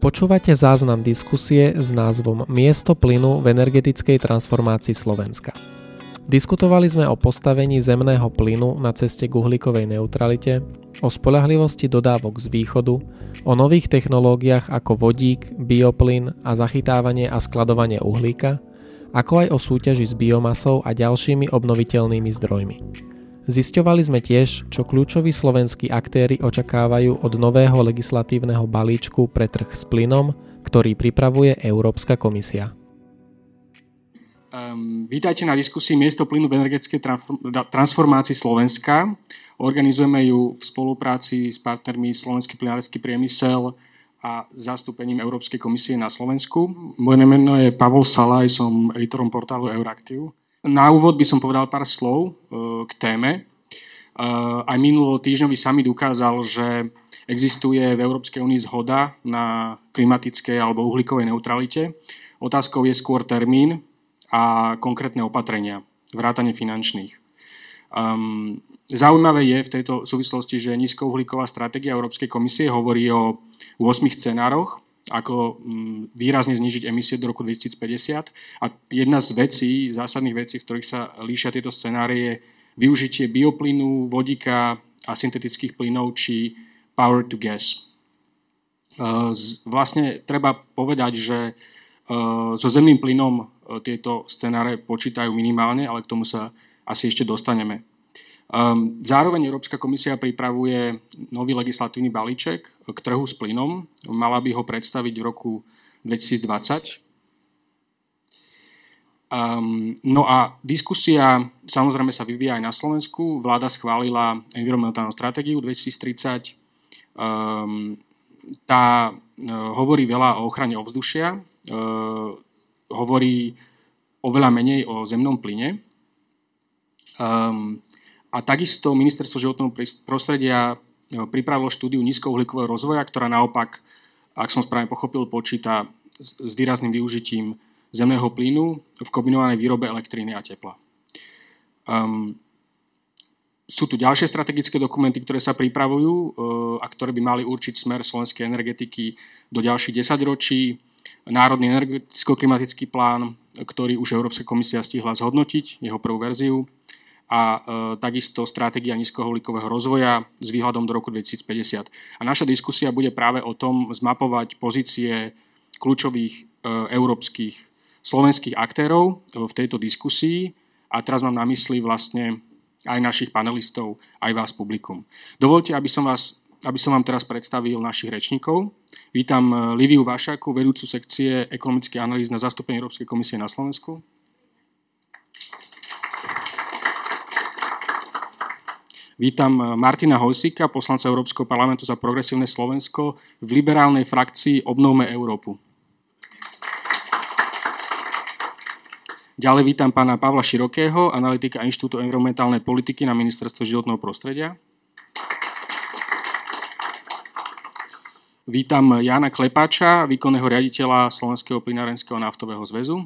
Počúvate záznam diskusie s názvom Miesto plynu v energetickej transformácii Slovenska. Diskutovali sme o postavení zemného plynu na ceste k uhlíkovej neutralite, o spolahlivosti dodávok z východu, o nových technológiách ako vodík, bioplyn a zachytávanie a skladovanie uhlíka, ako aj o súťaži s biomasou a ďalšími obnoviteľnými zdrojmi. Zisťovali sme tiež, čo kľúčoví slovenskí aktéry očakávajú od nového legislatívneho balíčku pre trh s plynom, ktorý pripravuje Európska komisia. Um, vítajte na diskusii Miesto plynu v energetickej transformácii Slovenska. Organizujeme ju v spolupráci s partnermi Slovenský plynársky priemysel a zastúpením Európskej komisie na Slovensku. Moje meno je Pavol Salaj, som editorom portálu Euraktiv. Na úvod by som povedal pár slov e, k téme. E, aj minulo týždňový summit ukázal, že existuje v Európskej únii zhoda na klimatickej alebo uhlíkovej neutralite. Otázkou je skôr termín a konkrétne opatrenia, vrátane finančných. Um, zaujímavé je v tejto súvislosti, že nízkouhlíková stratégia Európskej komisie hovorí o 8 scenároch, ako mm, výrazne znižiť emisie do roku 2050. A jedna z vecí, zásadných vecí, v ktorých sa líšia tieto scenárie, je využitie bioplynu, vodíka a syntetických plynov či power to gas. E, vlastne treba povedať, že e, so zemným plynom e, tieto scenáre počítajú minimálne, ale k tomu sa asi ešte dostaneme. Ehm, zároveň Európska komisia pripravuje nový legislatívny balíček k trhu s plynom. Mala by ho predstaviť v roku 2020. Um, ehm, no a diskusia samozrejme sa vyvíja aj na Slovensku. Vláda schválila environmentálnu stratégiu 2030. Um, tá uh, hovorí veľa o ochrane ovzdušia, uh, hovorí oveľa menej o zemnom plyne. Um, a takisto Ministerstvo životného prostredia e, pripravilo štúdiu nízkouhlíkového rozvoja, ktorá naopak, ak som správne pochopil, počíta s výrazným využitím zemného plynu v kombinovanej výrobe elektriny a tepla. Um, sú tu ďalšie strategické dokumenty, ktoré sa pripravujú uh, a ktoré by mali určiť smer slovenskej energetiky do ďalších 10 ročí. Národný energeticko-klimatický plán, ktorý už Európska komisia stihla zhodnotiť, jeho prvú verziu a e, takisto stratégia nízkoholíkového rozvoja s výhľadom do roku 2050. A naša diskusia bude práve o tom zmapovať pozície kľúčových e, európskych slovenských aktérov e, v tejto diskusii a teraz mám na mysli vlastne aj našich panelistov, aj vás publikum. Dovolte, aby som, vás, aby som vám teraz predstavil našich rečníkov. Vítam Liviu Vašaku, vedúcu sekcie ekonomickej analýzy na zastúpenie Európskej komisie na Slovensku. Vítam eh, Martina Hojsika, poslanca Európskeho parlamentu za progresívne Slovensko v liberálnej frakcii Obnovme Európu. Ďalej vítam pána Pavla Širokého, analytika Inštitútu environmentálnej politiky na Ministerstve životného prostredia. Vítam Jana Klepáča, výkonného riaditeľa Slovenského plinárenského naftového zväzu.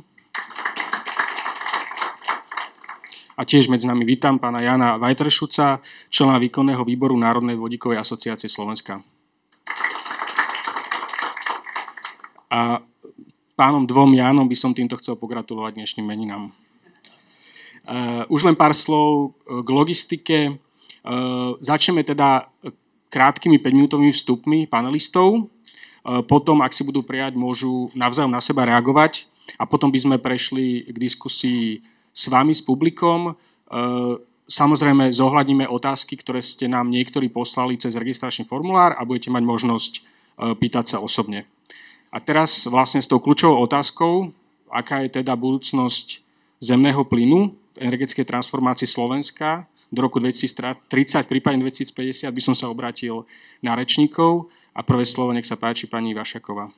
A tiež medzi nami vítam pána Jana Vajtršuca, člena výkonného výboru Národnej vodíkovej asociácie Slovenska. A pánom dvom Jánom by som týmto chcel pogratulovať dnešným meninám. Uh, už len pár slov k logistike. Uh, začneme teda krátkými 5-minútovými vstupmi panelistov. Uh, potom, ak si budú prijať, môžu navzájom na seba reagovať a potom by sme prešli k diskusii s vami, s publikom. E, samozrejme zohľadníme otázky, ktoré ste nám niektorí poslali cez registračný formulár a budete mať možnosť e, pýtať sa osobne. A teraz vlastne s tou kľúčovou otázkou, aká je teda budúcnosť zemného plynu v energetickej transformácii Slovenska do roku 2030, prípadne 2050, by som sa obrátil na rečníkov a prvé slovo nech sa páči pani Vašaková.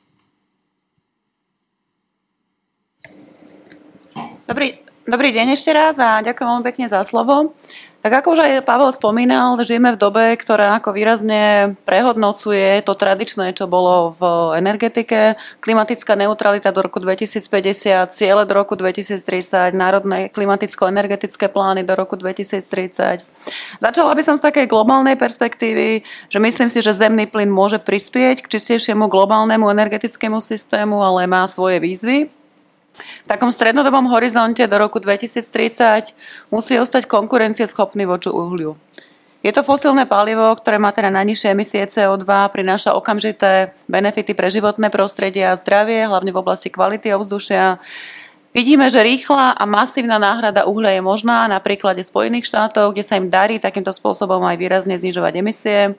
Dobrý, Dobrý deň ešte raz a ďakujem veľmi pekne za slovo. Tak ako už aj Pavel spomínal, žijeme v dobe, ktorá ako výrazne prehodnocuje to tradičné, čo bolo v energetike. Klimatická neutralita do roku 2050, ciele do roku 2030, národné klimaticko-energetické plány do roku 2030. Začala by som z takej globálnej perspektívy, že myslím si, že zemný plyn môže prispieť k čistejšiemu globálnemu energetickému systému, ale má svoje výzvy. V takom strednodobom horizonte do roku 2030 musí ostať konkurencieschopný voči uhliu. Je to fosílne palivo, ktoré má teda najnižšie emisie CO2, prináša okamžité benefity pre životné prostredie a zdravie, hlavne v oblasti kvality ovzdušia. Vidíme, že rýchla a masívna náhrada uhlia je možná na príklade Spojených štátov, kde sa im darí takýmto spôsobom aj výrazne znižovať emisie.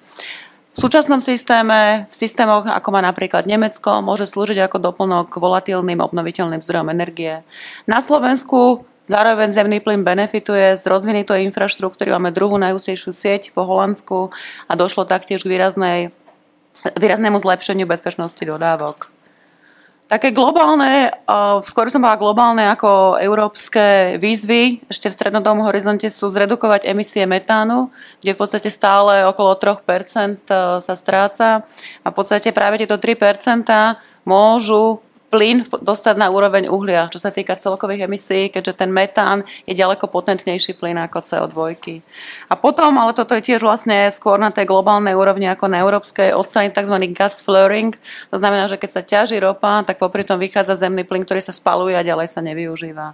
V súčasnom systéme, v systémoch ako má napríklad Nemecko, môže slúžiť ako doplnok k volatilným obnoviteľným zdrojom energie. Na Slovensku Zároveň zemný plyn benefituje z rozvinuтой infraštruktúry. Máme druhú najústejšiu sieť po Holandsku a došlo taktiež k výraznej, výraznému zlepšeniu bezpečnosti dodávok. Také globálne, skôr som bola globálne ako európske výzvy, ešte v strednodobom horizonte sú zredukovať emisie metánu, kde v podstate stále okolo 3% e, sa stráca. A v podstate práve tieto 3% môžu plyn dostať na úroveň uhlia, čo sa týka celkových emisí, keďže ten metán je ďaleko potentnejší plyn ako CO2. A potom, ale toto je tiež vlastne skôr na tej globálnej úrovni ako na európskej, odstrániť tzv. gas flaring. To znamená, že keď sa ťaží ropa, tak popri tom vychádza zemný plyn, ktorý sa spaluje a ďalej sa nevyužíva.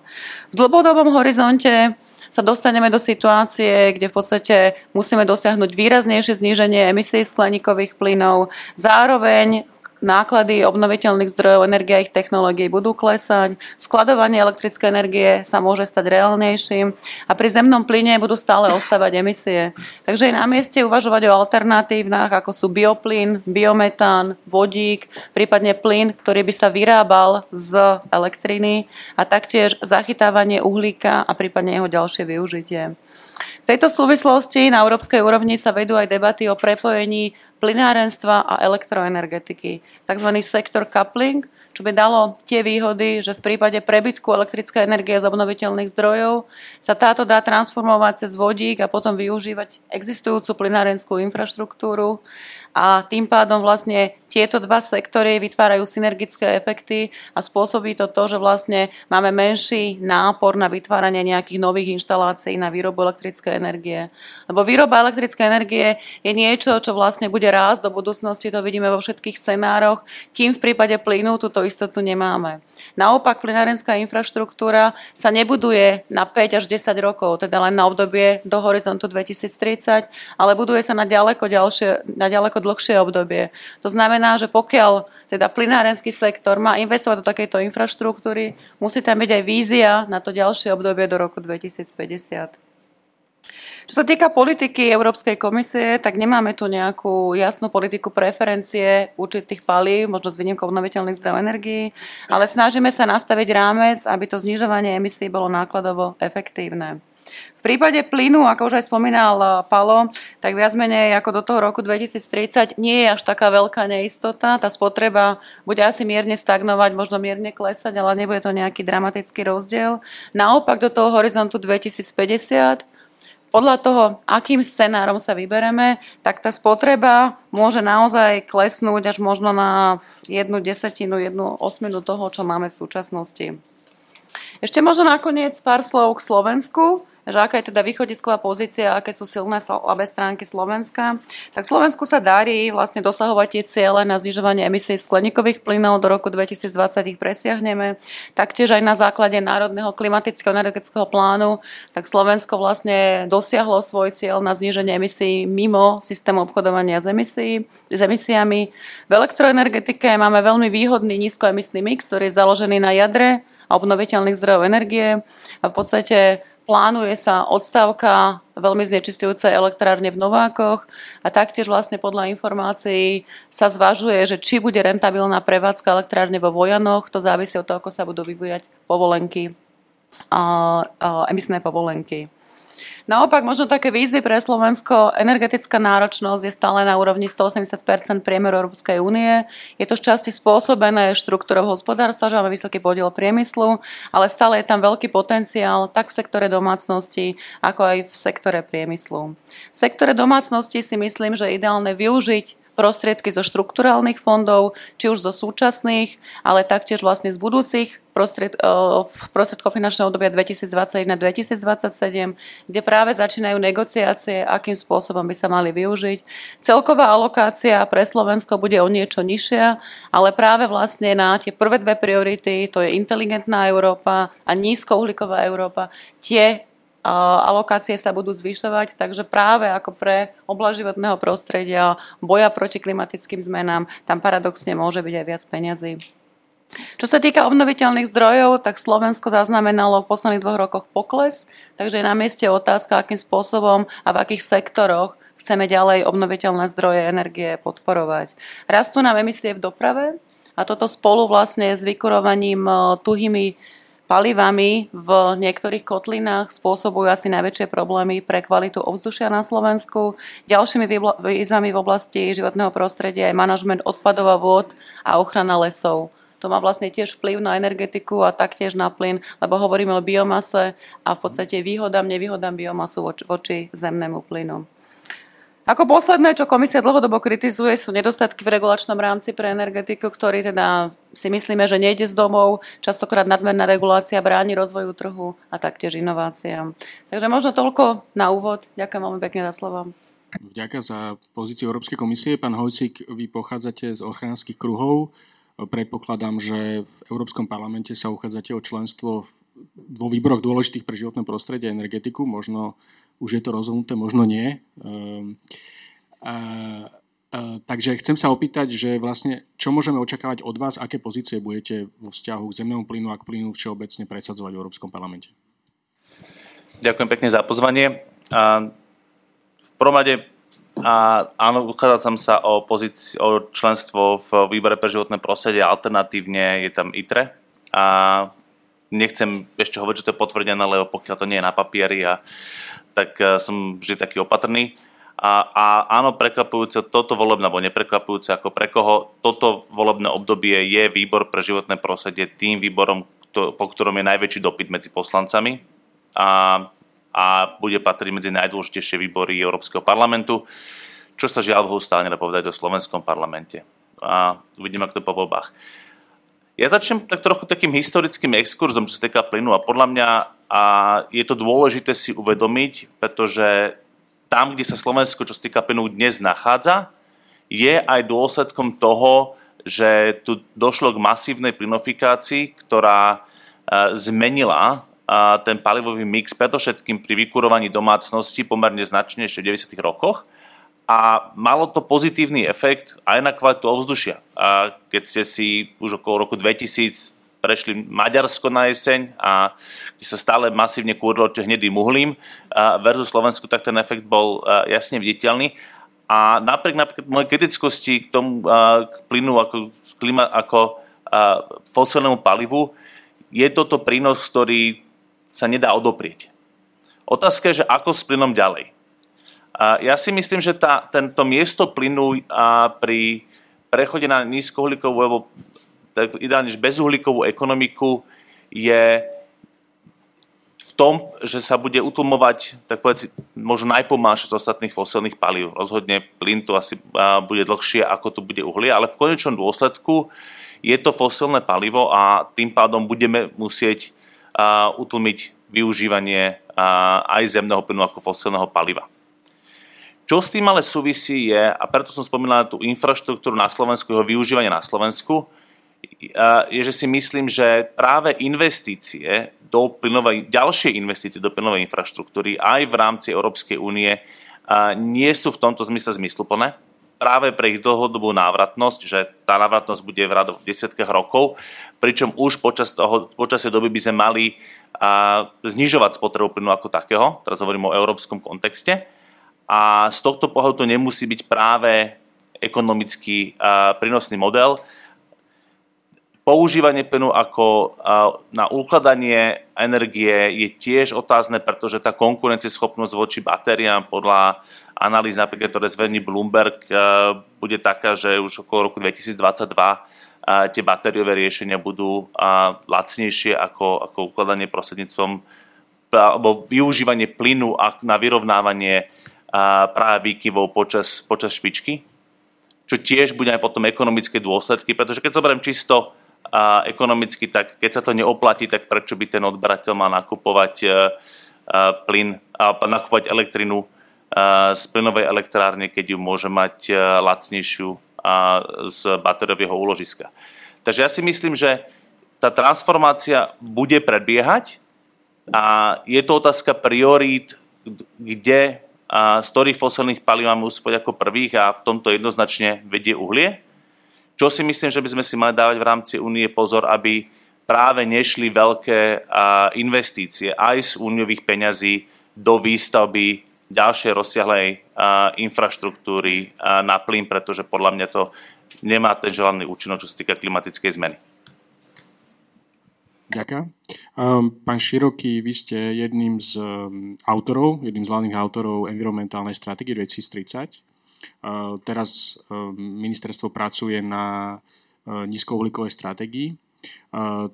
V dlhodobom horizonte sa dostaneme do situácie, kde v podstate musíme dosiahnuť výraznejšie zníženie emisí skleníkových plynov. Zároveň náklady obnoviteľných zdrojov energie a ich technológií budú klesať, skladovanie elektrickej energie sa môže stať reálnejším a pri zemnom plyne budú stále ostávať emisie. Takže je na mieste uvažovať o alternatívach, ako sú bioplyn, biometán, vodík, prípadne plyn, ktorý by sa vyrábal z elektriny a taktiež zachytávanie uhlíka a prípadne jeho ďalšie využitie. V tejto súvislosti na európskej úrovni sa vedú aj debaty o prepojení plynárenstva a elektroenergetiky. Takzvaný sektor coupling, čo by dalo tie výhody, že v prípade prebytku elektrické energie z obnoviteľných zdrojov sa táto dá transformovať cez vodík a potom využívať existujúcu plynárenskú infraštruktúru a tým pádom vlastne tieto dva sektory vytvárajú synergické efekty a spôsobí to to, že vlastne máme menší nápor na vytváranie nejakých nových inštalácií na výrobu elektrickej energie. Lebo výroba elektrickej energie je niečo, čo vlastne bude rásť do budúcnosti, to vidíme vo všetkých scenároch, kým v prípade plynu túto istotu nemáme. Naopak plynárenská infraštruktúra sa nebuduje na 5 až 10 rokov, teda len na obdobie do horizontu 2030, ale buduje sa na ďaleko, ďalšie, na ďaleko dlhšie obdobie. To znamená, že pokiaľ teda plynárenský sektor má investovať do takejto infraštruktúry, musí tam byť aj vízia na to ďalšie obdobie do roku 2050. Čo sa týka politiky Európskej komisie, tak nemáme tu nejakú jasnú politiku preferencie určitých palív, možno s výnimkou obnoviteľných zdrojov energií, ale snažíme sa nastaviť rámec, aby to znižovanie emisí bolo nákladovo efektívne. V prípade plynu, ako už aj spomínal eh, Palo, tak viac menej ako do toho roku 2030 nie je až taká veľká neistota. Tá spotreba bude asi mierne stagnovať, možno mierne klesať, ale nebude to nejaký dramatický rozdiel. Naopak do toho horizontu 2050 podľa toho, akým scenárom sa vybereme, tak tá spotreba môže naozaj klesnúť až možno na jednu desatinu, jednu osminu toho, čo máme v súčasnosti. Ešte možno nakoniec pár slov k Slovensku že aká je teda východisková pozícia, aké sú silné slabé stránky Slovenska. Tak Slovensku sa darí vlastne dosahovať tie ciele na znižovanie emisí skleníkových plynov do roku 2020 ich presiahneme. Taktiež aj na základe Národného klimatického energetického plánu, tak Slovensko vlastne dosiahlo svoj cieľ na zníženie emisí mimo systému obchodovania s, emisí, s emisiami. V elektroenergetike máme veľmi výhodný nízkoemisný mix, ktorý je založený na jadre a obnoviteľných zdrojov energie a v podstate Plánuje sa odstavka veľmi znečistujúcej elektrárne v Novákoch a taktiež vlastne podľa informácií sa zvažuje, že či bude rentabilná prevádzka elektrárne vo Vojanoch, to závisí od toho, ako sa budú vyvíjať povolenky, a, a, emisné povolenky. Naopak, možno také výzvy pre Slovensko, energetická náročnosť je stále na úrovni 180% priemeru Európskej únie. Je to z časti spôsobené štruktúrou hospodárstva, že máme vysoký podiel priemyslu, ale stále je tam veľký potenciál tak v sektore domácnosti, ako aj v sektore priemyslu. V sektore domácnosti si myslím, že je ideálne využiť prostriedky zo štrukturálnych fondov, či už zo súčasných, ale taktiež vlastne z budúcich prostried, prostriedkov finančného obdobia 2021-2027, kde práve začínajú negociácie, akým spôsobom by sa mali využiť. Celková alokácia pre Slovensko bude o niečo nižšia, ale práve vlastne na tie prvé dve priority, to je inteligentná Európa a nízkouhlíková Európa, tie alokácie sa budú zvyšovať, takže práve ako pre oblasť životného prostredia, boja proti klimatickým zmenám, tam paradoxne môže byť aj viac peňazí. Čo sa týka obnoviteľných zdrojov, tak Slovensko zaznamenalo v posledných dvoch rokoch pokles, takže je na mieste otázka, akým spôsobom a v akých sektoroch chceme ďalej obnoviteľné zdroje energie podporovať. Rastú nám emisie v doprave a toto spolu vlastne s vykurovaním eh, tuhými palivami v niektorých kotlinách spôsobujú asi najväčšie problémy pre kvalitu ovzdušia na Slovensku. Ďalšími výzvami v oblasti životného prostredia je manažment odpadov a vôd a ochrana lesov. To má vlastne tiež vplyv na energetiku a taktiež na plyn, lebo hovoríme o biomase a v podstate výhodám, nevýhodám biomasu voči, zemnému plynu. Ako posledné, čo komisia dlhodobo kritizuje, sú nedostatky v regulačnom rámci pre energetiku, ktorý teda si myslíme, že nejde z domov. Častokrát nadmerná regulácia bráni rozvoju trhu a taktiež inováciám. Takže možno toľko na úvod. Ďakujem veľmi pekne za slovo. Ďakujem za pozíciu Európskej komisie. Pán Hojcik, vy pochádzate z ochranských kruhov. Predpokladám, že v Európskom parlamente sa uchádzate o členstvo vo výboroch dôležitých pre životné prostredie a energetiku. Možno už je to rozhodnuté, možno nie. Ehm, takže chcem sa opýtať, že vlastne čo môžeme očakávať od vás, aké pozície budete vo vzťahu k zemnému plynu a k plynu všeobecne presadzovať v Európskom parlamente? Ďakujem pekne za pozvanie. A v prvom a áno, uchádzal som sa o, pozíci- o členstvo v výbore pre životné prostredie, alternatívne je tam ITRE. A nechcem ešte hovoriť, že to je potvrdené, lebo pokiaľ to nie je na papieri a tak eh, som vždy taký opatrný. A, a áno, prekvapujúce toto volebné, alebo neprekvapujúce ako pre koho, toto volebné obdobie je výbor pre životné prostredie tým výborom, to, po ktorom je najväčší dopyt medzi poslancami a, a bude patriť medzi najdôležitejšie výbory Európskeho parlamentu, čo sa žiaľ Bohu stále nedá povedať o slovenskom parlamente. A uvidíme, ako to po voľbách. Ja začnem tak trochu takým historickým exkurzom, čo sa týka plynu a podľa mňa a je to dôležité si uvedomiť, pretože tam, kde sa Slovensko, čo sa týka plynu, dnes nachádza, je aj dôsledkom toho, že tu došlo k masívnej plynofikácii, ktorá e, zmenila ten palivový mix, predovšetkým pri vykurovaní domácnosti pomerne značne ešte v 90. rokoch a malo to pozitívny efekt aj na kvalitu ovzdušia. A keď ste si už okolo roku 2000 prešli Maďarsko na jeseň a kde sa stále masívne kúrilo hnedým uhlím versus Slovensku, tak ten efekt bol jasne viditeľný. A napriek napríklad mojej kritickosti k tomu k plynu ako, klima, ako fosilnému palivu, je toto prínos, ktorý sa nedá odoprieť. Otázka je, že ako s plynom ďalej. Ja si myslím, že tá, tento miesto plynu pri prechode na nízkoholikovú alebo ideálne bezuhlíkovú ekonomiku je v tom, že sa bude utlmovať, tak povedz, možno najpomalšie z ostatných fosilných palív. Rozhodne plyn to asi bude dlhšie, ako tu bude uhlie, ale v konečnom dôsledku je to fosilné palivo a tým pádom budeme musieť utlmiť využívanie aj zemného plynu ako fosilného paliva. Čo s tým ale súvisí je, a preto som spomínal tú infraštruktúru na Slovensku, jeho využívanie na Slovensku, je, že si myslím, že práve investície do plynovej, ďalšie investície do plynovej infraštruktúry aj v rámci Európskej únie nie sú v tomto zmysle zmysluplné. Práve pre ich dlhodobú návratnosť, že tá návratnosť bude v radu v desiatkách rokov, pričom už počas, toho, počas tej doby by sme mali znižovať spotrebu plynu ako takého, teraz hovorím o európskom kontexte, a z tohto pohľadu to nemusí byť práve ekonomicky prínosný model, používanie plynu ako na ukladanie energie je tiež otázne, pretože tá konkurencieschopnosť voči batériám podľa analýz, napríklad ktoré zverní Bloomberg, bude taká, že už okolo roku 2022 tie batériové riešenia budú lacnejšie ako, ako ukladanie prostredníctvom alebo využívanie plynu na vyrovnávanie práve výkyvov počas, počas špičky, čo tiež bude aj potom ekonomické dôsledky, pretože keď zoberiem čisto a ekonomicky, tak keď sa to neoplatí, tak prečo by ten odberateľ mal nakupovať uh, plyn, a nakupovať elektrinu uh, z plynovej elektrárne, keď ju môže mať lacnejšiu z batériového úložiska. Takže ja si myslím, že tá transformácia bude prebiehať a je to otázka priorít, kde z ktorých fosilných palív máme uspôsobiť ako prvých a v tomto jednoznačne vedie uhlie. Čo si myslím, že by sme si mali dávať v rámci únie pozor, aby práve nešli veľké investície aj z úniových peňazí do výstavby ďalšej rozsiahlej infraštruktúry na plyn, pretože podľa mňa to nemá ten želaný účinok, čo sa týka klimatickej zmeny. Ďakujem. Pán Široký, vy ste jedným z autorov, jedným z hlavných autorov environmentálnej stratégie 2030. Teraz ministerstvo pracuje na nízkouhlíkovej stratégii.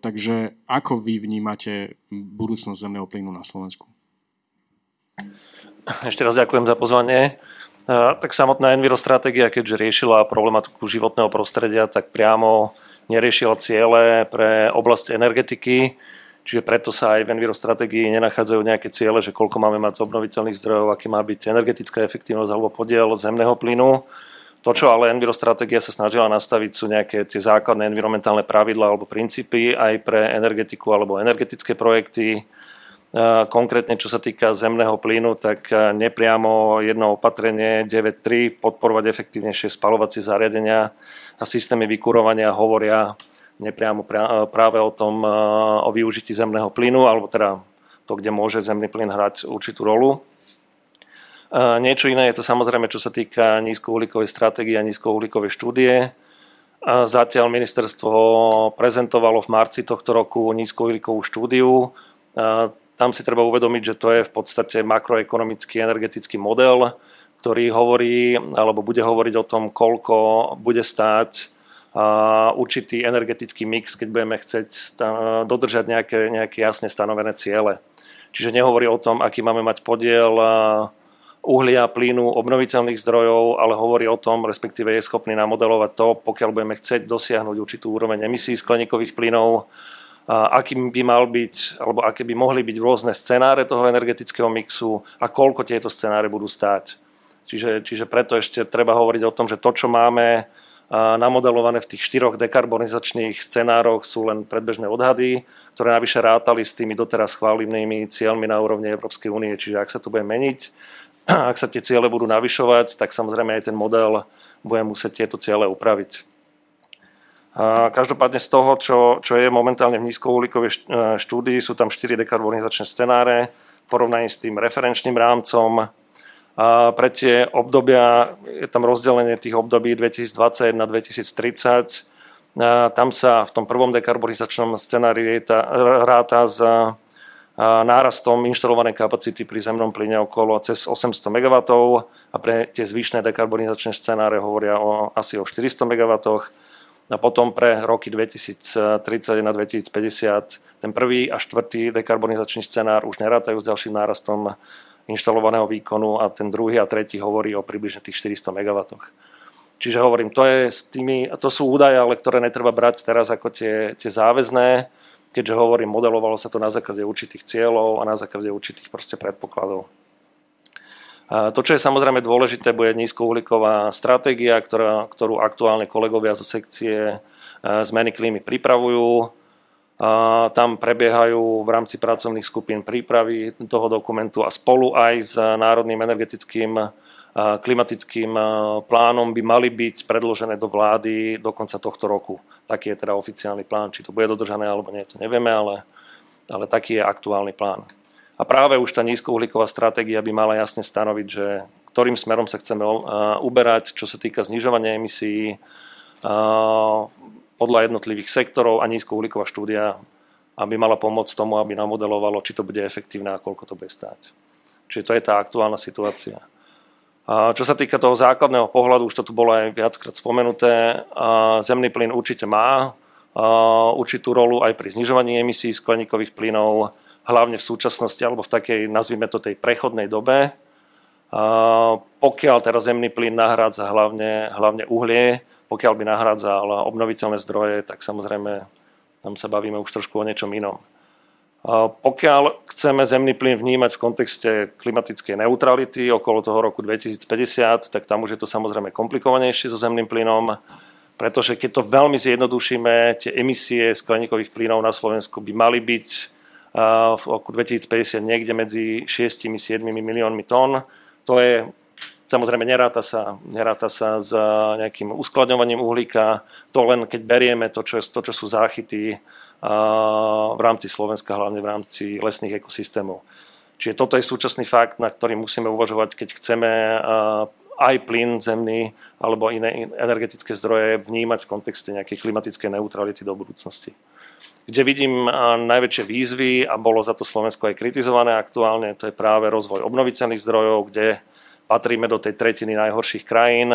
Takže ako vy vnímate budúcnosť zemného plynu na Slovensku? Ešte raz ďakujem za pozvanie. Tak samotná envirostratégia, keďže riešila problematiku životného prostredia, tak priamo neriešila ciele pre oblasť energetiky, čiže preto sa aj v envirostrategii nenachádzajú nejaké ciele, že koľko máme mať z obnoviteľných zdrojov, aký má byť energetická efektívnosť alebo podiel zemného plynu. To, čo ale envirostratégia sa snažila nastaviť, sú nejaké tie základné environmentálne pravidlá alebo princípy aj pre energetiku alebo energetické projekty. Konkrétne, čo sa týka zemného plynu, tak nepriamo jedno opatrenie 9.3 podporovať efektívnejšie spalovacie zariadenia a systémy vykurovania hovoria nepriamo práve o tom, o využití zemného plynu, alebo teda to, kde môže zemný plyn hrať určitú rolu. Niečo iné je to samozrejme, čo sa týka nízkouhlíkovej stratégie a nízkouhlíkovej štúdie. Zatiaľ ministerstvo prezentovalo v marci tohto roku nízkouhlíkovú štúdiu. Tam si treba uvedomiť, že to je v podstate makroekonomický energetický model, ktorý hovorí alebo bude hovoriť o tom, koľko bude stáť určitý energetický mix, keď budeme chcieť dodržať nejaké, nejaké jasne stanovené ciele. Čiže nehovorí o tom, aký máme mať podiel uhlia, plynu, obnoviteľných zdrojov, ale hovorí o tom, respektíve je schopný namodelovať to, pokiaľ budeme chcieť dosiahnuť určitú úroveň emisí skleníkových plynov, aký by mal byť, alebo aké by mohli byť rôzne scenáre toho energetického mixu a koľko tieto scenáre budú stáť. Čiže, čiže preto ešte treba hovoriť o tom, že to, čo máme namodelované v tých štyroch dekarbonizačných scenároch sú len predbežné odhady, ktoré navyše rátali s tými doteraz chválimnými cieľmi na úrovni Európskej únie. Čiže ak sa to bude meniť, ak sa tie ciele budú navyšovať, tak samozrejme aj ten model bude musieť tieto ciele upraviť. Každopádne z toho, čo, čo je momentálne v nízkouhlíkovej e, štúdii, sú tam 4 dekarbonizačné scenáre, porovnaní s tým referenčným rámcom. A pre tie obdobia, je tam rozdelenie tých období 2021 na 2030. A tam sa v tom prvom dekarbonizačnom scenári ráta s nárastom inštalovanej kapacity pri zemnom plyne okolo cez 800 MW a pre tie zvyšné dekarbonizačné scenáre hovoria o asi o 400 MW. A potom pre roky 2030 a 2050 ten prvý a štvrtý dekarbonizačný scenár už nerátajú s ďalším nárastom inštalovaného výkonu a ten druhý a tretí hovorí o približne tých 400 MW. Čiže hovorím, to, je s tými, to sú údaje, ale ktoré netreba brať teraz ako tie, tie záväzné, keďže hovorím, modelovalo sa to na základe určitých cieľov a na základe určitých proste predpokladov. A to, čo je samozrejme dôležité, bude nízkouhlíková stratégia, ktorá, ktorú aktuálne kolegovia zo sekcie e, zmeny klímy pripravujú. Tam prebiehajú v rámci pracovných skupín prípravy toho dokumentu a spolu aj s Národným energetickým klimatickým plánom by mali byť predložené do vlády do konca tohto roku. Taký je teda oficiálny plán. Či to bude dodržané alebo nie, to nevieme, ale, ale taký je aktuálny plán. A práve už tá nízkouhlíková stratégia by mala jasne stanoviť, že ktorým smerom sa chceme uberať, čo sa týka znižovania emisí, podľa jednotlivých sektorov a nízkouhlíková štúdia, aby mala pomôcť tomu, aby namodelovalo, či to bude efektívne a koľko to bude stáť. Čiže to je tá aktuálna situácia. A čo sa týka toho základného pohľadu, už to tu bolo aj viackrát spomenuté, zemný plyn určite má určitú rolu aj pri znižovaní emisí skleníkových plynov, hlavne v súčasnosti alebo v takej, nazvime to tej prechodnej dobe. Pokiaľ teraz zemný plyn nahrádza hlavne, hlavne uhlie, pokiaľ by nahrádzal obnoviteľné zdroje, tak samozrejme tam sa bavíme už trošku o niečom inom. Pokiaľ chceme zemný plyn vnímať v kontexte klimatickej neutrality okolo toho roku 2050, tak tam už je to samozrejme komplikovanejšie so zemným plynom, pretože keď to veľmi zjednodušíme, tie emisie skleníkových plynov na Slovensku by mali byť v roku 2050 niekde medzi 6-7 miliónmi tón. To je Samozrejme, neráta sa, neráta sa s nejakým uskladňovaním uhlíka, to len keď berieme to, čo, to, čo sú záchyty v rámci Slovenska, hlavne v rámci lesných ekosystémov. Čiže toto je súčasný fakt, na ktorý musíme uvažovať, keď chceme aj plyn zemný alebo iné energetické zdroje vnímať v kontexte nejakej klimatickej neutrality do budúcnosti. Kde vidím najväčšie výzvy a bolo za to Slovensko aj kritizované aktuálne, to je práve rozvoj obnoviteľných zdrojov, kde patríme do tej tretiny najhorších krajín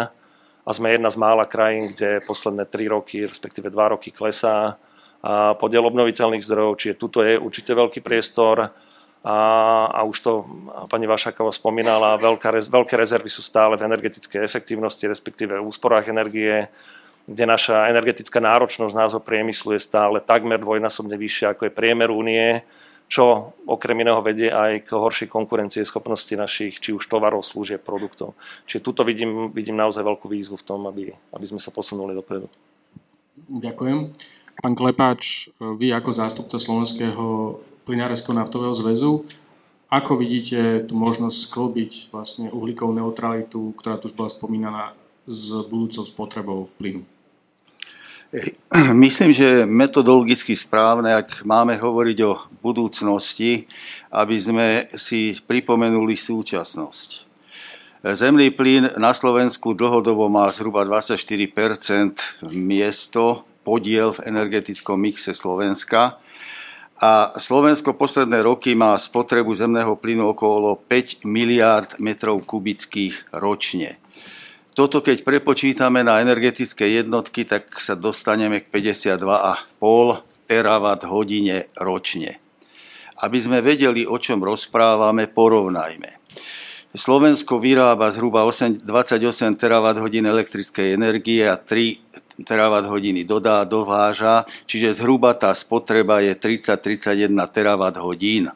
a sme jedna z mála krajín, kde posledné 3 roky, respektíve 2 roky klesá a podiel obnoviteľných zdrojov, čiže tuto je určite veľký priestor. A, a už to pani Vašáková spomínala, veľká, veľké rezervy sú stále v energetickej efektívnosti, respektíve v úsporách energie, kde naša energetická náročnosť názov priemyslu je stále takmer dvojnásobne vyššia ako je priemer únie, čo okrem iného vedie aj k horšej konkurencie schopnosti našich či už tovarov, služieb, produktov. Čiže tuto vidím, vidím naozaj veľkú výzvu v tom, aby, aby sme sa posunuli dopredu. Ďakujem. Pán Klepáč, vy ako zástupca Slovenského plinárenského naftového zväzu, ako vidíte tú možnosť sklbiť vlastne uhlíkovú neutralitu, ktorá tu už bola spomínaná, s budúcou spotrebou plynu? Myslím, že metodologicky správne, ak máme hovoriť o budúcnosti, aby sme si pripomenuli súčasnosť. Zemný plyn na Slovensku dlhodobo má zhruba 24% miesto podiel v energetickom mixe Slovenska. A Slovensko posledné roky má spotrebu zemného plynu okolo 5 miliárd metrov kubických ročne. Toto keď prepočítame na energetické jednotky, tak sa dostaneme k 52,5 terawatt hodine ročne. Aby sme vedeli, o čom rozprávame, porovnajme. Slovensko vyrába zhruba 8, 28 terawatt hodín elektrickej energie a 3 terawatt hodiny dodá, dováža, čiže zhruba tá spotreba je 30-31 terawatt hodín.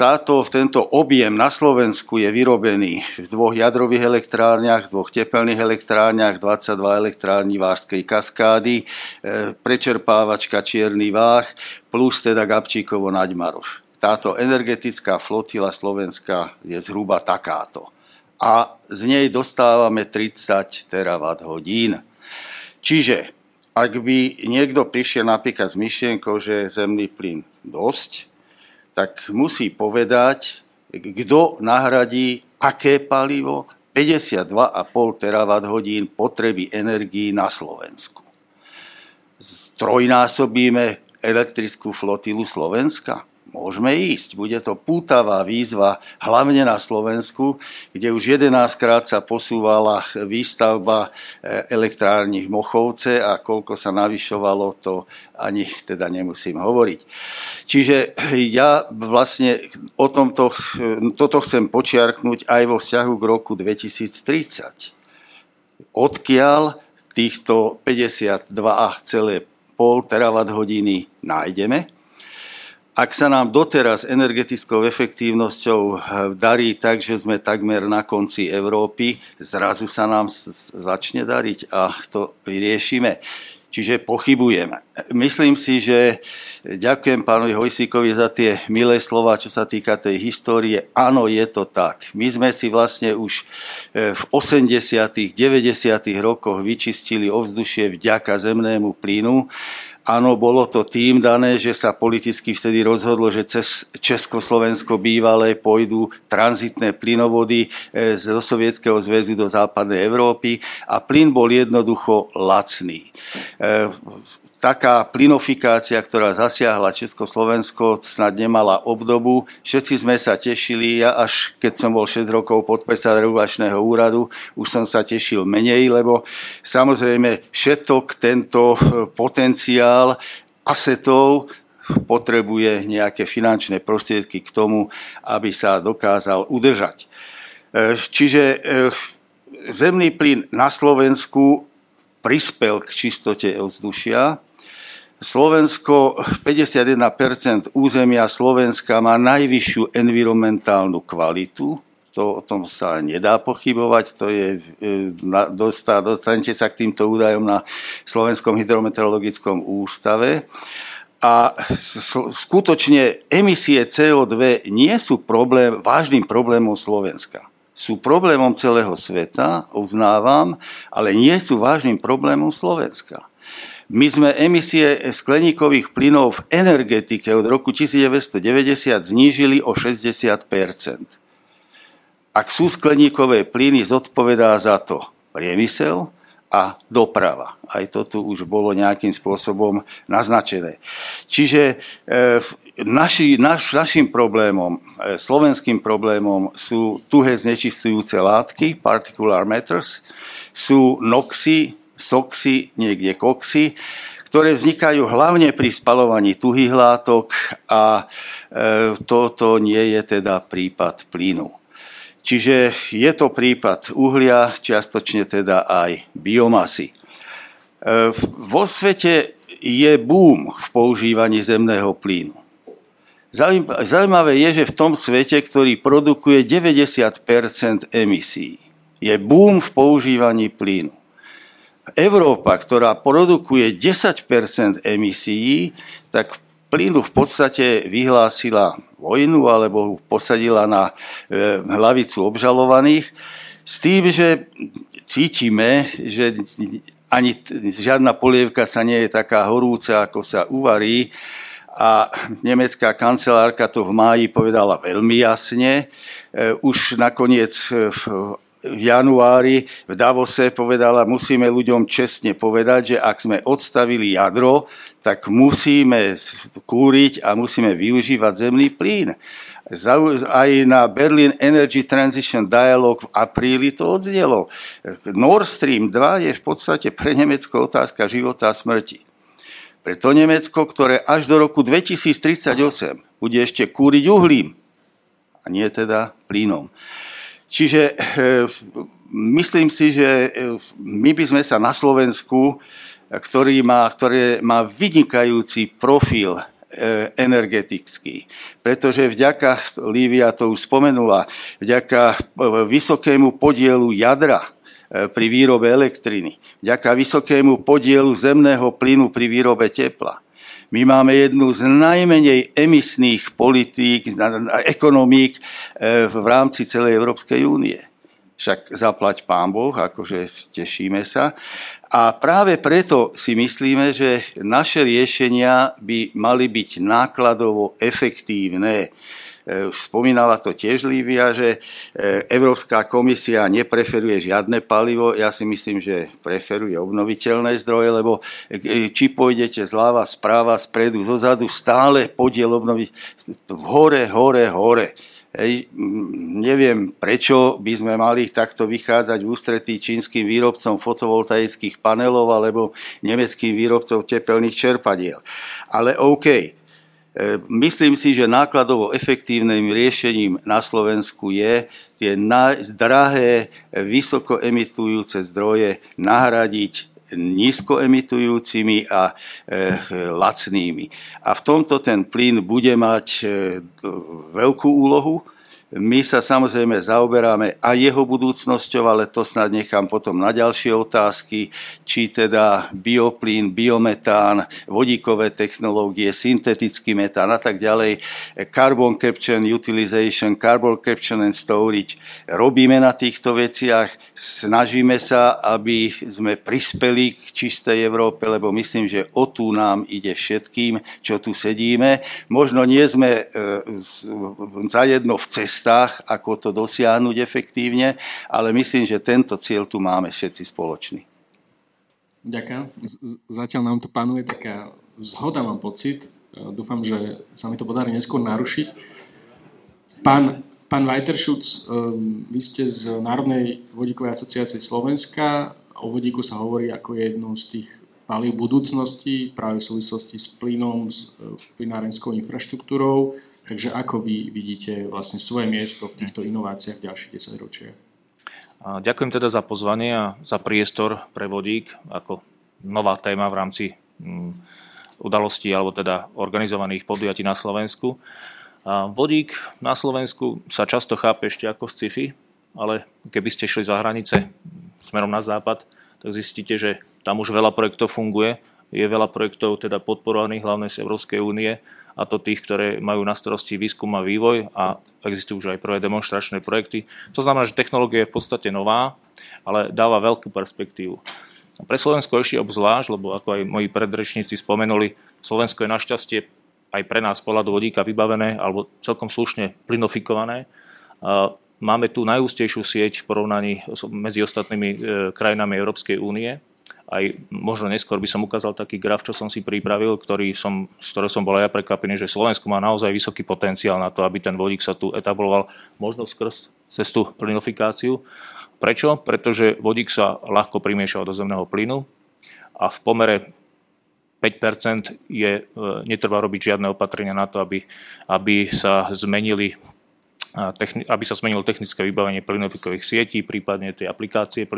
Táto, tento objem na Slovensku je vyrobený v dvoch jadrových elektrárniach, dvoch tepelných elektrárniach, 22 elektrární Vážskej kaskády, e, prečerpávačka Čierny váh, plus teda Gabčíkovo Naďmaroš. Táto energetická flotila Slovenska je zhruba takáto a z nej dostávame 30 terawatt hodín. Čiže ak by niekto prišiel napríklad s myšlienkou, že zemný plyn dosť, tak musí povedať, kto nahradí aké palivo 52,5 terawatt hodín potreby energií na Slovensku. Trojnásobíme elektrickú flotilu Slovenska? Môžeme ísť. Bude to pútavá výzva, hlavne na Slovensku, kde už 11 krát sa posúvala výstavba e, elektrární v Mochovce a koľko sa navyšovalo, to ani teda nemusím hovoriť. Čiže ja vlastne o tomto, toto chcem počiarknúť aj vo vzťahu k roku 2030. Odkiaľ týchto 52,5 terawatt hodiny nájdeme, ak sa nám doteraz energetickou efektívnosťou eh, darí tak, že sme takmer na konci Európy, zrazu sa nám začne dariť a to vyriešime. Čiže pochybujeme. Myslím si, že ďakujem pánovi Hojsíkovi za tie milé slova, čo sa týka tej histórie. Áno, je to tak. My sme si vlastne už eh, v 80 90 rokoch vyčistili ovzdušie vďaka zemnému plynu Áno, bolo to tým dané, že sa politicky vtedy rozhodlo, že cez Československo bývalé pôjdu tranzitné plynovody e, zo Sovietskeho zväzu do západnej Európy a plyn bol jednoducho lacný. E, taká plynofikácia, ktorá zasiahla Československo, snad nemala obdobu. Všetci sme sa tešili, ja až keď som bol 6 rokov podpredseda regulačného úradu, už som sa tešil menej, lebo samozrejme všetok tento potenciál asetov potrebuje nejaké finančné prostriedky k tomu, aby sa dokázal udržať. E, čiže e, zemný plyn na Slovensku prispel k čistote ovzdušia, Slovensko, 51% územia Slovenska má najvyššiu environmentálnu kvalitu, to o tom sa nedá pochybovať, to je, e, dostá, dostanete sa k týmto údajom na Slovenskom hydrometeorologickom ústave. A skutočne emisie CO2 nie sú problém, vážnym problémom Slovenska. Sú problémom celého sveta, uznávam, ale nie sú vážnym problémom Slovenska. My sme emisie skleníkových plynov v energetike od roku 1990 znížili o 60% Ak sú skleníkové plyny, zodpovedá za to priemysel a doprava. Aj to tu už bolo nejakým spôsobom naznačené. Čiže e, naši, naš, našim problémom, e, slovenským problémom sú tuhé znečistujúce látky, particular matters, sú noxy, soxy, niekde koxy, ktoré vznikajú hlavne pri spalovaní tuhých látok a e, toto nie je teda prípad plynu. Čiže je to prípad uhlia, čiastočne teda aj biomasy. E, vo svete je boom v používaní zemného plynu. Zaujímavé je, že v tom svete, ktorý produkuje 90% emisí, je boom v používaní plynu. Európa, ktorá produkuje 10% emisí, tak plynu v podstate vyhlásila vojnu alebo posadila na e, hlavicu obžalovaných s tým, že cítime, že ani žiadna polievka sa nie je taká horúca, ako sa uvarí. A nemecká kancelárka to v máji povedala veľmi jasne. E, už nakoniec v januári v Davose povedala, musíme ľuďom čestne povedať, že ak sme odstavili jadro, tak musíme kúriť a musíme využívať zemný plyn. Aj na Berlin Energy Transition Dialogue v apríli to odznelo. Nord Stream 2 je v podstate pre Nemecko otázka života a smrti. Pre to Nemecko, ktoré až do roku 2038 bude ešte kúriť uhlím, a nie teda plynom. Čiže eh, myslím si, že eh, my by sme sa na Slovensku, ktorý má, ktoré má vynikajúci profil eh, energetický. Pretože vďaka, Lívia to už spomenula, vďaka vysokému podielu jadra pri výrobe elektriny, vďaka vysokému podielu zemného plynu pri výrobe tepla, my máme jednu z najmenej emisných politík, ekonomík e, v rámci celej Európskej únie. Však zaplať pán Boh, akože tešíme sa. A práve preto si myslíme, že naše riešenia by mali byť nákladovo efektívne. E, spomínala to tiež Lívia, že e, Európska komisia nepreferuje žiadne palivo. Ja si myslím, že preferuje obnoviteľné zdroje, lebo e, či pôjdete zľava, správa, spredu, zozadu, stále podiel obnoviť hore, hore, hore. Hej, neviem, prečo by sme mali takto vychádzať v ústretí čínskym výrobcom fotovoltaických panelov alebo nemeckým výrobcom tepelných čerpadiel. Ale OK, myslím si, že nákladovo efektívnym riešením na Slovensku je tie drahé, vysoko emitujúce zdroje nahradiť nízko emitujúcimi a e, lacnými. A v tomto ten plyn bude mať e, veľkú úlohu. My sa samozrejme zaoberáme aj jeho budúcnosťou, ale to snad nechám potom na ďalšie otázky, či teda bioplín, biometán, vodíkové technológie, syntetický metán a tak ďalej, carbon capture utilization, carbon capture and storage. Robíme na týchto veciach, snažíme sa, aby sme prispeli k čistej Európe, lebo myslím, že o tu nám ide všetkým, čo tu sedíme. Možno nie sme e, zajedno v cestách, ako to dosiahnuť efektívne, ale myslím, že tento cieľ tu máme všetci spoločný. Ďakujem. Zatiaľ nám tu panuje taká zhoda, mám pocit. Dúfam, že sa mi to podarí neskôr narušiť. Pán, pán Weiterschutz, e, vy ste z Národnej vodíkovej asociácie Slovenska. O vodíku sa hovorí ako jednou z tých palív budúcnosti práve v súvislosti s plynom, s e, plynárenskou infraštruktúrou. Takže ako vy vidíte vlastne svoje miesto v týchto inováciách v ďalších 10 ročiach? Ďakujem teda za pozvanie a za priestor pre vodík ako nová téma v rámci mm, udalostí alebo teda organizovaných podujatí na Slovensku. Vodík na Slovensku sa často chápe ešte ako sci-fi, ale keby ste šli za hranice smerom na západ, tak zistíte, že tam už veľa projektov funguje. Je veľa projektov teda podporovaných hlavne z Európskej únie a to tých, ktoré majú na starosti výskum a vývoj a existujú už aj prvé demonstračné projekty. To znamená, že technológia je v podstate nová, ale dáva veľkú perspektívu. Pre Slovensko ešte obzvlášť, lebo ako aj moji predrečníci spomenuli, Slovensko je našťastie aj pre nás pohľadu vodíka vybavené alebo celkom slušne plynofikované. Máme tu najústejšiu sieť v porovnaní medzi ostatnými e, krajinami Európskej únie aj možno neskôr by som ukázal taký graf, čo som si pripravil, ktorý som, z ktorého som bol aj ja prekvapený, že Slovensko má naozaj vysoký potenciál na to, aby ten vodík sa tu etabloval možno skrz cestu plynofikáciu. Prečo? Pretože vodík sa ľahko primieša do zemného plynu a v pomere 5% je, e, netreba robiť žiadne opatrenia na to, aby, aby sa zmenili aby sa zmenilo technické vybavenie plynofikových sietí, prípadne tie aplikácie e,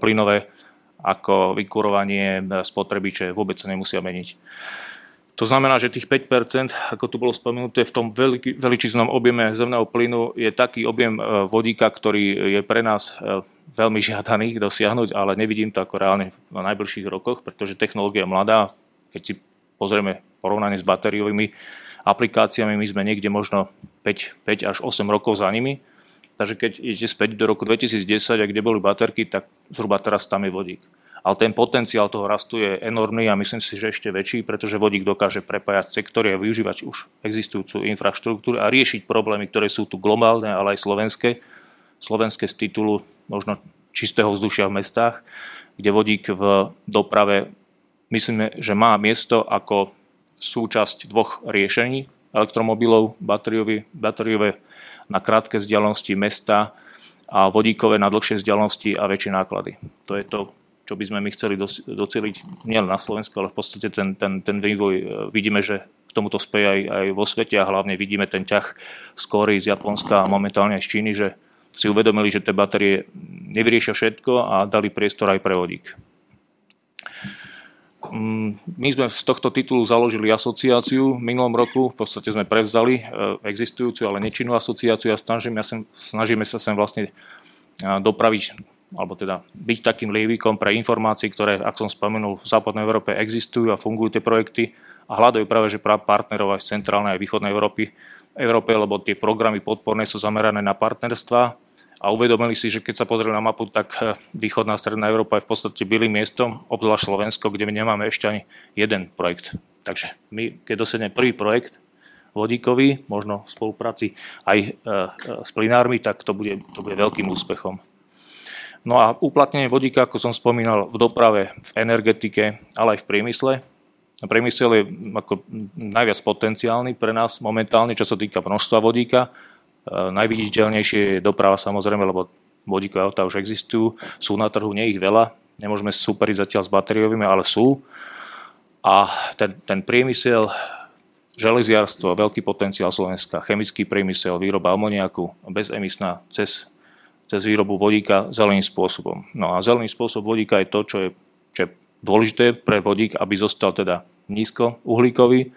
plynové ako vykurovanie spotrebiče vôbec sa nemusia meniť. To znamená, že tých 5%, ako tu bolo spomenuté, v tom veličiznom objeme zemného plynu je taký objem e, vodíka, ktorý je pre nás e, veľmi žiadaný dosiahnuť, ale nevidím to ako reálne v najbližších rokoch, pretože technológia je mladá. Keď si pozrieme porovnanie s batériovými aplikáciami, my sme niekde možno 5, 5 až 8 rokov za nimi. Takže keď idete späť do roku 2010, a kde boli baterky, tak zhruba teraz tam je vodík. Ale ten potenciál toho rastu je enormný a myslím si, že ešte väčší, pretože vodík dokáže prepájať sektory a využívať už existujúcu infraštruktúru a riešiť problémy, ktoré sú tu globálne, ale aj slovenské. Slovenské z titulu možno čistého vzdušia v mestách, kde vodík v doprave myslíme, že má miesto ako súčasť dvoch riešení elektromobilov, batériové, batériové na krátke vzdialenosti mesta a vodíkové na dlhšie vzdialenosti a väčšie náklady. To je to, čo by sme my chceli doceliť nielen na Slovensku, ale v podstate ten, ten, ten vývoj e, vidíme, že k tomuto speje aj, aj vo svete a hlavne vidíme ten ťah z Kóry, z Japonska a momentálne aj z Číny, že si uvedomili, že tie batérie nevyriešia všetko a dali priestor aj pre vodík. Mm, my sme z tohto titulu založili asociáciu v minulom roku, v podstate sme prevzali e, existujúcu, ale nečinnú asociáciu a snažíme, sa, snažíme sa sem vlastne dopraviť alebo teda byť takým lievikom pre informácie, ktoré, ak som spomenul, v západnej Európe existujú a fungujú tie projekty a hľadajú práve že partnerov aj z centrálnej a východnej Európy, Európe, lebo tie programy podporné sú zamerané na partnerstva a uvedomili si, že keď sa pozrieme na mapu, tak eh, východná stredná Európa je v podstate bylým miestom, obzvlášť Slovensko, kde my nemáme ešte ani jeden projekt. Takže my, keď dosiahneme prvý projekt vodíkový, možno v spolupráci aj e, s plinármi, tak to bude, to bude veľkým úspechom. No a uplatnenie vodíka, ako som spomínal, v doprave, v energetike, ale aj v priemysle. Priemysel je ako najviac potenciálny pre nás momentálne, čo sa týka množstva vodíka, najviditeľnejšie je doprava samozrejme, lebo vodíkové autá už existujú, sú na trhu, nie ich veľa, nemôžeme superiť zatiaľ s batériovými, ale sú. A ten, ten priemysel, železiarstvo, veľký potenciál Slovenska, chemický priemysel, výroba amoniaku, bezemisná, cez, cez výrobu vodíka zeleným spôsobom. No a zelený spôsob vodíka je to, čo je, čo je dôležité pre vodík, aby zostal teda nízko uhlíkový. E,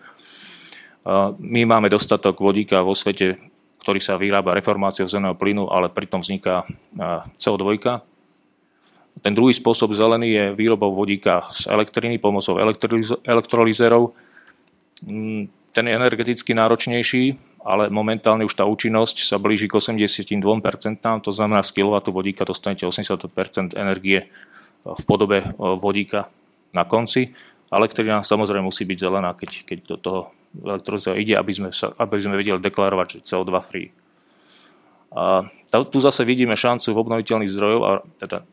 my máme dostatok vodíka vo svete ktorý sa vyrába reformáciou zemného plynu, ale pritom vzniká CO2. Ten druhý spôsob zelený je výrobou vodíka z elektriny pomocou elektrolizérov. Mm, ten je energeticky náročnejší, ale momentálne už tá účinnosť sa blíži k 82%, to znamená z kW vodíka dostanete 80% energie v podobe vodíka na konci. Elektrina samozrejme musí byť zelená, keď, keď do toho elektrolizera ide, aby sme, sa, aby sme vedeli deklarovať, že CO2 free. A tu zase vidíme šancu v obnoviteľných zdrojov a teda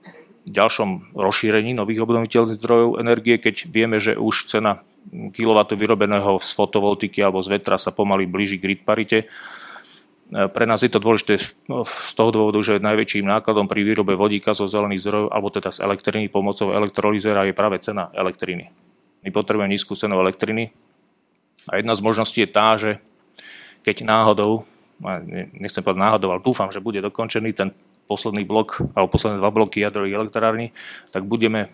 ďalšom rozšírení nových obnoviteľných zdrojov energie, keď vieme, že už cena kW vyrobeného z fotovoltiky alebo z vetra sa pomaly blíži k grid parite. Pre nás je to dôležité z toho dôvodu, že najväčším nákladom pri výrobe vodíka zo zelených zdrojov alebo teda z elektriny pomocou elektrolizera je práve cena elektriny. My potrebujeme nízku cenu elektriny a jedna z možností je tá, že keď náhodou, nechcem povedať náhodou, ale dúfam, že bude dokončený ten posledný blok alebo posledné dva bloky jadrových elektrární, tak budeme e,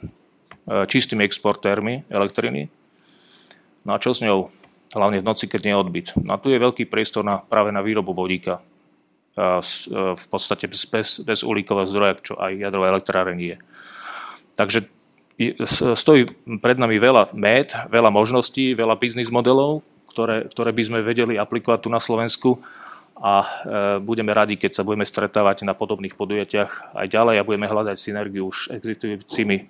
čistými exportérmi elektriny. No a čo s ňou? Hlavne v noci, keď nie je odbyt. No a tu je veľký priestor na, práve na výrobu vodíka. A e, v podstate bez, bez uhlíkového zdroja, čo aj jadrové elektrárenie je. Takže stojí pred nami veľa med, veľa možností, veľa biznis modelov, ktoré, ktoré by sme vedeli aplikovať tu na Slovensku a e, budeme radi, keď sa budeme stretávať na podobných podujatiach aj ďalej a budeme hľadať synergiu už existujúcimi e,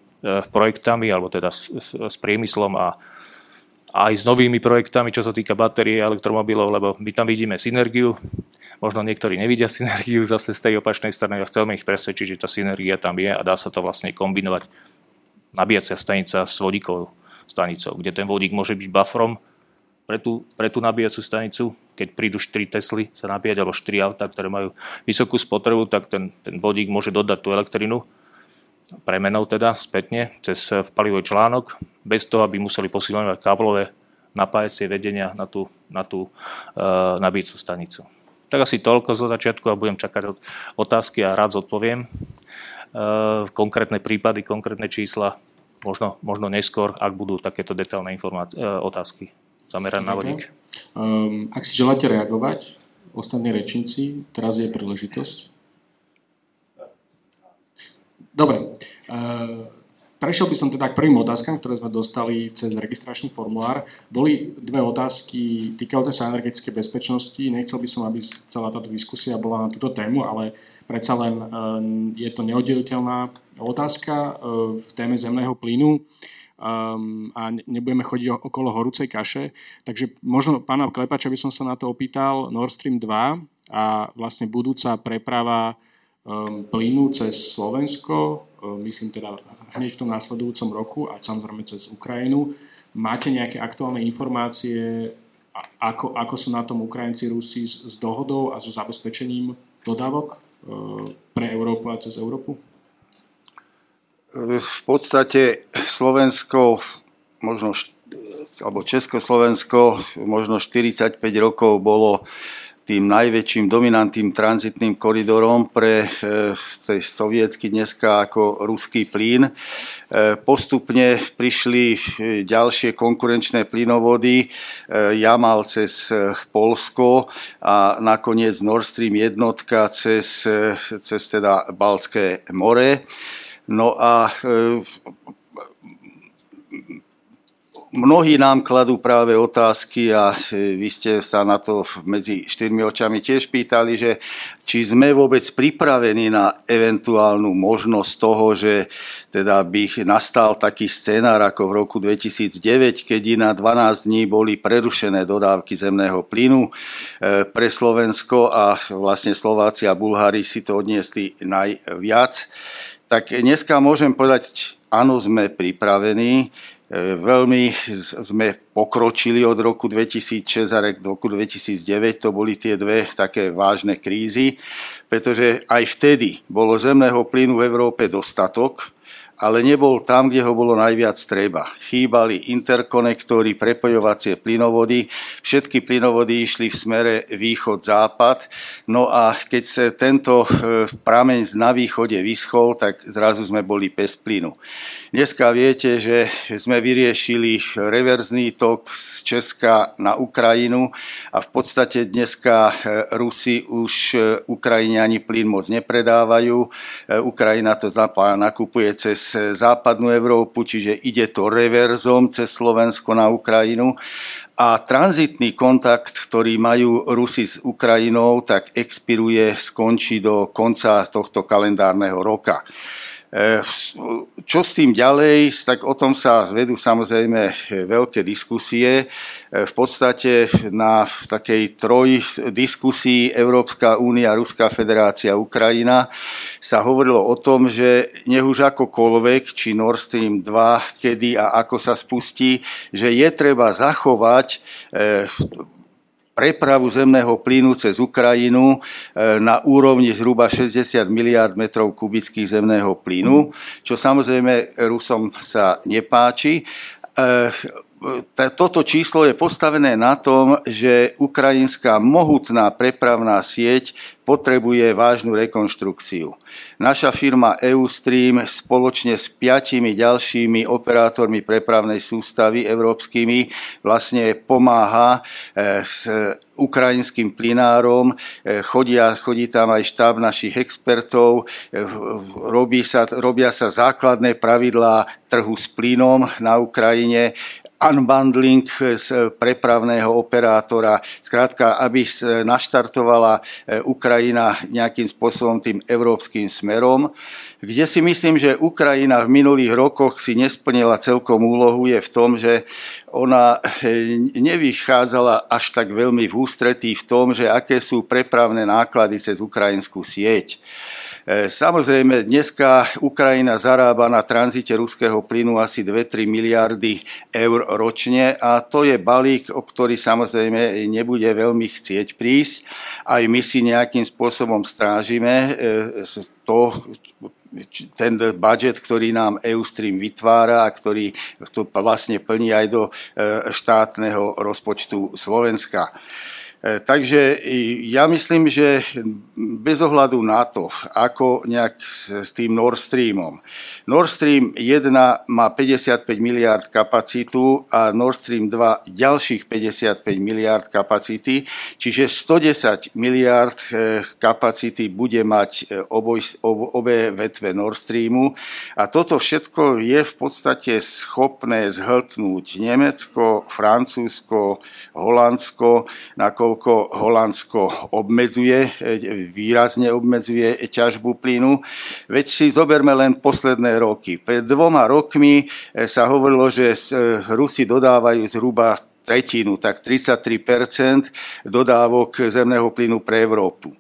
projektami alebo teda s, s, s priemyslom a aj s novými projektami, čo sa týka batérie a elektromobilov, lebo my tam vidíme synergiu. Možno niektorí nevidia synergiu zase z tej opačnej strany a chceme ich presvedčiť, že tá synergia tam je a dá sa to vlastne kombinovať nabíjacia stanica s vodíkovou stanicou, kde ten vodík môže byť bufferom pre tú, pre tú nabíjacú stanicu. Keď prídu 4 Tesly sa nabíjať, alebo 4 auta, ktoré majú vysokú spotrebu, tak ten, ten vodík môže dodať tú elektrinu premenou teda spätne cez palivový článok, bez toho, aby museli posilňovať káblové napájacie vedenia na tú, na tú uh, nabíjacú stanicu. Tak asi toľko zo začiatku a budem čakať otázky a rád zodpoviem. Eh, konkrétne prípady, konkrétne čísla, možno, možno neskôr, ak budú takéto detailné informácie, otázky zamerané na vodík. Um, ak si želáte reagovať, ostatní rečníci, teraz je príležitosť. Dobre. Uh, Prešiel by som teda k prvým otázkam, ktoré sme dostali cez registračný formulár. Boli dve otázky týkajúce sa energetickej bezpečnosti. Nechcel by som, aby celá táto diskusia bola na túto tému, ale predsa len eh, je to neoddeliteľná otázka eh, v téme zemného plynu um, a nebudeme chodiť okolo horúcej kaše. Takže možno pána Klepača by som sa na to opýtal. Nord Stream 2 a vlastne budúca preprava plynu cez Slovensko, um, myslím teda hneď v tom následujúcom roku a samozrejme cez Ukrajinu. Máte nejaké aktuálne informácie, ako, ako sú na tom Ukrajinci, Rusi s, s dohodou a so zabezpečením dodávok e, pre Európu a cez Európu? V podstate Slovensko, možno, alebo Československo, možno 45 rokov bolo tým najväčším dominantným tranzitným koridorom pre e, sovietsky dneska ako ruský plyn. E, postupne prišli e, ďalšie konkurenčné plynovody, Jamal cez Polsko a nakoniec Nord Stream jednotka cez, cez teda Baltské more. No a Mnohí nám kladú práve otázky a e, vy ste sa na to medzi štyrmi očami tiež pýtali, že či sme vôbec pripravení na eventuálnu možnosť toho, že teda by nastal taký scenár ako v roku 2009, keď na 12 dní boli prerušené dodávky zemného plynu e, pre Slovensko a vlastne Slováci a Bulhári si to odniesli najviac. Tak dneska môžem povedať, áno, sme pripravení. E, veľmi sme pokročili od roku 2006 a roku 2009, to boli tie dve také vážne krízy, pretože aj vtedy bolo zemného plynu v Európe dostatok, ale nebol tam, kde ho bolo najviac treba. Chýbali interkonektory, prepojovacie plynovody, všetky plynovody išli v smere východ-západ, no a keď sa tento e, prameň na východe vyschol, tak zrazu sme boli bez plynu. Dneska viete, že sme vyriešili reverzný tok z Česka na Ukrajinu a v podstate dneska Rusi už Ukrajine ani plyn moc nepredávajú. Ukrajina to nakupuje cez západnú Európu, čiže ide to reverzom cez Slovensko na Ukrajinu a tranzitný kontakt, ktorý majú Rusi s Ukrajinou, tak expiruje, skončí do konca tohto kalendárneho roka. E, čo s tým ďalej, tak o tom sa zvedú samozrejme veľké diskusie. E, v podstate na takej troj diskusii Európska únia, Ruská federácia, Ukrajina sa hovorilo o tom, že nech už akokoľvek, či Nord Stream 2, kedy a ako sa spustí, že je treba zachovať prepravu zemného plynu cez Ukrajinu e, na úrovni zhruba 60 miliard metrov kubických zemného plynu, čo samozrejme Rusom sa nepáči. E, toto číslo je postavené na tom, že ukrajinská mohutná prepravná sieť potrebuje vážnu rekonštrukciu. Naša firma Eustream spoločne s piatimi ďalšími operátormi prepravnej sústavy európskymi vlastne pomáha eh, s ukrajinským plinárom, eh, chodia, chodí tam aj štáb našich expertov, eh, robí sa, robia sa základné pravidlá trhu s plynom na Ukrajine, unbundling z prepravného operátora, zkrátka, aby naštartovala Ukrajina nejakým spôsobom tým európskym smerom. Kde si myslím, že Ukrajina v minulých rokoch si nesplnila celkom úlohu je v tom, že ona nevychádzala až tak veľmi v ústretí v tom, že aké sú prepravné náklady cez ukrajinskú sieť. E, samozrejme, dneska Ukrajina zarába na tranzite ruského plynu asi 2-3 miliardy eur ročne a to je balík, o ktorý samozrejme nebude veľmi chcieť prísť. Aj my si nejakým spôsobom strážime e, to, ten budget, ktorý nám Eustream vytvára a ktorý to vlastne plní aj do e, štátneho rozpočtu Slovenska. E, takže ja myslím, že bez ohľadu na to, ako nejak s tým Nord Streamom. Nord Stream 1 má 55 miliard kapacitu a Nord Stream 2 ďalších 55 miliard kapacity, čiže 110 miliard e, kapacity bude mať e, oboj, obe vetve Nord Streamu a toto všetko je v podstate schopné zhltnúť Nemecko, Francúzsko, Holandsko, nakoľko nakoľko Holandsko obmedzuje, výrazne obmedzuje ťažbu plynu. Veď si zoberme len posledné roky. Pred dvoma rokmi eh, sa hovorilo, že eh, Rusi dodávajú zhruba tretinu, tak 33% dodávok zemného plynu pre Európu.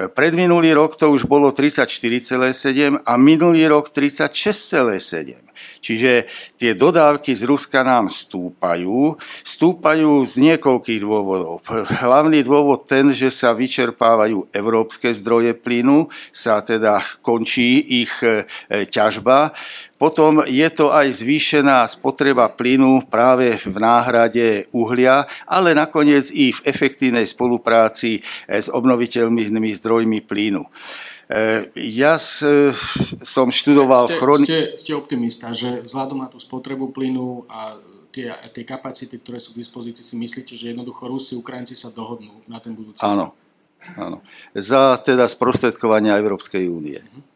Predminulý rok to už bolo 34,7 a minulý rok 36,7. Čiže tie dodávky z Ruska nám stúpajú. Stúpajú z niekoľkých dôvodov. Hlavný dôvod ten, že sa vyčerpávajú európske zdroje plynu, sa teda končí ich e, ťažba. Potom je to aj zvýšená spotreba plynu práve v náhrade uhlia, ale nakoniec i v efektívnej spolupráci s obnoviteľnými zdrojmi plynu. E, ja som študoval... Ste, chroni... ste, ste optimista, že vzhľadom na tú spotrebu plynu a tie, tie kapacity, ktoré sú k dispozícii, si myslíte, že jednoducho Rusi, Ukrajinci sa dohodnú na ten budúci Áno, áno. Za teda sprostredkovania Európskej únie. Uh-huh.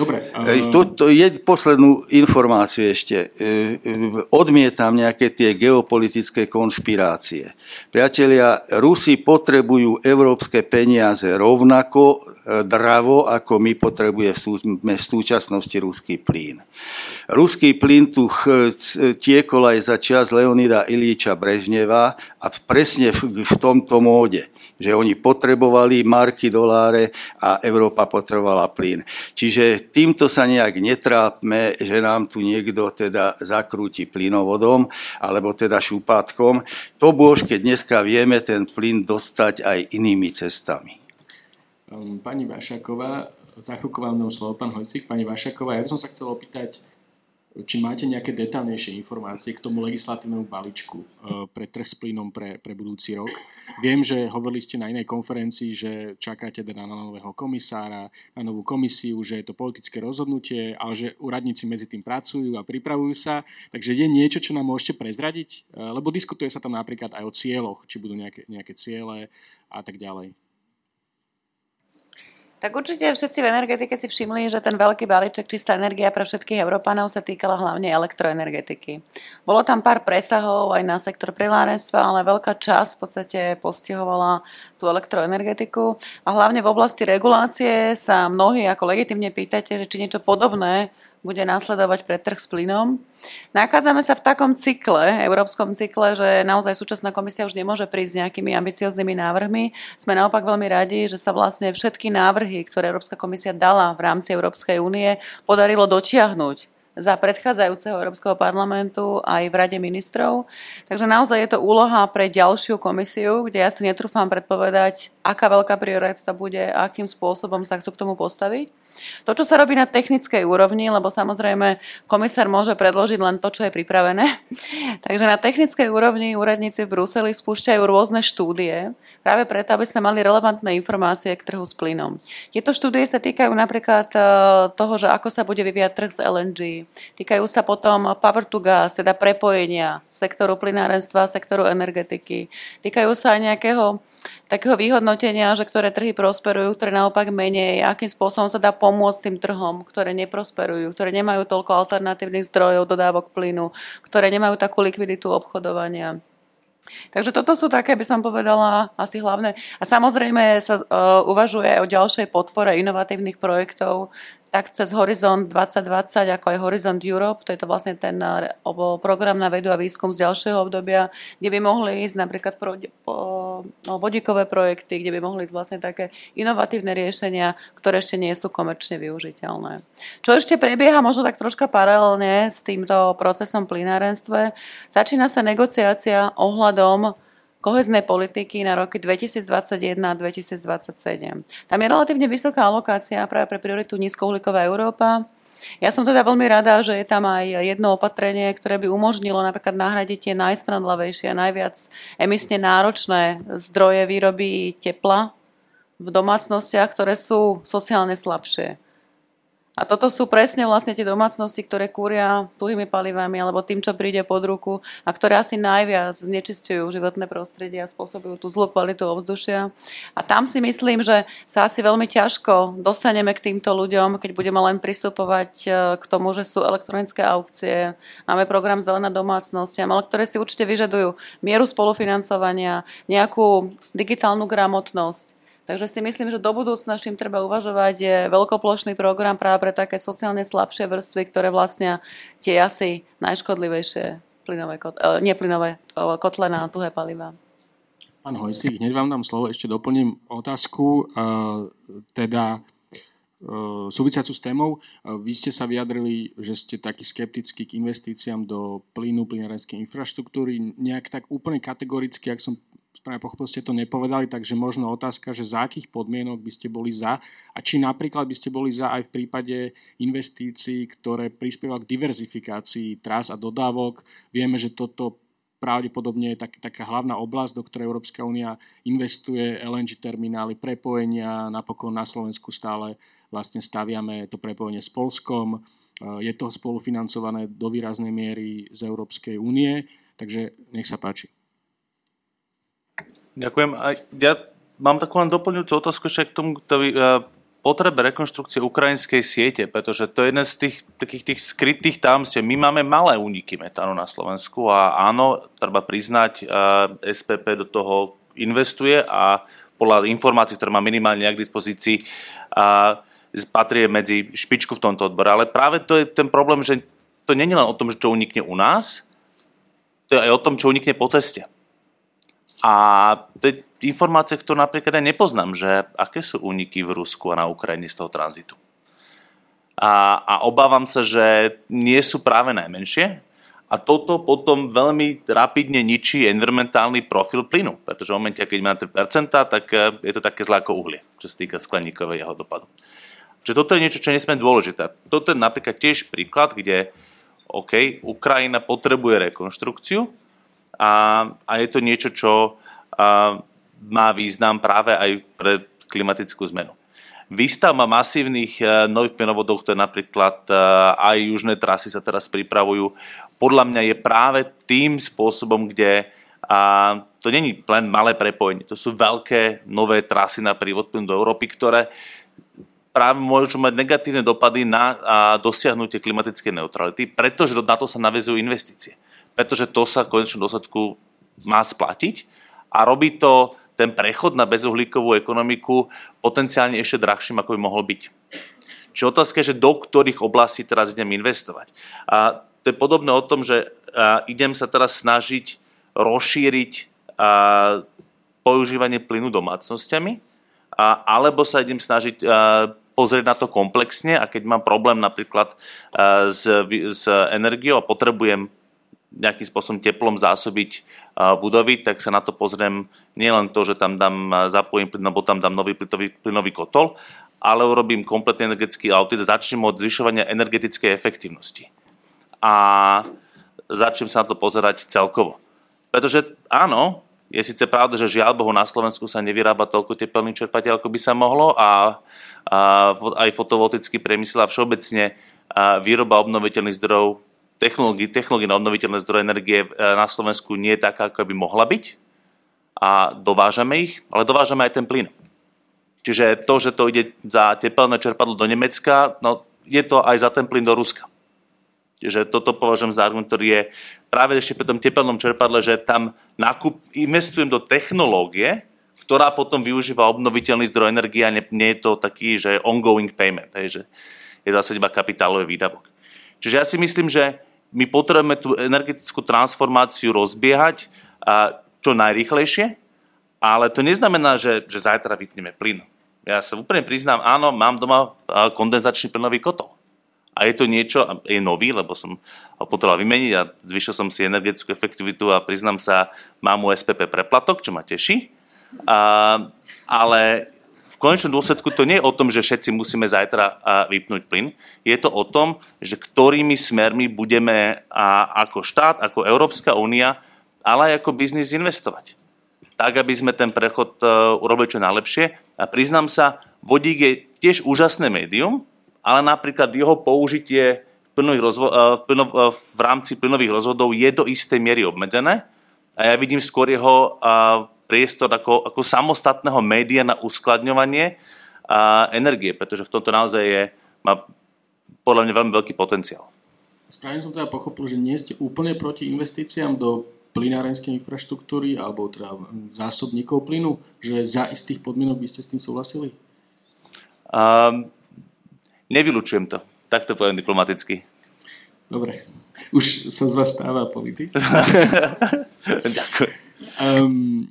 Dobre. Uh... To, to je poslednú informáciu ešte. E, odmietam nejaké tie geopolitické konšpirácie. Priatelia, Rusi potrebujú európske peniaze rovnako dravo, ako my potrebujeme v súčasnosti ruský plyn. Ruský plyn tu tiekol aj za čas Leonida Ilíča Brežneva a presne v, v tomto móde že oni potrebovali marky, doláre a Európa potrebovala plyn. Čiže týmto sa nejak netrápme, že nám tu niekto teda zakrúti plynovodom alebo teda šupátkom. To bož, keď dneska vieme ten plyn dostať aj inými cestami. Ehm, pani Vašaková, za vám slovo, pán Hojcik. Pani Vašaková, ja by som sa chcel opýtať, či máte nejaké detálnejšie informácie k tomu legislatívnemu balíčku pre trh s plynom pre, pre budúci rok. Viem, že hovorili ste na inej konferencii, že čakáte teda na nového komisára, na novú komisiu, že je to politické rozhodnutie, ale že úradníci medzi tým pracujú a pripravujú sa. Takže je niečo, čo nám môžete prezradiť? Lebo diskutuje sa tam napríklad aj o cieľoch, či budú nejaké, nejaké ciele a tak ďalej. Tak určite všetci v energetike si všimli, že ten veľký balíček čistá energia pre všetkých Európanov sa týkala hlavne elektroenergetiky. Bolo tam pár presahov aj na sektor prilárenstva, ale veľká časť v podstate postihovala tú elektroenergetiku a hlavne v oblasti regulácie sa mnohí ako legitimne pýtate, že či niečo podobné bude následovať pre trh s plynom. Nachádzame sa v takom cykle, európskom cykle, že naozaj súčasná komisia už nemôže prísť s nejakými ambicioznými návrhmi. Sme naopak veľmi radi, že sa vlastne všetky návrhy, ktoré Európska komisia dala v rámci Európskej únie, podarilo dotiahnuť za predchádzajúceho Európskeho parlamentu aj v Rade ministrov. Takže naozaj je to úloha pre ďalšiu komisiu, kde ja si netrúfam predpovedať, aká veľká priorita bude a akým spôsobom sa chcú k tomu postaviť. To, čo sa robí na technickej úrovni, lebo samozrejme komisár môže predložiť len to, čo je pripravené. Takže na technickej úrovni úradníci v Bruseli spúšťajú rôzne štúdie, práve preto, aby sme mali relevantné informácie k trhu s plynom. Tieto štúdie sa týkajú napríklad e, toho, že ako sa bude vyvíjať trh s LNG. Týkajú sa potom power to gas, teda prepojenia sektoru plynárenstva, sektoru energetiky. Týkajú sa aj nejakého takého vyhodnotenia, že ktoré trhy prosperujú, ktoré naopak menej, akým spôsobom sa dá pomôcť tým trhom, ktoré neprosperujú, ktoré nemajú toľko alternatívnych zdrojov dodávok plynu, ktoré nemajú takú likviditu obchodovania. Takže toto sú také, by som povedala, asi hlavné. A samozrejme sa uh, uvažuje o ďalšej podpore inovatívnych projektov, tak cez Horizont 2020, ako aj Horizont Europe, to je to vlastne ten eh, program na vedu a výskum z ďalšieho obdobia, kde by mohli ísť napríklad pro, po, no, vodíkové projekty, kde by mohli ísť vlastne také inovatívne riešenia, ktoré ešte nie sú komerčne využiteľné. Čo ešte prebieha možno tak troška paralelne s týmto procesom plinárenstve, začína sa negociácia ohľadom koheznej politiky na roky 2021 a 2027. Tam je relatívne vysoká alokácia práve pre prioritu nízkouhlíková Európa. Ja som teda veľmi rada, že je tam aj jedno opatrenie, ktoré by umožnilo napríklad nahradiť tie najsprandlavejšie a najviac emisne náročné zdroje výroby tepla v domácnostiach, ktoré sú sociálne slabšie. A toto sú presne vlastne tie domácnosti, ktoré kúria tuhými palivami alebo tým, čo príde pod ruku a ktoré asi najviac znečistujú životné prostredie a spôsobujú tú zlú kvalitu ovzdušia. A tam si myslím, že sa asi veľmi ťažko dostaneme k týmto ľuďom, keď budeme len pristupovať e, k tomu, že sú elektronické aukcie, máme program Zelená domácnosť, ale ktoré si určite vyžadujú mieru spolufinancovania, nejakú digitálnu gramotnosť Takže si myslím, že do budúcna, čím treba uvažovať, je veľkoplošný program práve pre také sociálne slabšie vrstvy, ktoré vlastnia tie asi najškodlivejšie plynové, uh, nie uh, kotle na tuhé paliva. Pán Hojsík, hneď vám dám slovo, ešte doplním otázku, uh, teda súvisiacu s témou. Vy ste sa vyjadrili, že ste taký skeptický k investíciám do plynu, plynárenskej infraštruktúry. Nejak tak úplne kategoricky, ak som správne pochopil, ste to nepovedali, takže možno otázka, že za akých podmienok by ste boli za a či napríklad by ste boli za aj v prípade investícií, ktoré prispievajú k diverzifikácii trás a dodávok. Vieme, že toto pravdepodobne je tak, taká hlavná oblasť, do ktorej Európska únia investuje LNG terminály, prepojenia, napokon na Slovensku stále vlastne staviame to prepojenie s Polskom, je to spolufinancované do výraznej miery z Európskej únie, takže nech sa páči. Ďakujem. A ja mám takú len doplňujúcu otázku ešte k tomu ktorý, uh, potrebe rekonštrukcie ukrajinskej siete, pretože to je jeden z tých takých tých skrytých tamstiev. My máme malé úniky metánu na Slovensku a áno, treba priznať, uh, SPP do toho investuje a podľa informácií, ktoré má minimálne k dispozícii, uh, patrí medzi špičku v tomto odbore. Ale práve to je ten problém, že to nie je len o tom, že čo unikne u nás, to je aj o tom, čo unikne po ceste. A to je informácia, ktorú napríklad aj nepoznám, že aké sú úniky v Rusku a na Ukrajine z toho tranzitu. A, a obávam sa, že nie sú práve najmenšie. A toto potom veľmi rapidne ničí environmentálny profil plynu, pretože v momente, keď má 3%, tak eh, je to také zlé ako uhlie, čo sa týka skleníkového dopadu. Čiže toto je niečo, čo je dôležité. Toto je napríklad tiež príklad, kde OK, Ukrajina potrebuje rekonštrukciu a, a je to niečo, čo a, má význam práve aj pre klimatickú zmenu. Výstavba masívnych e, nových plynovodov, ktoré napríklad e, aj južné trasy sa teraz pripravujú, podľa mňa je práve tým spôsobom, kde a to není len malé prepojenie, to sú veľké nové trasy na prívod do Európy, ktoré práve môžu mať negatívne dopady na dosiahnutie klimatickej neutrality, pretože na to sa navezujú investície. Pretože to sa v konečnom dôsledku má splatiť a robí to ten prechod na bezuhlíkovú ekonomiku potenciálne ešte drahším, ako by mohol byť. Čiže otázka je, že do ktorých oblastí teraz idem investovať. A to je podobné o tom, že idem sa teraz snažiť rozšíriť používanie plynu domácnosťami, alebo sa idem snažiť pozrieť na to komplexne a keď mám problém napríklad s, s energiou a potrebujem nejakým spôsobom teplom zásobiť budovy, tak sa na to pozriem nielen to, že tam dám, zapojím plyn, alebo tam dám nový plynový, plynový kotol, ale urobím kompletný energetický audit a začnem od zvyšovania energetickej efektivnosti. A začnem sa na to pozerať celkovo. Pretože áno, je síce pravda, že žiaľ Bohu na Slovensku sa nevyrába toľko tepelných čerpateľ, ako by sa mohlo a, a aj fotovoltický priemysel a všeobecne a výroba obnoviteľných zdrojov technológií, technológií na obnoviteľné zdroje energie e, na Slovensku nie je taká, ako by mohla byť a dovážame ich, ale dovážame aj ten plyn. Čiže to, že to ide za tepelné čerpadlo do Nemecka, no je to aj za ten plyn do Ruska. Čiže toto považujem za argument, ktorý je práve ešte pri tom tepelnom čerpadle, že tam nákup, investujem do technológie, ktorá potom využíva obnoviteľný zdroj energie a nie, nie je to taký, že ongoing payment, hej, že je zase iba kapitálový výdavok. Čiže ja si myslím, že my potrebujeme tú energetickú transformáciu rozbiehať čo najrychlejšie, ale to neznamená, že, že zajtra vypneme plyn. Ja sa úplne priznám, áno, mám doma kondenzačný plynový kotol. A je to niečo, je nový, lebo som ho potreboval vymeniť a zvyšil som si energetickú efektivitu a priznám sa, mám u SPP preplatok, čo ma teší. A, ale konečnom dôsledku to nie je o tom, že všetci musíme zajtra vypnúť plyn. Je to o tom, že ktorými smermi budeme ako štát, ako Európska únia, ale aj ako biznis investovať. Tak, aby sme ten prechod e, urobili čo najlepšie. A priznám sa, vodík je tiež úžasné médium, ale napríklad jeho použitie v, rozvo- e, v, plyno- e, v rámci plynových rozvodov je do istej miery obmedzené. A ja vidím skôr jeho priestor ako, ako samostatného média na uskladňovanie a energie, pretože v tomto naozaj je, má podľa mňa veľmi veľký potenciál. Správne som teda pochopil, že nie ste úplne proti investíciám do plynárenskej infraštruktúry alebo teda zásobníkov plynu, že za istých podmienok by ste s tým súhlasili? Um, nevylučujem to. Tak to poviem diplomaticky. Dobre. Už sa z vás stáva politik. Ďakujem. Um,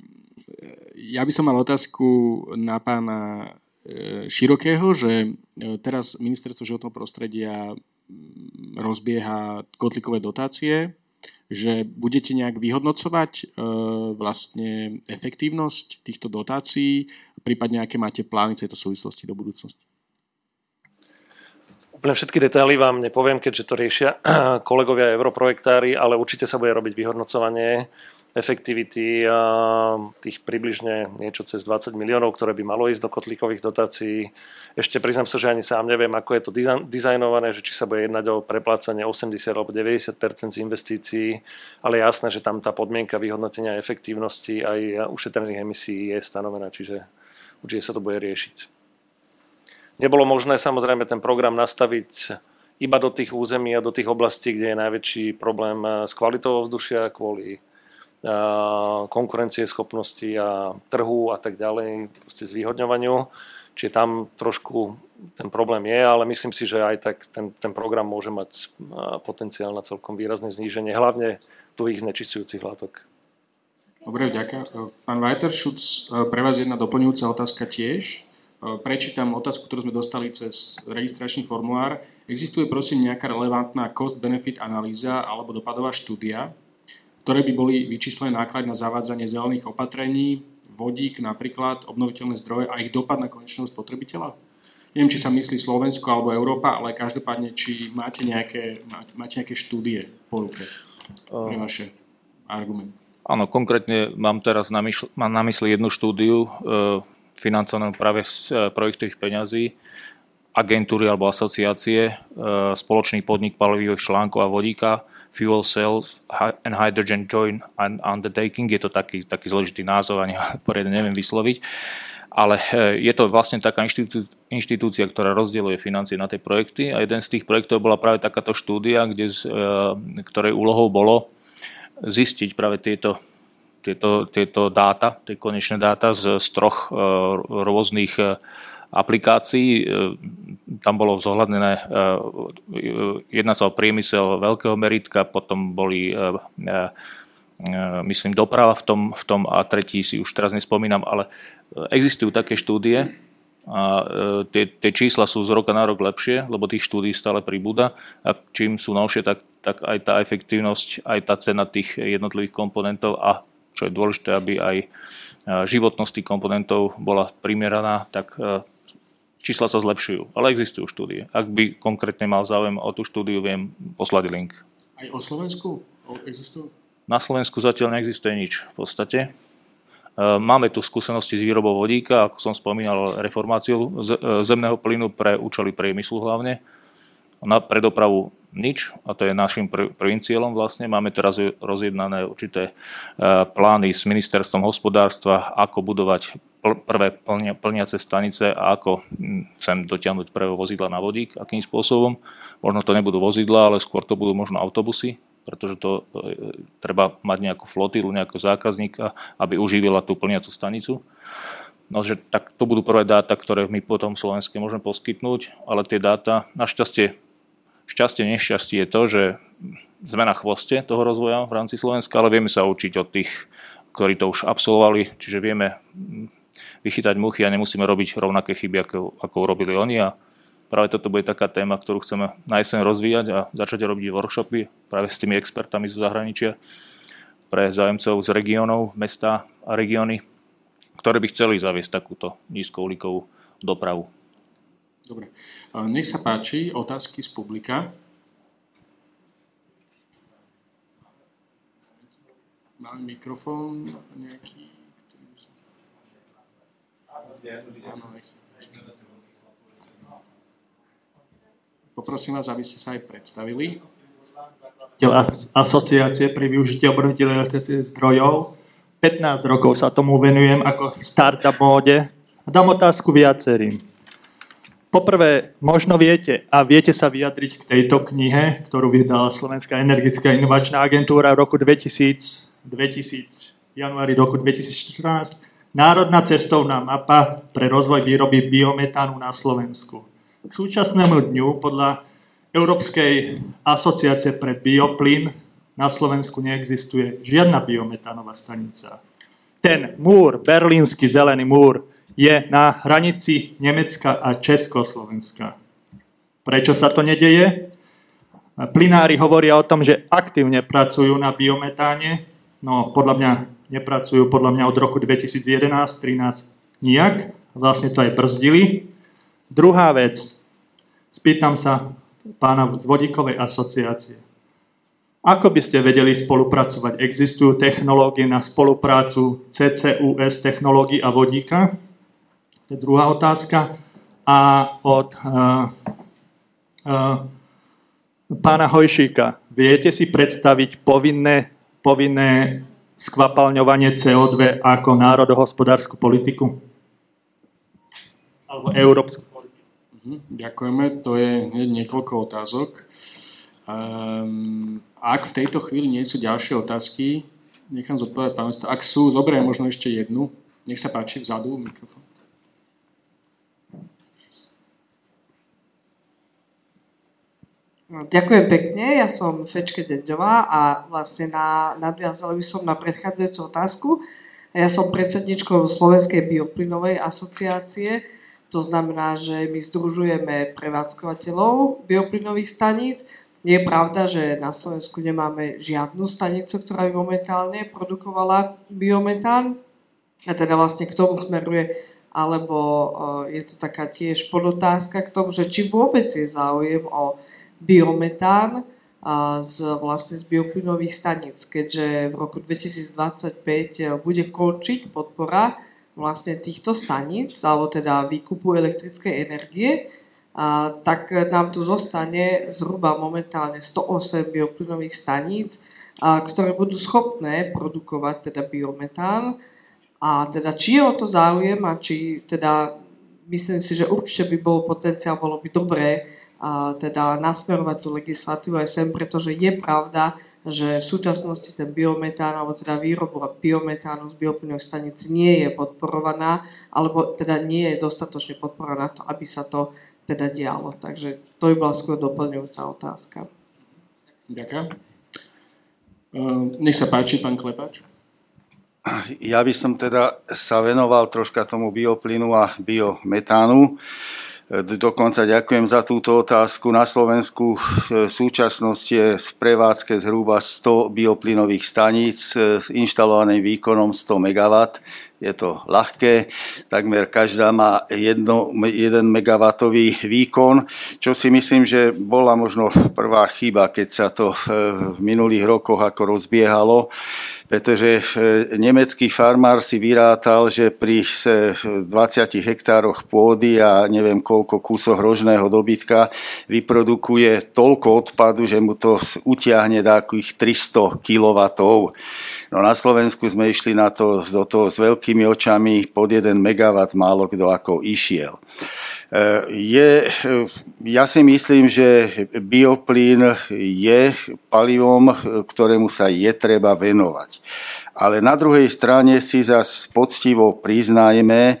ja by som mal otázku na pána e, Širokého, že e, teraz ministerstvo životného prostredia rozbieha kotlíkové dotácie, že budete nejak vyhodnocovať e, vlastne efektívnosť týchto dotácií, prípadne aké máte plány v tejto súvislosti do budúcnosti? Úplne všetky detaily vám nepoviem, keďže to riešia kolegovia europrojektári, ale určite sa bude robiť vyhodnocovanie efektivity tých približne niečo cez 20 miliónov, ktoré by malo ísť do kotlíkových dotácií. Ešte priznám sa, že ani sám neviem, ako je to dizajnované, že či sa bude jednať o preplácanie 80 alebo 90 z investícií, ale jasné, že tam tá podmienka vyhodnotenia efektívnosti aj ušetrených emisí je stanovená, čiže určite sa to bude riešiť. Nebolo možné samozrejme ten program nastaviť iba do tých území a do tých oblastí, kde je najväčší problém s kvalitou ovzdušia kvôli konkurencie schopnosti a trhu a tak ďalej, proste zvýhodňovaniu. Čiže tam trošku ten problém je, ale myslím si, že aj tak ten, ten program môže mať potenciál na celkom výrazné zníženie, hlavne tuhých znečistujúcich látok. Dobre, ďakujem. Pán Weiterschutz, pre vás jedna doplňujúca otázka tiež. Prečítam otázku, ktorú sme dostali cez registračný formulár. Existuje prosím nejaká relevantná cost-benefit analýza alebo dopadová štúdia, ktoré by boli vyčíslené náklady na zavádzanie zelených opatrení, vodík napríklad, obnoviteľné zdroje a ich dopad na konečného spotrebiteľa? neviem, či sa myslí Slovensko alebo Európa, ale každopádne, či máte nejaké, máte nejaké štúdie po ruke pre vaše argumenty. Áno, konkrétne mám teraz na, myšl- mám na mysli jednu štúdiu, e, financovanú práve z e, projektových peňazí, agentúry alebo asociácie, e, spoločný podnik palivových článkov a vodíka, Fuel Cells and Hydrogen Joint Undertaking, je to taký, taký zložitý názov, ani poriadne neviem vysloviť, ale e, je to vlastne taká inštitúcia, ktorá rozdieluje financie na tie projekty. A jeden z tých projektov bola práve takáto štúdia, kde e, ktorej úlohou bolo zistiť práve tieto, tieto, tieto dáta, tie konečné dáta z, z troch rôznych aplikácií. E, tam bolo zohľadnené, e, jedna sa o priemysel veľkého meritka, potom boli e, myslím doprava v tom, v tom a tretí si už teraz nespomínam, ale existujú také štúdie a tie, tie čísla sú z roka na rok lepšie, lebo tých štúdí stále pribúda a čím sú novšie, tak, tak aj tá efektívnosť, aj tá cena tých jednotlivých komponentov a čo je dôležité, aby aj životnosť tých komponentov bola primeraná, tak čísla sa zlepšujú, ale existujú štúdie. Ak by konkrétne mal záujem o tú štúdiu, viem poslať link. Aj o Slovensku existujú? Na Slovensku zatiaľ neexistuje nič v podstate. E, máme tu skúsenosti s výrobou vodíka, ako som spomínal, reformáciu e, zemného plynu pre účely priemyslu hlavne. Na predopravu nič a to je našim prvým cieľom vlastne. Máme teraz rozjednané určité e, plány s ministerstvom hospodárstva, ako budovať prvé plnia, plniace stanice a ako hm, chcem dotiahnuť prvé vozidla na vodík, akým spôsobom. Možno to nebudú vozidla, ale skôr to budú možno autobusy, pretože to e, treba mať nejakú flotilu, nejakého zákazníka, aby uživila tú plniacu stanicu. No, že tak to budú prvé dáta, ktoré my potom Slovenske môžeme poskytnúť, ale tie dáta, našťastie, šťastie, nešťastie je to, že sme na chvoste toho rozvoja v rámci Slovenska, ale vieme sa učiť od tých, ktorí to už absolvovali, čiže vieme vychytať muchy a nemusíme robiť rovnaké chyby, ako, ako urobili oni. A práve toto bude taká téma, ktorú chceme na jeseň rozvíjať a začať robiť workshopy práve s tými expertami zo zahraničia pre zájemcov z regiónov, mesta a regióny, ktoré by chceli zaviesť takúto nízkouhlíkovú dopravu. Dobre. Nech sa páči, otázky z publika. Máme mikrofón nejaký? Poprosím vás, aby ste sa aj predstavili. Asociácie pri využití obnoviteľných elektrických zdrojov. 15 rokov sa tomu venujem ako startup móde. Dám otázku viacerým. Poprvé, možno viete a viete sa vyjadriť k tejto knihe, ktorú vydala Slovenská energická inovačná agentúra v roku 2000, 2000 januári roku 2014 Národná cestovná mapa pre rozvoj výroby biometánu na Slovensku. K súčasnému dňu podľa Európskej asociácie pre bioplyn na Slovensku neexistuje žiadna biometánová stanica. Ten múr, berlínsky zelený múr, je na hranici Nemecka a Československa. Prečo sa to nedeje? Plinári hovoria o tom, že aktívne pracujú na biometáne, no podľa mňa nepracujú podľa mňa od roku 2011-13 nijak. Vlastne to aj brzdili. Druhá vec. Spýtam sa pána z vodíkovej asociácie. Ako by ste vedeli spolupracovať? Existujú technológie na spoluprácu CCUS technológií a vodíka? To je druhá otázka. A od uh, uh, pána Hojšíka. Viete si predstaviť povinné, povinné skvapalňovanie CO2 ako národohospodárskú politiku? Alebo európsku politiku? Mhm, ďakujeme, to je niekoľko otázok. Um, ak v tejto chvíli nie sú ďalšie otázky, nechám zodpovedať pán Ak sú, zoberiem možno ešte jednu. Nech sa páči, vzadu mikrofón. No, ďakujem pekne, ja som Fečke Deďová a vlastne na, nadviazala by som na predchádzajúcu otázku. Ja som predsedničkou Slovenskej bioplynovej asociácie, to znamená, že my združujeme prevádzkovateľov bioplynových staníc. Nie je pravda, že na Slovensku nemáme žiadnu stanicu, ktorá by momentálne produkovala biometán. A teda vlastne k tomu smeruje alebo je to taká tiež podotázka k tomu, že či vôbec je záujem o biometán z, vlastne z bioplynových staníc, keďže v roku 2025 bude končiť podpora vlastne týchto staníc, alebo teda výkupu elektrickej energie, a, tak nám tu zostane zhruba momentálne 108 bioplynových staníc, a, ktoré budú schopné produkovať teda biometán. A teda či je o to záujem a či teda myslím si, že určite by bol potenciál, bolo by dobré a teda nasmerovať tú legislatívu aj sem, pretože je pravda, že v súčasnosti ten biometán, alebo teda výroba biometánu z bioplynových stanic nie je podporovaná, alebo teda nie je dostatočne podporovaná na to, aby sa to teda dialo. Takže to by bola skôr doplňujúca otázka. Ďakujem. Nech sa páči, pán Klepač. Ja by som teda sa venoval troška tomu bioplynu a biometánu. Dokonca ďakujem za túto otázku. Na Slovensku v súčasnosti je v prevádzke zhruba 100 bioplynových staníc s inštalovaným výkonom 100 MW. Je to ľahké, takmer každá má 1 MW výkon, čo si myslím, že bola možno prvá chyba, keď sa to v minulých rokoch ako rozbiehalo pretože e, nemecký farmár si vyrátal, že pri 20 hektároch pôdy a neviem koľko kúsoch rožného dobytka vyprodukuje toľko odpadu, že mu to utiahne takých 300 kW. No na Slovensku sme išli na to, do toho s veľkými očami, pod 1 MW málo kto ako išiel. Je, ja si myslím, že bioplyn je palivom, ktorému sa je treba venovať. Ale na druhej strane si zase poctivo priznajme,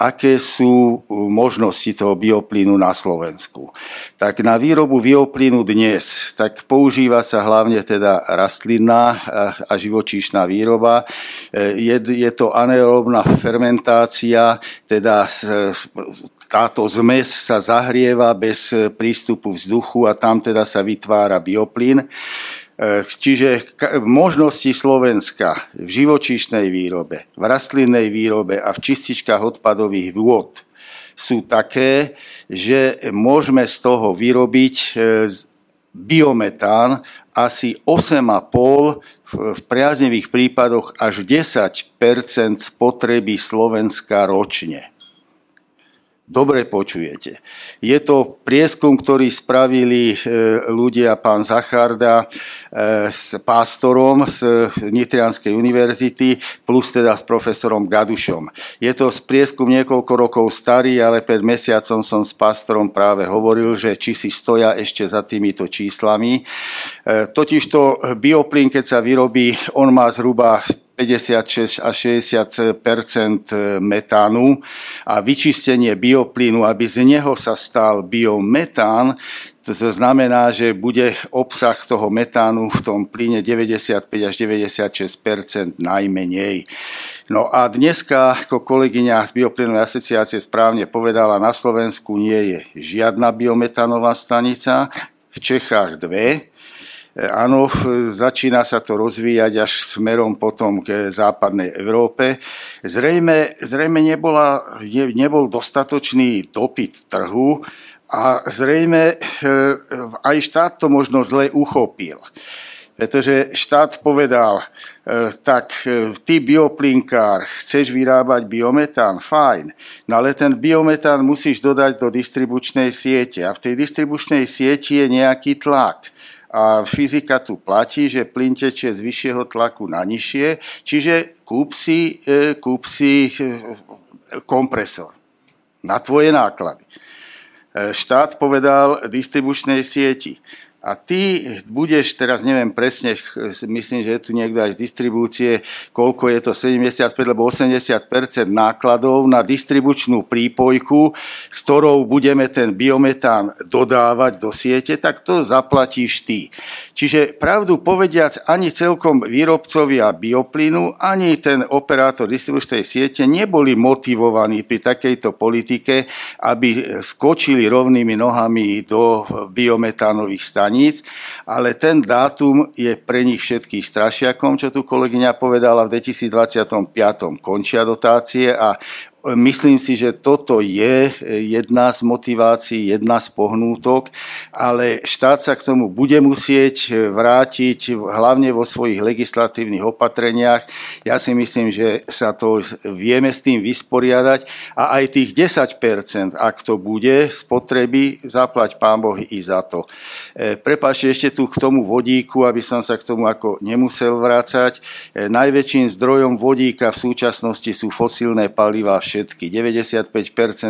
aké sú možnosti toho bioplynu na Slovensku. Tak na výrobu bioplynu dnes, tak používa sa hlavne teda rastlinná a živočíšna výroba. Je, je to anaerobná fermentácia, teda táto zmes sa zahrieva bez e, prístupu vzduchu a tam teda sa vytvára bioplyn. E, čiže možnosti Slovenska v živočíšnej výrobe, v rastlinnej výrobe a v čističkách odpadových vôd sú také, že môžeme z toho vyrobiť e, biometán asi 8,5 v priaznivých prípadoch až 10% spotreby Slovenska ročne dobre počujete. Je to prieskum, ktorý spravili e, ľudia, pán Zacharda e, s pástorom z Nitrianskej univerzity, plus teda s profesorom Gadušom. Je to prieskum niekoľko rokov starý, ale pred mesiacom som s pástorom práve hovoril, že či si stoja ešte za týmito číslami. E, totižto bioplyn, keď sa vyrobí, on má zhruba 56 až 60% metánu a vyčistenie bioplynu, aby z neho sa stal biometán, to znamená, že bude obsah toho metánu v tom plyne 95 až 96% najmenej. No a dneska, ako kolegyňa z Bioplynovej asociácie správne povedala, na Slovensku nie je žiadna biometánová stanica, v Čechách dve, áno, začína sa to rozvíjať až smerom potom k západnej Európe. Zrejme, zrejme nebola, ne, nebol dostatočný dopyt trhu a zrejme e, aj štát to možno zle uchopil. Pretože štát povedal, e, tak ty bioplinkár, chceš vyrábať biometán, fajn, no ale ten biometán musíš dodať do distribučnej siete a v tej distribučnej sieti je nejaký tlak a fyzika tu platí, že plyn tečie z vyššieho tlaku na nižšie, čiže kúp si, e, kúp si e, kompresor na tvoje náklady. E, štát povedal distribučnej sieti a ty budeš, teraz neviem presne, myslím, že je tu niekto aj z distribúcie, koľko je to 75 alebo 80% nákladov na distribučnú prípojku, s ktorou budeme ten biometán dodávať do siete, tak to zaplatíš ty. Čiže pravdu povediac, ani celkom výrobcovia bioplynu, ani ten operátor distribučnej siete neboli motivovaní pri takejto politike, aby skočili rovnými nohami do biometánových staní staníc, ale ten dátum je pre nich všetkých strašiakom, čo tu kolegyňa povedala, v 2025. končia dotácie a myslím si, že toto je jedna z motivácií, jedna z pohnútok, ale štát sa k tomu bude musieť vrátiť hlavne vo svojich legislatívnych opatreniach. Ja si myslím, že sa to vieme s tým vysporiadať a aj tých 10%, ak to bude spotreby, zaplať pán Boh i za to. E, Prepačte ešte tu k tomu vodíku, aby som sa k tomu ako nemusel vrácať. E, najväčším zdrojom vodíka v súčasnosti sú fosílne paliva všetky. 95%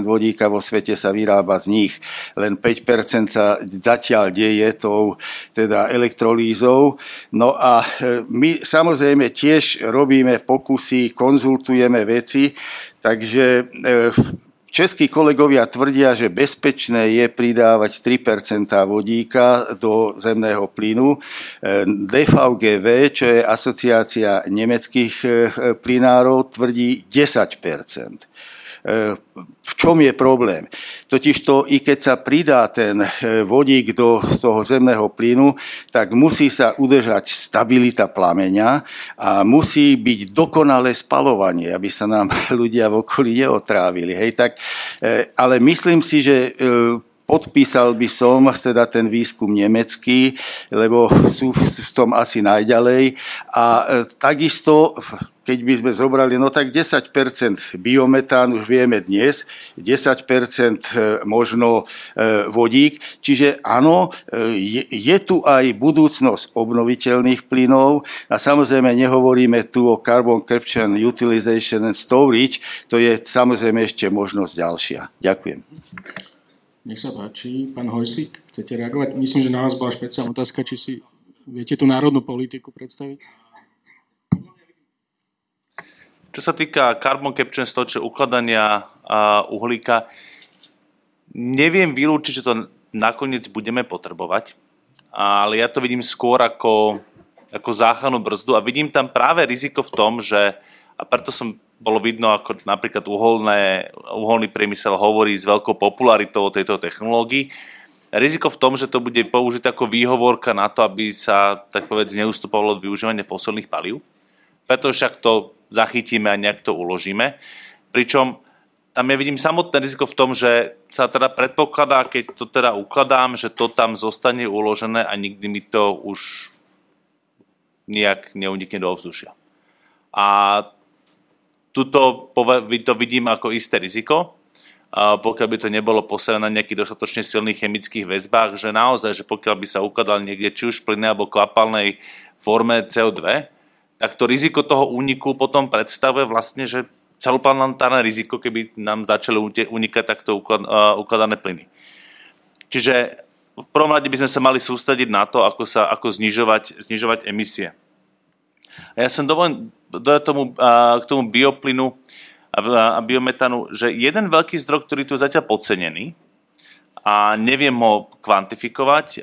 vodíka vo svete sa vyrába z nich. Len 5% sa zatiaľ deje tou teda elektrolízou. No a e, my samozrejme tiež robíme pokusy, konzultujeme veci, takže e, Českí kolegovia tvrdia, že bezpečné je pridávať 3% vodíka do zemného plynu. E, DVGV, čo je asociácia nemeckých plynárov, tvrdí 10 E, v čom je problém? Totiž to, i keď sa pridá ten e, vodík do toho zemného plynu, tak musí sa udržať stabilita plameňa a musí byť dokonalé spalovanie, aby sa nám ľudia v okolí neotrávili. Hej, tak, e, ale myslím si, že podpísal by som teda ten výskum nemecký, lebo sú v tom asi najďalej. A takisto keď by sme zobrali, no tak 10% biometán už vieme dnes, 10% e, možno e, vodík, čiže áno, e, je, je tu aj budúcnosť obnoviteľných plynov a samozrejme nehovoríme tu o carbon capture, utilization and storage, to je samozrejme ešte možnosť ďalšia. Ďakujem. Nech sa páči, pán Hojsík, chcete reagovať? Myslím, že na vás bola špeciálna otázka, či si viete tú národnú politiku predstaviť? Čo sa týka carbon capture, čo ukladania uhlíka, neviem vylúčiť, že to nakoniec budeme potrebovať, ale ja to vidím skôr ako, ako záchranu brzdu a vidím tam práve riziko v tom, že a preto som bolo vidno, ako napríklad uholné, uholný priemysel hovorí s veľkou popularitou o tejto technológii. Riziko v tom, že to bude použité ako výhovorka na to, aby sa, tak povedz, neustupovalo od využívania fosilných palív. Preto však to zachytíme a nejak to uložíme. Pričom tam ja vidím samotné riziko v tom, že sa teda predpokladá, keď to teda ukladám, že to tam zostane uložené a nikdy mi to už nejak neunikne do ovzdušia. A tuto to vidím ako isté riziko, pokiaľ by to nebolo postavené na nejakých dostatočne silných chemických väzbách, že naozaj, že pokiaľ by sa ukladal niekde či už v plyne alebo kvapalnej forme CO2, tak to riziko toho úniku potom predstavuje vlastne, že celoplanetárne riziko, keby nám začali unikať takto ukladané plyny. Čiže v prvom rade by sme sa mali sústrediť na to, ako, sa, ako znižovať, znižovať emisie. A ja som dovolím do tomu, k tomu bioplynu a biometanu, že jeden veľký zdroj, ktorý tu je zatiaľ podcenený a neviem ho kvantifikovať,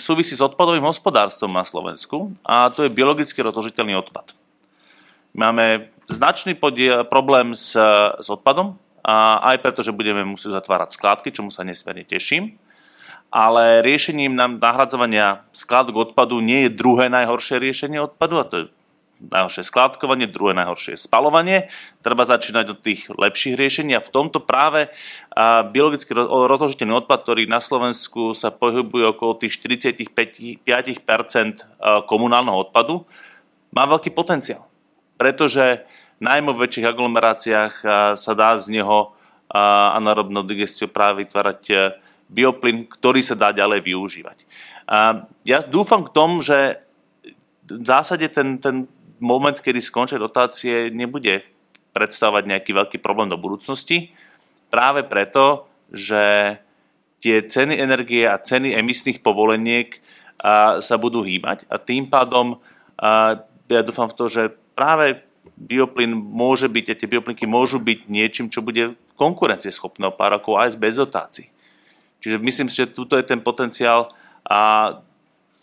súvisí s odpadovým hospodárstvom na Slovensku a to je biologicky rozložiteľný odpad. Máme značný podiel, problém s, s odpadom, a aj preto, že budeme musieť zatvárať skládky, čomu sa nesmierne teším. Ale riešením nám nahradzovania skládok odpadu nie je druhé najhoršie riešenie odpadu, a to je najhoršie skládkovanie, druhé najhoršie spalovanie. Treba začínať od tých lepších riešení a v tomto práve biologicky rozložiteľný odpad, ktorý na Slovensku sa pohybuje okolo tých 45% komunálneho odpadu, má veľký potenciál. Pretože najmä v väčších aglomeráciách sa dá z neho anaerobnou digestiou práve vytvárať bioplyn, ktorý sa dá ďalej využívať. Ja dúfam k tomu, že v zásade ten, ten moment, kedy skončia dotácie, nebude predstavovať nejaký veľký problém do budúcnosti. Práve preto, že tie ceny energie a ceny emisných povoleniek sa budú hýbať a tým pádom ja dúfam v to, že práve bioplyn môže byť, a tie bioplynky môžu byť niečím, čo bude konkurencieschopné o pár rokov aj bez dotácií. Čiže myslím si, že tuto je ten potenciál a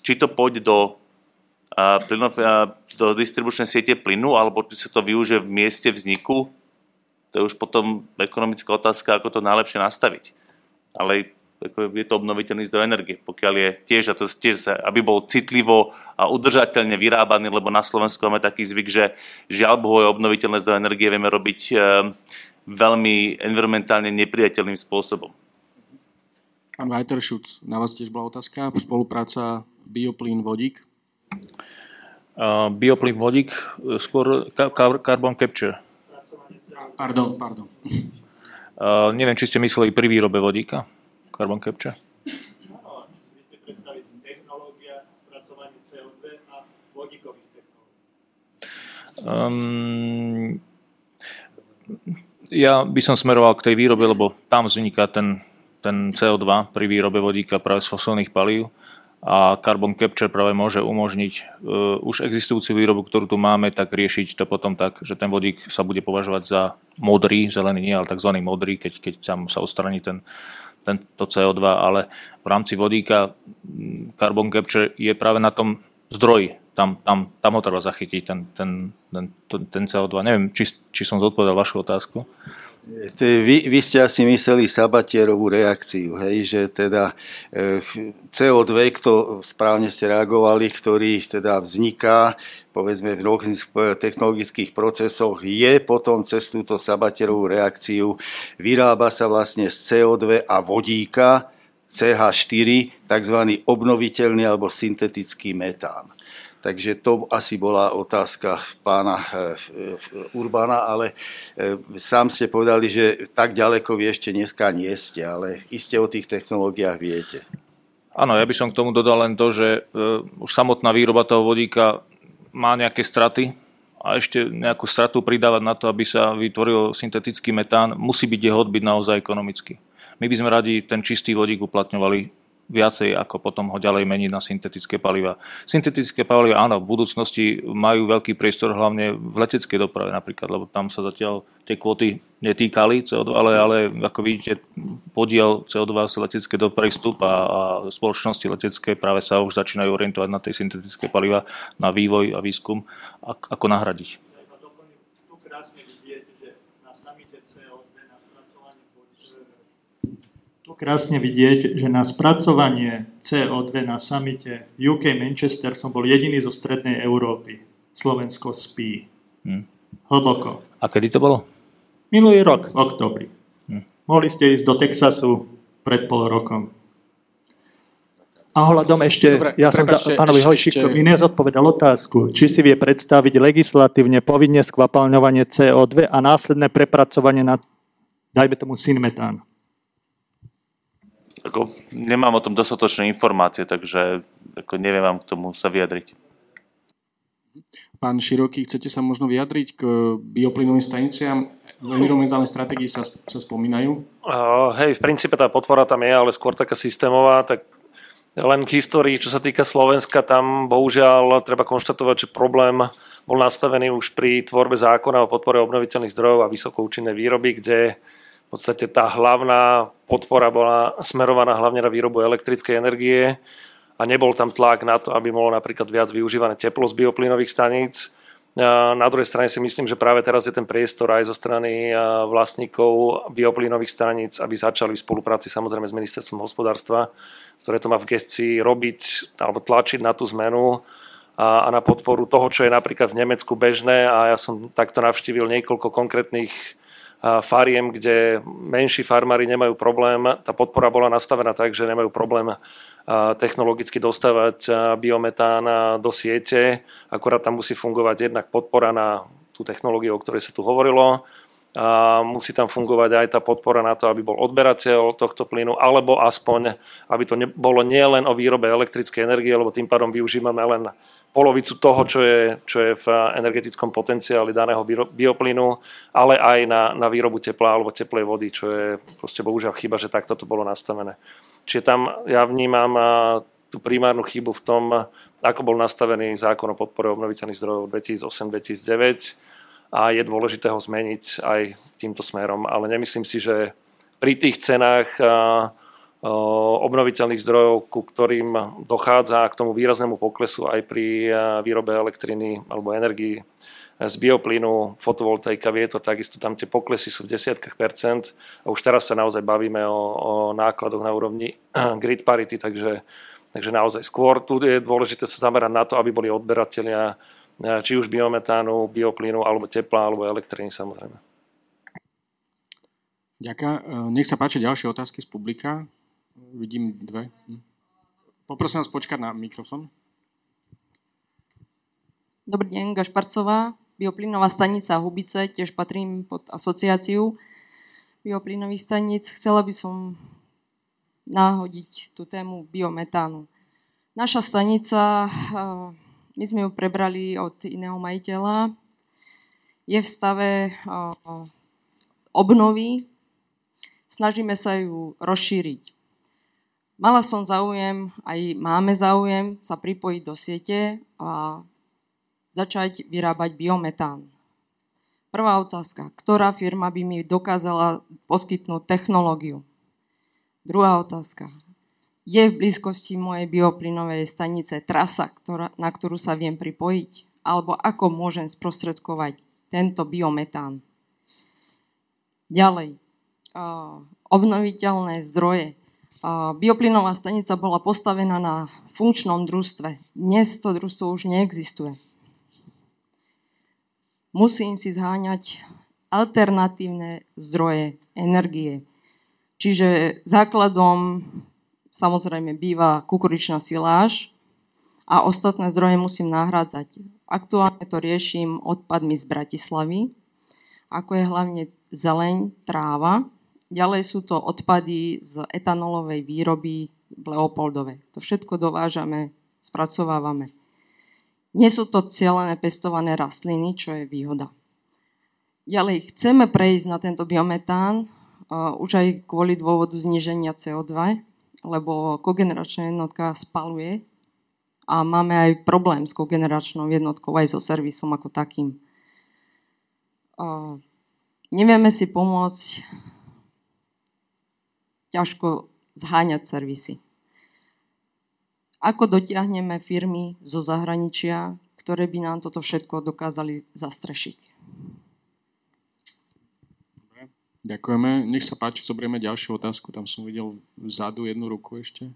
či to pôjde do do distribučnej siete plynu, alebo či sa to využije v mieste vzniku, to je už potom ekonomická otázka, ako to najlepšie nastaviť. Ale je to obnoviteľný zdroj energie. Pokiaľ je tiež, a to tiež aby bol citlivo a udržateľne vyrábaný, lebo na Slovensku máme taký zvyk, že žiaľ Bohu obnoviteľné zdroje energie vieme robiť e, veľmi environmentálne nepriateľným spôsobom. Pán Weiterschutz, na vás tiež bola otázka. Spolupráca bioplyn vodík? Uh, bioplyn vodík, skôr carbon capture. Pardon, pardon. Uh, neviem, či ste mysleli pri výrobe vodíka, carbon capture. Um, ja by som smeroval k tej výrobe, lebo tam vzniká ten, ten CO2 pri výrobe vodíka práve z fosilných palív a carbon capture práve môže umožniť uh, už existujúcu výrobu, ktorú tu máme, tak riešiť to potom tak, že ten vodík sa bude považovať za modrý, zelený nie, ale tzv. modrý, keď, keď tam sa odstraní ten, tento CO2, ale v rámci vodíka carbon capture je práve na tom zdroji. Tam, tam, tam ho treba zachytiť, ten, ten, ten, ten CO2. Neviem, či, či som zodpovedal vašu otázku. Vy, vy ste asi mysleli sabatierovú reakciu, hej, že teda e, CO2, kto správne ste reagovali, ktorý teda vzniká povedzme v technologických procesoch, je potom cez túto sabatierovú reakciu, vyrába sa vlastne z CO2 a vodíka, CH4, tzv. obnoviteľný alebo syntetický metán. Takže to asi bola otázka pána eh, Urbana, ale eh, sám ste povedali, že tak ďaleko vy ešte dneska nie ste, ale iste o tých technológiách viete. Áno, ja by som k tomu dodal len to, že eh, už samotná výroba toho vodíka má nejaké straty a ešte nejakú stratu pridávať na to, aby sa vytvoril syntetický metán, musí byť jeho odbyt naozaj ekonomický. My by sme radi ten čistý vodík uplatňovali viacej ako potom ho ďalej meniť na syntetické paliva. Syntetické paliva, áno, v budúcnosti majú veľký priestor hlavne v leteckej doprave napríklad, lebo tam sa zatiaľ tie kvóty netýkali CO2, ale, ale ako vidíte, podiel CO2 z leteckej dopravy stúpa a spoločnosti letecké práve sa už začínajú orientovať na tej syntetické paliva, na vývoj a výskum, ako nahradiť. krásne vidieť, že na spracovanie CO2 na samite v UK Manchester som bol jediný zo strednej Európy. Slovensko spí. Hmm. Hlboko. A kedy to bolo? Minulý rok, v oktobri. Hmm. Mohli ste ísť do Texasu pred pol rokom. A ohľadom ešte, Dobre, ja som da, pánovi Hojšikovi nezodpovedal otázku, či si vie predstaviť legislatívne povinne skvapalňovanie CO2 a následné prepracovanie na, dajme tomu, synmetán ako, nemám o tom dostatočné informácie, takže ako, neviem vám k tomu sa vyjadriť. Pán Široký, chcete sa možno vyjadriť k bioplynovým staniciám? V environmentálnej stratégii sa, sa spomínajú? Uh, hej, v princípe tá podpora tam je, ale skôr taká systémová, tak len k histórii, čo sa týka Slovenska, tam bohužiaľ treba konštatovať, že problém bol nastavený už pri tvorbe zákona o podpore obnoviteľných zdrojov a vysokoučinnej výroby, kde podstate tá hlavná podpora bola smerovaná hlavne na výrobu elektrickej energie a nebol tam tlak na to, aby bolo napríklad viac využívané teplo z bioplynových staníc. Na druhej strane si myslím, že práve teraz je ten priestor aj zo strany vlastníkov bioplynových staníc, aby začali v spolupráci samozrejme s ministerstvom hospodárstva, ktoré to má v gestii robiť alebo tlačiť na tú zmenu a, na podporu toho, čo je napríklad v Nemecku bežné a ja som takto navštívil niekoľko konkrétnych fariem, kde menší farmári nemajú problém. Tá podpora bola nastavená tak, že nemajú problém technologicky dostávať biometán do siete. Akorát tam musí fungovať jednak podpora na tú technológiu, o ktorej sa tu hovorilo. A musí tam fungovať aj tá podpora na to, aby bol odberateľ tohto plynu, alebo aspoň, aby to bolo nielen o výrobe elektrickej energie, lebo tým pádom využívame len polovicu toho, čo je, čo je v energetickom potenciáli daného bioplynu, ale aj na, na výrobu tepla alebo teplej vody, čo je proste bohužiaľ chyba, že takto to bolo nastavené. Čiže tam ja vnímam tú primárnu chybu v tom, ako bol nastavený zákon o podpore obnoviteľných zdrojov 2008-2009 a je dôležité ho zmeniť aj týmto smerom, ale nemyslím si, že pri tých cenách obnoviteľných zdrojov, ku ktorým dochádza k tomu výraznému poklesu aj pri výrobe elektriny alebo energii z bioplynu, fotovoltaika, to takisto tam tie poklesy sú v desiatkách percent a už teraz sa naozaj bavíme o, o nákladoch na úrovni grid parity, takže, takže naozaj skôr tu je dôležité sa zamerať na to, aby boli odberatelia či už biometánu, bioplynu, alebo tepla, alebo elektriny samozrejme. Ďakujem. Nech sa páči ďalšie otázky z publika. Vidím dve. Hm. Poprosím vás počkať na mikrofón. Dobrý deň, Gašparcová, bioplynová stanica Hubice, tiež patrím pod asociáciu bioplynových staníc. Chcela by som náhodiť tú tému biometánu. Naša stanica, eh, my sme ju prebrali od iného majiteľa, je v stave eh, obnovy, snažíme sa ju rozšíriť. Mala som záujem, aj máme záujem sa pripojiť do siete a začať vyrábať biometán. Prvá otázka. Ktorá firma by mi dokázala poskytnúť technológiu? Druhá otázka. Je v blízkosti mojej bioplynovej stanice trasa, ktorá, na ktorú sa viem pripojiť? Alebo ako môžem sprostredkovať tento biometán? Ďalej. Obnoviteľné zdroje bioplynová stanica bola postavená na funkčnom družstve. Dnes to družstvo už neexistuje. Musím si zháňať alternatívne zdroje energie. Čiže základom samozrejme býva kukuričná siláž a ostatné zdroje musím nahrádzať. Aktuálne to riešim odpadmi z Bratislavy, ako je hlavne zeleň, tráva, Ďalej sú to odpady z etanolovej výroby v Leopoldove. To všetko dovážame, spracovávame. Nie sú to cieľené pestované rastliny, čo je výhoda. Ďalej chceme prejsť na tento biometán, uh, už aj kvôli dôvodu zníženia CO2, lebo kogeneračná jednotka spaluje a máme aj problém s kogeneračnou jednotkou aj so servisom ako takým. Uh, nevieme si pomôcť ťažko zháňať servisy. Ako dotiahneme firmy zo zahraničia, ktoré by nám toto všetko dokázali zastrešiť? Dobre, ďakujeme. Nech sa páči, zoberieme ďalšiu otázku. Tam som videl vzadu jednu ruku ešte.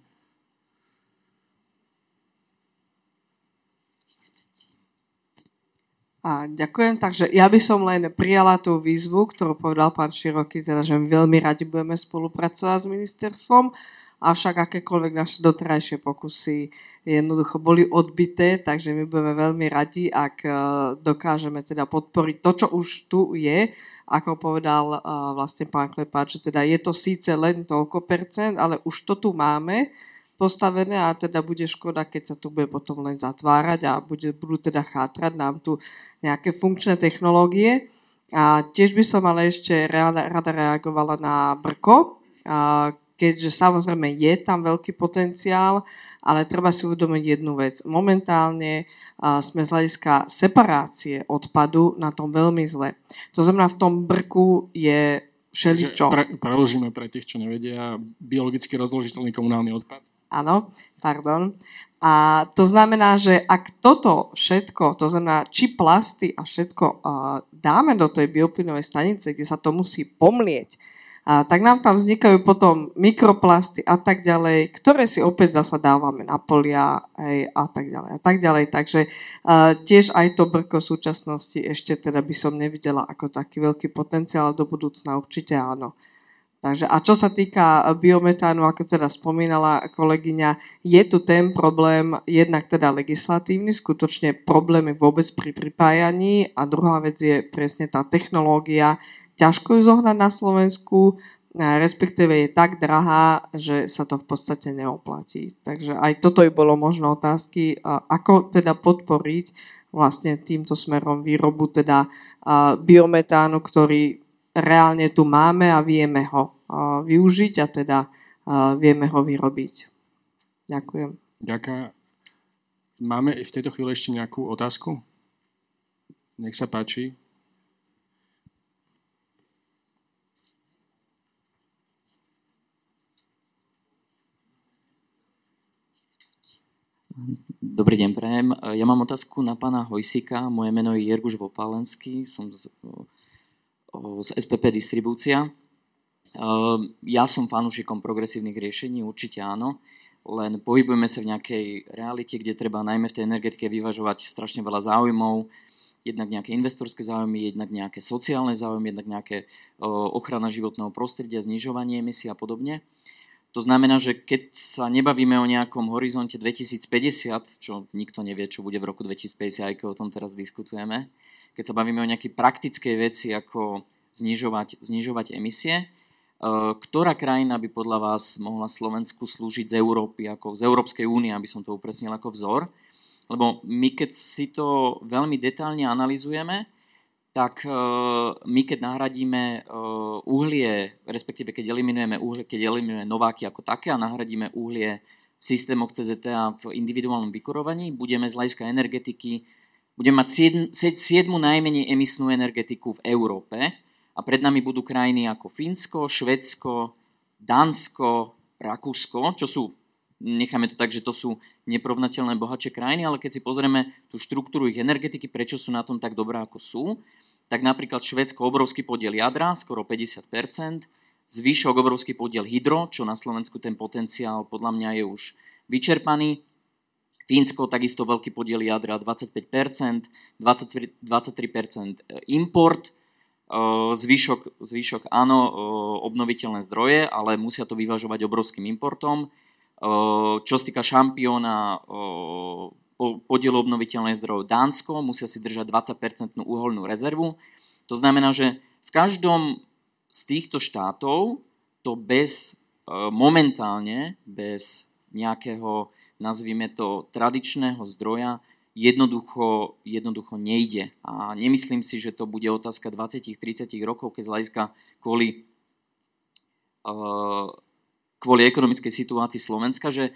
A ďakujem, takže ja by som len prijala tú výzvu, ktorú povedal pán Široký, teda, že veľmi radi budeme spolupracovať s ministerstvom, avšak akékoľvek naše doterajšie pokusy jednoducho boli odbité, takže my budeme veľmi radi, ak e, dokážeme teda podporiť to, čo už tu je, ako povedal e, vlastne pán Klepáč, že teda je to síce len toľko percent, ale už to tu máme, postavené a teda bude škoda, keď sa tu bude potom len zatvárať a bude, budú teda chátrať nám tu nejaké funkčné technológie. A tiež by som ale ešte rada reagovala na Brko, a keďže samozrejme je tam veľký potenciál, ale treba si uvedomiť jednu vec. Momentálne sme z hľadiska separácie odpadu na tom veľmi zle. To znamená, v tom Brku je všeličo. Pre, preložíme pre tých, čo nevedia, biologicky rozložiteľný komunálny odpad. Áno, pardon. A to znamená, že ak toto všetko, to znamená, či plasty a všetko uh, dáme do tej bioplynovej stanice, kde sa to musí pomlieť, a tak nám tam vznikajú potom mikroplasty a tak ďalej, ktoré si opäť zasa dávame na polia hej, a tak ďalej a tak ďalej. Takže uh, tiež aj to brko súčasnosti ešte teda by som nevidela ako taký veľký potenciál, do budúcna určite áno. Takže, a čo sa týka biometánu, ako teda spomínala kolegyňa, je tu ten problém jednak teda legislatívny, skutočne problémy vôbec pri pripájaní a druhá vec je presne tá technológia, ťažko ju zohnať na Slovensku, respektíve je tak drahá, že sa to v podstate neoplatí. Takže aj toto by bolo možno otázky, ako teda podporiť vlastne týmto smerom výrobu teda biometánu, ktorý reálne tu máme a vieme ho využiť a teda vieme ho vyrobiť. Ďakujem. Ďakujem. Máme v tejto chvíli ešte nejakú otázku? Nech sa páči. Dobrý deň, prajem. Ja mám otázku na pána Hojsika. Moje meno je Jerguš Vopálenský, som z, z SPP Distribúcia. Ja som fanúšikom progresívnych riešení, určite áno, len pohybujeme sa v nejakej realite, kde treba najmä v tej energetike vyvažovať strašne veľa záujmov, jednak nejaké investorské záujmy, jednak nejaké sociálne záujmy, jednak nejaké ochrana životného prostredia, znižovanie emisí a podobne. To znamená, že keď sa nebavíme o nejakom horizonte 2050, čo nikto nevie, čo bude v roku 2050, aj keď o tom teraz diskutujeme, keď sa bavíme o nejakej praktickej veci, ako znižovať, znižovať emisie, e, ktorá krajina by podľa vás mohla Slovensku slúžiť z Európy, ako z Európskej únie, aby som to upresnil ako vzor? Lebo my keď si to veľmi detálne analizujeme, tak e, my keď nahradíme e, uhlie, respektíve keď eliminujeme uhlie, keď eliminujeme nováky ako také a nahradíme uhlie v systémoch CZTA v individuálnom vykurovaní, budeme z hľadiska energetiky, budeme mať 7, 7 najmenej emisnú energetiku v Európe a pred nami budú krajiny ako Fínsko, Švedsko, Dánsko, Rakúsko, čo sú, necháme to tak, že to sú neprovnateľné bohatšie krajiny, ale keď si pozrieme tú štruktúru ich energetiky, prečo sú na tom tak dobré, ako sú, tak napríklad Švedsko obrovský podiel jadra, skoro 50%, zvyšok obrovský podiel hydro, čo na Slovensku ten potenciál podľa mňa je už vyčerpaný. Fínsko takisto veľký podiel jadra, 25%, 23%, 23% import, zvyšok, zvyšok áno, obnoviteľné zdroje, ale musia to vyvažovať obrovským importom. Čo sa týka šampióna podielu obnoviteľných zdrojov Dánsko, musia si držať 20% uholnú rezervu. To znamená, že v každom z týchto štátov to bez, e, momentálne, bez nejakého, nazvime to, tradičného zdroja jednoducho, jednoducho nejde. A nemyslím si, že to bude otázka 20-30 rokov, keď z hľadiska kvôli, e, kvôli ekonomickej situácii Slovenska, že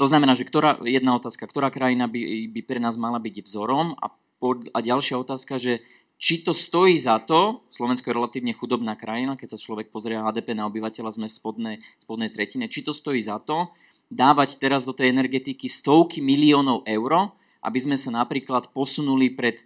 to znamená, že ktorá, jedna otázka, ktorá krajina by, by pre nás mala byť vzorom a, pod, a ďalšia otázka, že či to stojí za to, Slovensko je relatívne chudobná krajina, keď sa človek pozrie HDP na obyvateľa, sme v spodnej, spodnej tretine, či to stojí za to dávať teraz do tej energetiky stovky miliónov eur, aby sme sa napríklad posunuli pred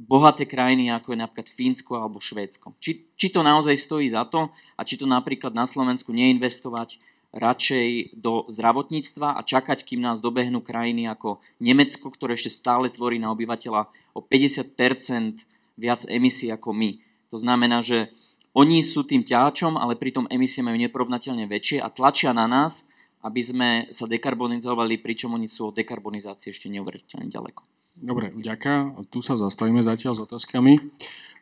bohaté krajiny, ako je napríklad Fínsko alebo Švédsko. Či, či to naozaj stojí za to a či to napríklad na Slovensku neinvestovať radšej do zdravotníctva a čakať, kým nás dobehnú krajiny ako Nemecko, ktoré ešte stále tvorí na obyvateľa o 50% viac emisí ako my. To znamená, že oni sú tým ťačom, ale pritom emisie majú neporovnateľne väčšie a tlačia na nás, aby sme sa dekarbonizovali, pričom oni sú od dekarbonizácie ešte neuveriteľne ďaleko. Dobre, ďaká. Tu sa zastavíme zatiaľ s otázkami.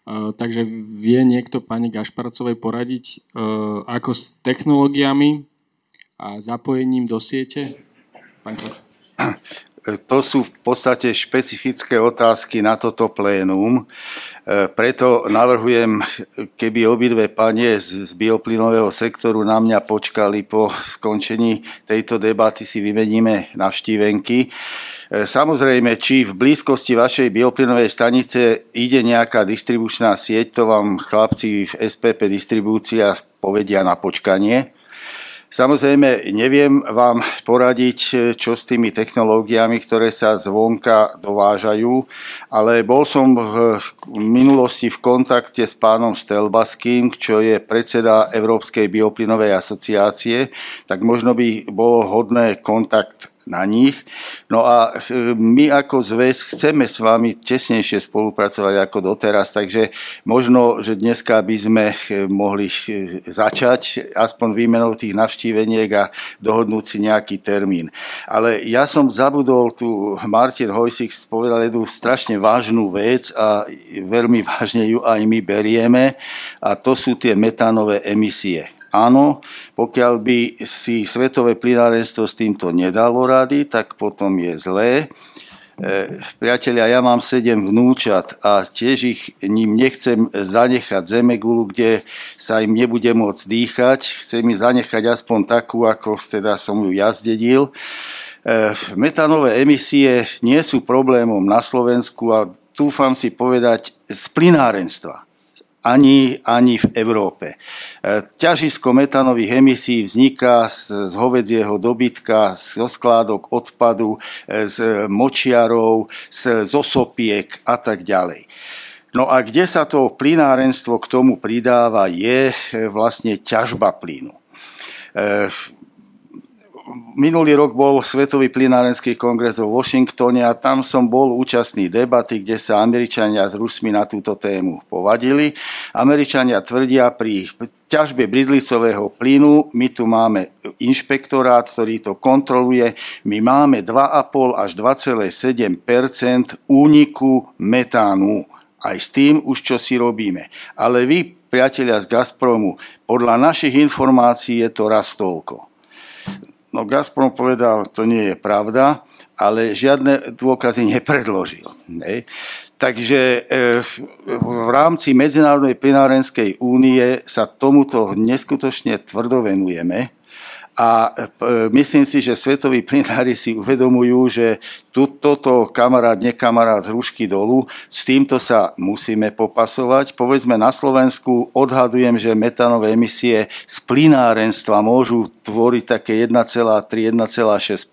Uh, takže vie niekto pani Gašparcovej poradiť, uh, ako s technológiami a zapojením do siete? Pán to sú v podstate špecifické otázky na toto plénum. E, preto navrhujem, keby obidve panie z bioplynového sektoru na mňa počkali po skončení tejto debaty, si vymeníme navštívenky. E, samozrejme, či v blízkosti vašej bioplynovej stanice ide nejaká distribučná sieť, to vám chlapci v SPP distribúcia povedia na počkanie. Samozrejme, neviem vám poradiť, čo s tými technológiami, ktoré sa zvonka dovážajú, ale bol som v minulosti v kontakte s pánom Stelbaským, čo je predseda Európskej bioplynovej asociácie, tak možno by bolo hodné kontakt na nich. No a e, my ako zväz chceme s vami tesnejšie spolupracovať ako doteraz, takže možno, že dneska by sme e, mohli e, začať aspoň výmenou tých navštíveniek a dohodnúť si nejaký termín. Ale ja som zabudol, tu Martin Hojsik povedal jednu strašne vážnu vec a veľmi vážne ju aj my berieme a to sú tie metánové emisie. Áno, pokiaľ by si svetové plynárenstvo s týmto nedalo rady, tak potom je zlé. E, priatelia, ja mám sedem vnúčat a tiež ich ním nechcem zanechať zemegulu, kde sa im nebude môcť dýchať. Chcem im zanechať aspoň takú, ako teda som ju ja zdedil. E, metanové emisie nie sú problémom na Slovensku a túfam si povedať z plynárenstva ani, ani v Európe. E, ťažisko metánových emisí vzniká z, z hovedzieho dobytka, zo skládok odpadu, e, z močiarov, z, z osopiek a tak ďalej. No a kde sa to plynárenstvo k tomu pridáva, je e, vlastne ťažba plynu minulý rok bol Svetový plinárenský kongres vo Washingtone a tam som bol účastný debaty, kde sa Američania s Rusmi na túto tému povadili. Američania tvrdia pri ťažbe bridlicového plynu, my tu máme inšpektorát, ktorý to kontroluje, my máme 2,5 až 2,7% úniku metánu. Aj s tým už čo si robíme. Ale vy, priatelia z Gazpromu, podľa našich informácií je to raz toľko. No Gazprom povedal, to nie je pravda, ale žiadne dôkazy nepredložil. Ne? Takže e, v rámci Medzinárodnej plinárenskej únie sa tomuto neskutočne tvrdo venujeme a e, myslím si, že svetoví plinári si uvedomujú, že tu, toto kamarát, nekamarát hrušky dolu, s týmto sa musíme popasovať. Povedzme na Slovensku odhadujem, že metanové emisie z plinárenstva môžu tvoriť také 1,3-1,6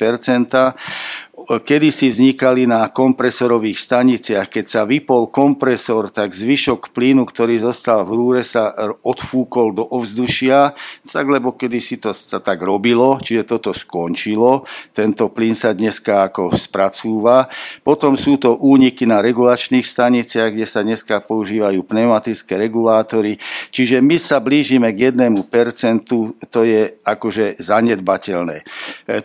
kedy si vznikali na kompresorových staniciach. Keď sa vypol kompresor, tak zvyšok plynu, ktorý zostal v rúre, sa odfúkol do ovzdušia, tak lebo kedy si to sa tak robilo, čiže toto skončilo. Tento plyn sa dneska ako spracúva. Potom sú to úniky na regulačných staniciach, kde sa dneska používajú pneumatické regulátory. Čiže my sa blížime k jednému percentu, to je akože zanedbateľné. E,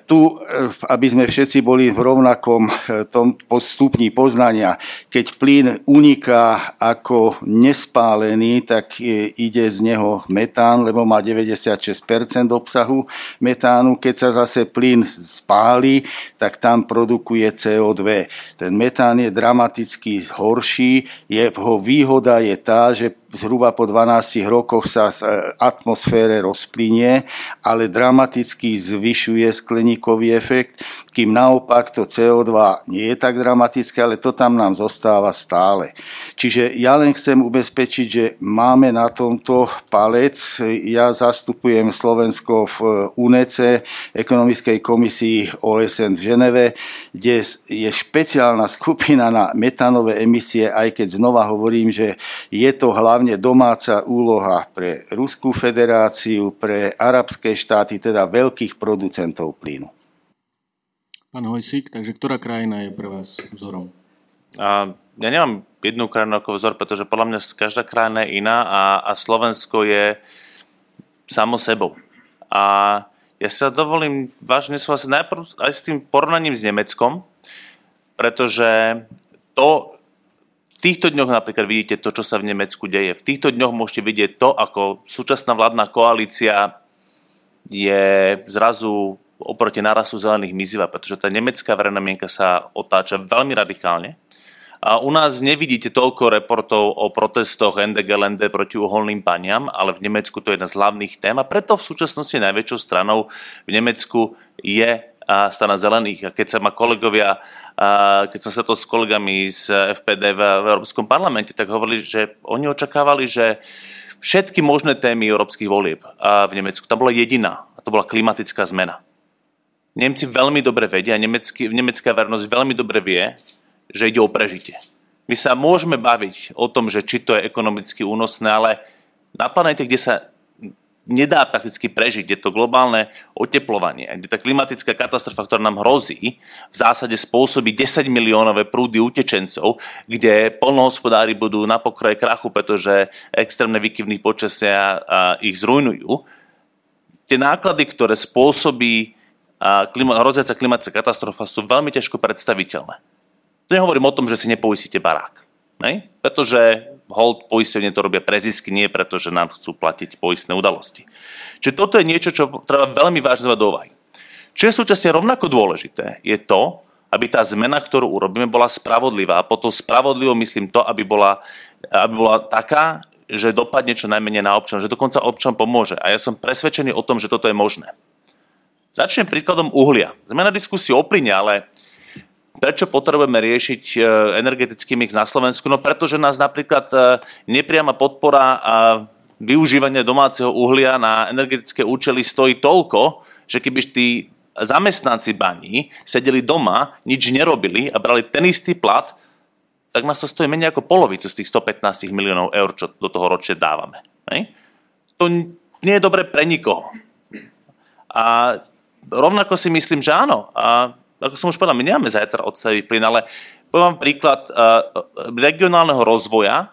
tu, e, aby sme všetci boli v rovnakom eh, tom stupni poznania. Keď plyn uniká ako nespálený, tak ide z neho metán, lebo má 96% obsahu metánu. Keď sa zase plyn spáli, tak tam produkuje CO2. Ten metán je dramaticky horší. Jeho výhoda je tá, že zhruba po 12 rokoch sa v e, atmosfére rozplynie, ale dramaticky zvyšuje skleníkový efekt, kým naopak to CO2 nie je tak dramatické, ale to tam nám zostáva stále. Čiže ja len chcem ubezpečiť, že máme na tomto palec. Ja zastupujem Slovensko v UNECE, ekonomickej komisii OSN v Ženeve, kde je špeciálna skupina na metanové emisie, aj keď znova hovorím, že je to hlavne hlavne domáca úloha pre Ruskú federáciu, pre arabské štáty, teda veľkých producentov plynu. Pán Hojsík, takže ktorá krajina je pre vás vzorom? A, ja nemám jednu krajinu ako vzor, pretože podľa mňa každá krajina je iná a, a Slovensko je samo sebou. A ja sa dovolím vážne súhlasiť najprv aj s tým porovnaním s Nemeckom, pretože to týchto dňoch napríklad vidíte to, čo sa v Nemecku deje. V týchto dňoch môžete vidieť to, ako súčasná vládna koalícia je zrazu oproti narastu zelených mizivá, pretože tá nemecká verejná mienka sa otáča veľmi radikálne. A u nás nevidíte toľko reportov o protestoch NDGLND proti uholným paniam, ale v Nemecku to je jedna z hlavných tém a preto v súčasnosti najväčšou stranou v Nemecku je strana zelených. A keď sa ma kolegovia, keď som sa to s kolegami z FPD v, v Európskom parlamente, tak hovorili, že oni očakávali, že všetky možné témy európskych volieb v Nemecku, tam bola jediná, a to bola klimatická zmena. Nemci veľmi dobre vedia, nemecký, nemecká vernosť veľmi dobre vie, že ide o prežitie. My sa môžeme baviť o tom, že či to je ekonomicky únosné, ale na planete, kde sa nedá prakticky prežiť. Je to globálne oteplovanie, kde tá klimatická katastrofa, ktorá nám hrozí, v zásade spôsobí 10 miliónové prúdy utečencov, kde polnohospodári budú na pokraji krachu, pretože extrémne výkyvný počasia ich zrujnujú. Tie náklady, ktoré spôsobí klima, hroziaca klimatická katastrofa, sú veľmi ťažko predstaviteľné. Nehovorím o tom, že si nepoisíte barák. Ne? Pretože hold poistenie to robia pre zisky, nie preto, že nám chcú platiť poistné udalosti. Čiže toto je niečo, čo treba veľmi vážne do úvahy. Čo je súčasne rovnako dôležité, je to, aby tá zmena, ktorú urobíme, bola spravodlivá. A potom spravodlivo myslím to, aby bola, aby bola taká, že dopadne čo najmenej na občan, že dokonca občan pomôže. A ja som presvedčený o tom, že toto je možné. Začnem príkladom uhlia. Sme na diskusii o plyne, ale Prečo potrebujeme riešiť e, energetický mix na Slovensku? No pretože nás napríklad e, nepriama podpora a využívanie domáceho uhlia na energetické účely stojí toľko, že keby tí zamestnanci baní sedeli doma, nič nerobili a brali ten istý plat, tak nás to stojí menej ako polovicu z tých 115 miliónov eur, čo do toho ročne dávame. To nie je dobre pre nikoho. A rovnako si myslím, že áno. A ako som už povedal, my nemáme zajtra odstaviť plyn, ale poviem vám príklad uh, regionálneho rozvoja,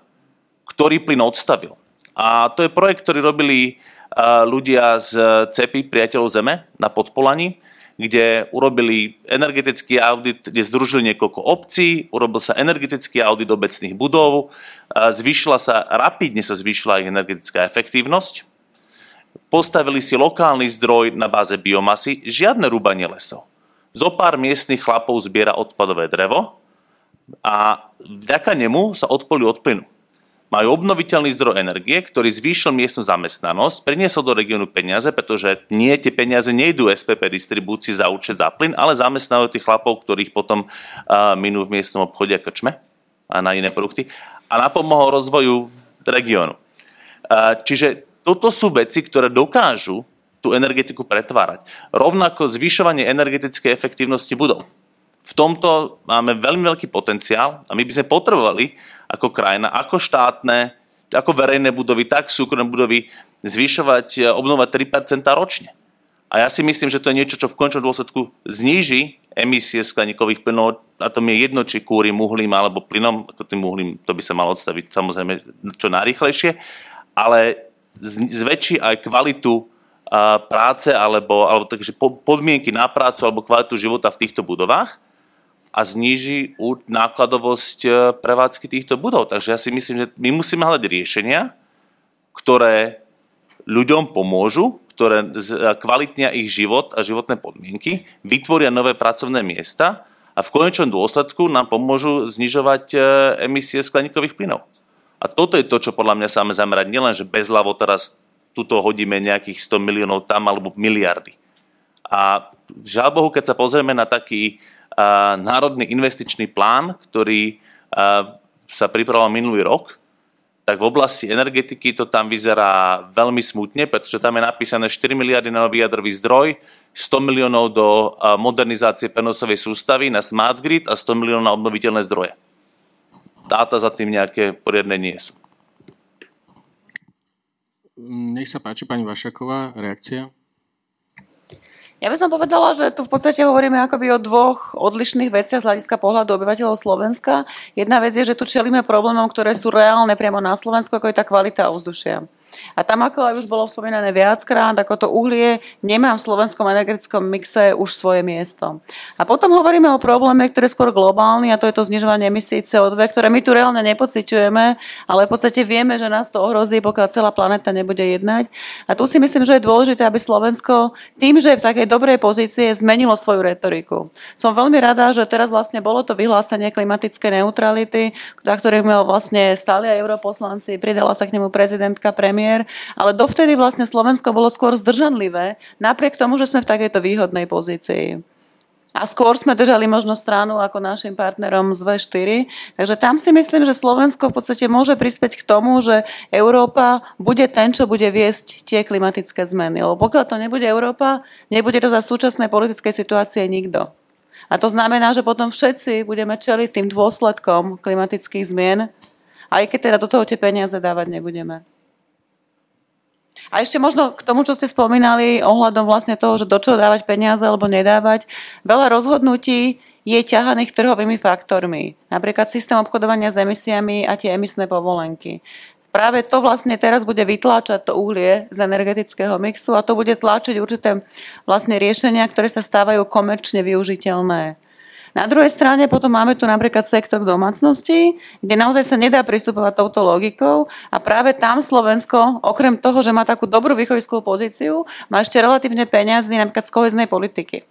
ktorý plyn odstavil. A to je projekt, ktorý robili uh, ľudia z CEPI, priateľov Zeme, na Podpolani, kde urobili energetický audit, kde združili niekoľko obcí, urobil sa energetický audit obecných budov, uh, zvýšila sa, rapidne sa zvýšila ich energetická efektívnosť, postavili si lokálny zdroj na báze biomasy, žiadne rúbanie lesov zo pár miestnych chlapov zbiera odpadové drevo a vďaka nemu sa odpoli od plynu. Majú obnoviteľný zdroj energie, ktorý zvýšil miestnu zamestnanosť, priniesol do regiónu peniaze, pretože nie tie peniaze nejdú SPP distribúcii za účet za plyn, ale zamestnajú tých chlapov, ktorých potom uh, minú v miestnom obchode a krčme a na iné produkty a napomohol rozvoju regiónu. Čiže toto sú veci, ktoré dokážu tú energetiku pretvárať. Rovnako zvyšovanie energetickej efektívnosti budov. V tomto máme veľmi veľký potenciál a my by sme potrebovali ako krajina, ako štátne, ako verejné budovy, tak súkromné budovy zvyšovať, e, obnovať 3% ročne. A ja si myslím, že to je niečo, čo v končnom dôsledku zníži emisie skleníkových plynov, a to mi je jedno, či kúrim uhlím alebo plynom, ako tým uhlím to by sa malo odstaviť samozrejme čo najrychlejšie, ale zväčší aj kvalitu práce alebo, alebo takže podmienky na prácu alebo kvalitu života v týchto budovách a zníži nákladovosť e, prevádzky týchto budov. Takže ja si myslím, že my musíme hľadať riešenia, ktoré ľuďom pomôžu, ktoré kvalitnia ich život a životné podmienky, vytvoria nové pracovné miesta a v konečnom dôsledku nám pomôžu znižovať e, emisie skleníkových plynov. A toto je to, čo podľa mňa sa máme zamerať. Nielen, že bezľavo teraz tuto hodíme nejakých 100 miliónov tam alebo miliardy. A žiaľ Bohu, keď sa pozrieme na taký uh, národný investičný plán, ktorý uh, sa pripravoval minulý rok, tak v oblasti energetiky to tam vyzerá veľmi smutne, pretože tam je napísané 4 miliardy na nový jadrový zdroj, 100 miliónov do modernizácie prenosovej sústavy na smart grid a 100 miliónov na obnoviteľné zdroje. Dáta za tým nejaké poriadne nie sú. Nech sa páči, pani Vašaková, reakcia. Ja by som povedala, že tu v podstate hovoríme akoby o dvoch odlišných veciach z hľadiska pohľadu obyvateľov Slovenska. Jedna vec je, že tu čelíme problémom, ktoré sú reálne priamo na Slovensku, ako je tá kvalita ovzdušia. A tam, ako aj už bolo spomínané viackrát, ako to uhlie nemá v slovenskom energetickom mixe už svoje miesto. A potom hovoríme o probléme, ktorý je skôr globálny, a to je to znižovanie emisí CO2, ktoré my tu reálne nepociťujeme, ale v podstate vieme, že nás to ohrozí, pokiaľ celá planéta nebude jednať. A tu si myslím, že je dôležité, aby Slovensko tým, že je v takej dobrej pozície, zmenilo svoju retoriku. Som veľmi rada, že teraz vlastne bolo to vyhlásenie klimatickej neutrality, za ktorých vlastne stáli aj europoslanci, pridala sa k nemu prezidentka, premiér, ale dovtedy vlastne Slovensko bolo skôr zdržanlivé, napriek tomu, že sme v takejto výhodnej pozícii. A skôr sme držali možno stranu ako našim partnerom z V4. Takže tam si myslím, že Slovensko v podstate môže prispieť k tomu, že Európa bude ten, čo bude viesť tie klimatické zmeny. Lebo pokiaľ to nebude Európa, nebude to za súčasnej politickej situácie nikto. A to znamená, že potom všetci budeme čeliť tým dôsledkom klimatických zmien, aj keď teda do toho tie peniaze dávať nebudeme. A ešte možno k tomu, čo ste spomínali ohľadom vlastne toho, že do čoho dávať peniaze alebo nedávať. Veľa rozhodnutí je ťahaných trhovými faktormi. Napríklad systém obchodovania s emisiami a tie emisné povolenky. Práve to vlastne teraz bude vytláčať to uhlie z energetického mixu a to bude tlačiť určité vlastne riešenia, ktoré sa stávajú komerčne využiteľné. Na druhej strane potom máme tu napríklad sektor domácnosti, kde naozaj sa nedá pristupovať touto logikou a práve tam Slovensko, okrem toho, že má takú dobrú východiskovú pozíciu, má ešte relatívne peniazy napríklad z koheznej politiky.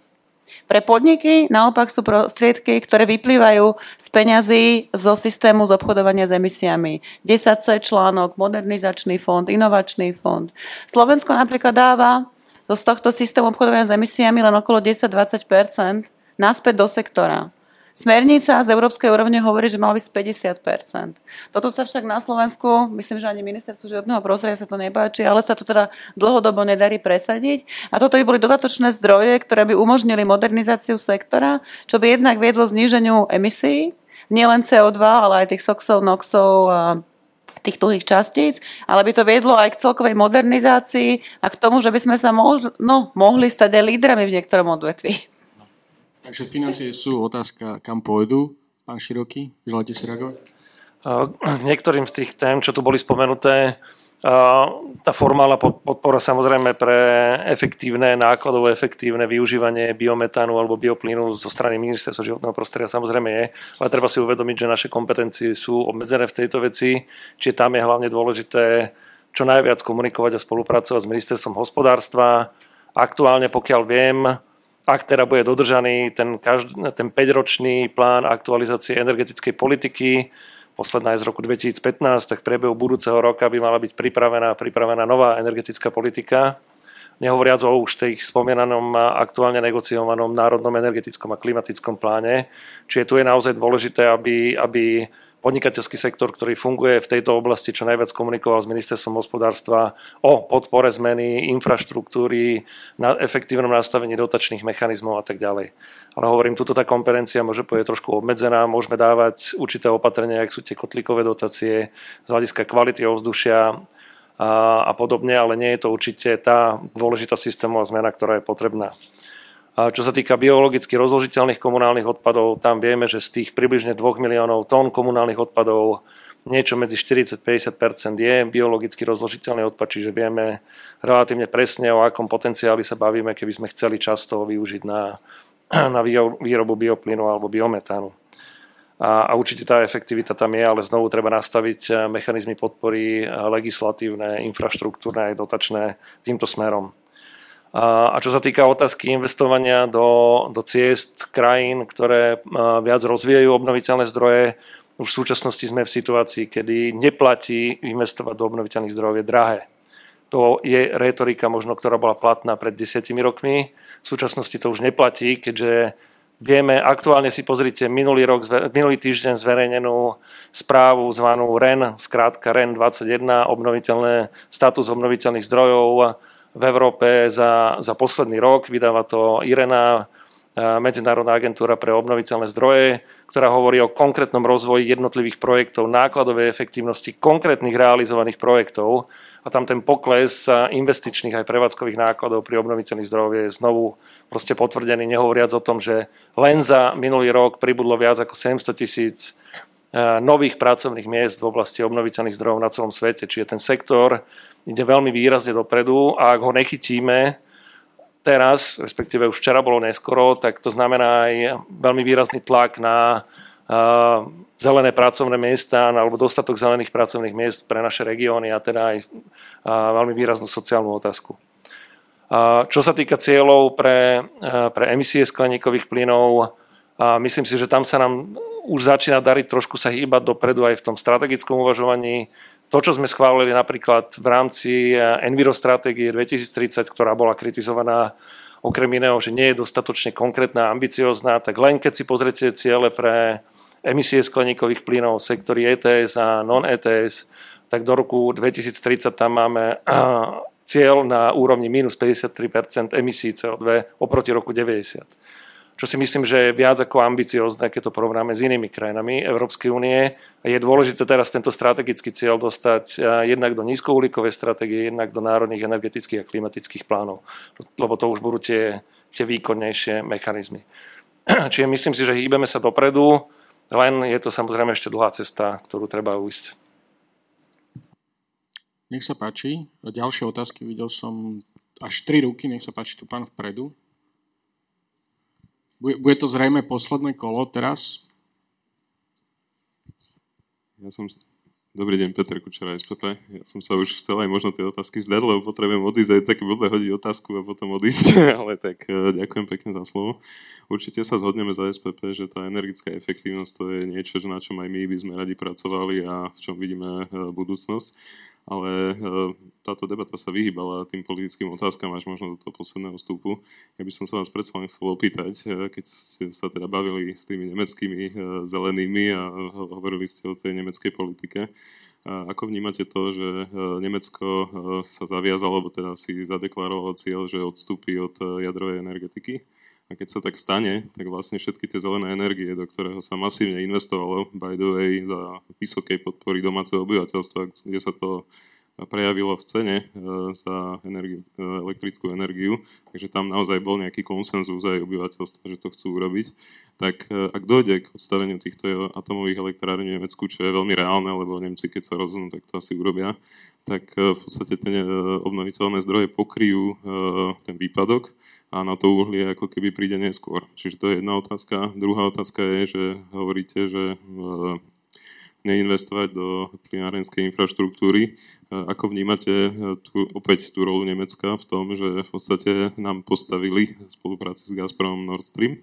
Pre podniky naopak sú prostriedky, ktoré vyplývajú z peňazí zo systému z obchodovania s emisiami. 10C článok, modernizačný fond, inovačný fond. Slovensko napríklad dáva z tohto systému obchodovania s emisiami len okolo 10-20 naspäť do sektora. Smernica z európskej úrovne hovorí, že mala byť 50%. Toto sa však na Slovensku, myslím, že ani ministerstvo životného prostredia sa to nepáči, ale sa to teda dlhodobo nedarí presadiť. A toto by boli dodatočné zdroje, ktoré by umožnili modernizáciu sektora, čo by jednak viedlo zníženiu emisí, nielen CO2, ale aj tých SOXov, NOXov a tých tuhých častíc, ale by to viedlo aj k celkovej modernizácii a k tomu, že by sme sa mohli, no, mohli stať aj lídrami v niektorom odvetví. Takže financie sú otázka, kam pôjdu. Pán Široký, želáte si reagovať? Niektorým z tých tém, čo tu boli spomenuté, tá formálna podpora samozrejme pre efektívne, nákladové efektívne využívanie biometánu alebo bioplynu zo strany ministerstva životného prostredia samozrejme je, ale treba si uvedomiť, že naše kompetencie sú obmedzené v tejto veci, čiže tam je hlavne dôležité čo najviac komunikovať a spolupracovať s ministerstvom hospodárstva. Aktuálne, pokiaľ viem, ak teda bude dodržaný ten, každ- ten 5-ročný plán aktualizácie energetickej politiky, posledná je z roku 2015, tak v priebehu budúceho roka by mala byť pripravená, pripravená nová energetická politika, nehovoriac o už tých spomínanom aktuálne negociovanom národnom energetickom a klimatickom pláne. Čiže tu je naozaj dôležité, aby, aby podnikateľský sektor, ktorý funguje v tejto oblasti, čo najviac komunikoval s ministerstvom hospodárstva o podpore zmeny infraštruktúry, na efektívnom nastavení dotačných mechanizmov a tak ďalej. Ale hovorím, tuto tá konferencia môže bude trošku obmedzená, môžeme dávať určité opatrenia, ak sú tie kotlikové dotácie z hľadiska kvality ovzdušia, a, a podobne, ale nie je to určite tá dôležitá systémová zmena, ktorá je potrebná. Čo sa týka biologicky rozložiteľných komunálnych odpadov, tam vieme, že z tých približne 2 miliónov tón komunálnych odpadov niečo medzi 40-50% je biologicky rozložiteľný odpad, čiže vieme relatívne presne, o akom potenciáli sa bavíme, keby sme chceli často využiť na, na výrobu bioplynu alebo biometánu. A, a určite tá efektivita tam je, ale znovu treba nastaviť eh, mechanizmy podpory eh, legislatívne, infraštruktúrne aj dotačné týmto smerom. A čo sa týka otázky investovania do, do ciest krajín, ktoré viac rozvíjajú obnoviteľné zdroje, už v súčasnosti sme v situácii, kedy neplatí investovať do obnoviteľných zdrojov, je drahé. To je retorika možno, ktorá bola platná pred desiatimi rokmi. V súčasnosti to už neplatí, keďže vieme, aktuálne si pozrite minulý, rok, minulý týždeň zverejnenú správu zvanú REN, skrátka REN 21, obnoviteľné, status obnoviteľných zdrojov, v Európe za, za posledný rok. Vydáva to Irena, Medzinárodná agentúra pre obnoviteľné zdroje, ktorá hovorí o konkrétnom rozvoji jednotlivých projektov, nákladovej efektívnosti konkrétnych realizovaných projektov a tam ten pokles investičných aj prevádzkových nákladov pri obnoviteľných zdrojoch je znovu proste potvrdený, nehovoriac o tom, že len za minulý rok pribudlo viac ako 700 tisíc nových pracovných miest v oblasti obnoviteľných zdrojov na celom svete. Čiže ten sektor ide veľmi výrazne dopredu a ak ho nechytíme teraz, respektíve už včera bolo neskoro, tak to znamená aj veľmi výrazný tlak na uh, zelené pracovné miesta alebo dostatok zelených pracovných miest pre naše regióny a teda aj uh, veľmi výraznú sociálnu otázku. Čo sa týka cieľov pre, pre emisie skleníkových plynov, myslím si, že tam sa nám už začína dariť trošku sa hýbať dopredu aj v tom strategickom uvažovaní. To, čo sme schválili napríklad v rámci eh, Enviro stratégie 2030, ktorá bola kritizovaná okrem iného, že nie je dostatočne konkrétna a ambiciozná, tak len keď si pozrete ciele pre emisie skleníkových plynov, sektory ETS a non-ETS, tak do roku 2030 tam máme eh, cieľ na úrovni minus 53% emisí CO2 oproti roku 90 čo si myslím, že je viac ako ambiciozne, keď to porovnáme s inými krajinami Európskej únie. Je dôležité teraz tento strategický cieľ dostať eh, jednak do nízkouhlíkovej stratégie, jednak do národných energetických a klimatických plánov, lebo to už budú tie, tie výkonnejšie mechanizmy. Čiže myslím si, že hýbeme sa dopredu, len je to samozrejme ešte dlhá cesta, ktorú treba uísť. Nech sa páči. Ďalšie otázky videl som až tri ruky. Nech sa páči tu pán vpredu. Bude to zrejme posledné kolo teraz? Ja som... Dobrý deň, Peter Kučera, SPP. Ja som sa už chcel aj možno tie otázky zdať, lebo potrebujem odísť aj také blbé hodiť otázku a potom odísť, ale tak e, ďakujem pekne za slovo. Určite sa zhodneme za SPP, že tá energická efektívnosť to je niečo, na čom aj my by sme radi pracovali a v čom vidíme e, budúcnosť. Ale táto debata sa vyhýbala tým politickým otázkam až možno do toho posledného vstupu. Ja by som sa vás predsa len chcel opýtať, keď ste sa teda bavili s tými nemeckými zelenými a hovorili ste o tej nemeckej politike, ako vnímate to, že Nemecko sa zaviazalo, alebo teda si zadeklarovalo cieľ, že odstúpi od jadrovej energetiky? A keď sa tak stane, tak vlastne všetky tie zelené energie, do ktorého sa masívne investovalo, by the way, za vysokej podpory domáceho obyvateľstva, kde sa to prejavilo v cene e, za energi- e, elektrickú energiu, takže tam naozaj bol nejaký konsenzus aj obyvateľstva, že to chcú urobiť. Tak e, ak dojde k odstaveniu týchto atomových elektrární v Nemecku, čo je veľmi reálne, lebo Nemci keď sa rozhodnú, tak to asi urobia, tak v podstate tie obnoviteľné zdroje pokryjú ten výpadok a na to uhlie ako keby príde neskôr. Čiže to je jedna otázka. Druhá otázka je, že hovoríte, že neinvestovať do plinárenskej infraštruktúry. Ako vnímate tú, opäť tú rolu Nemecka v tom, že v podstate nám postavili spolupráci s Gazpromom Nord Stream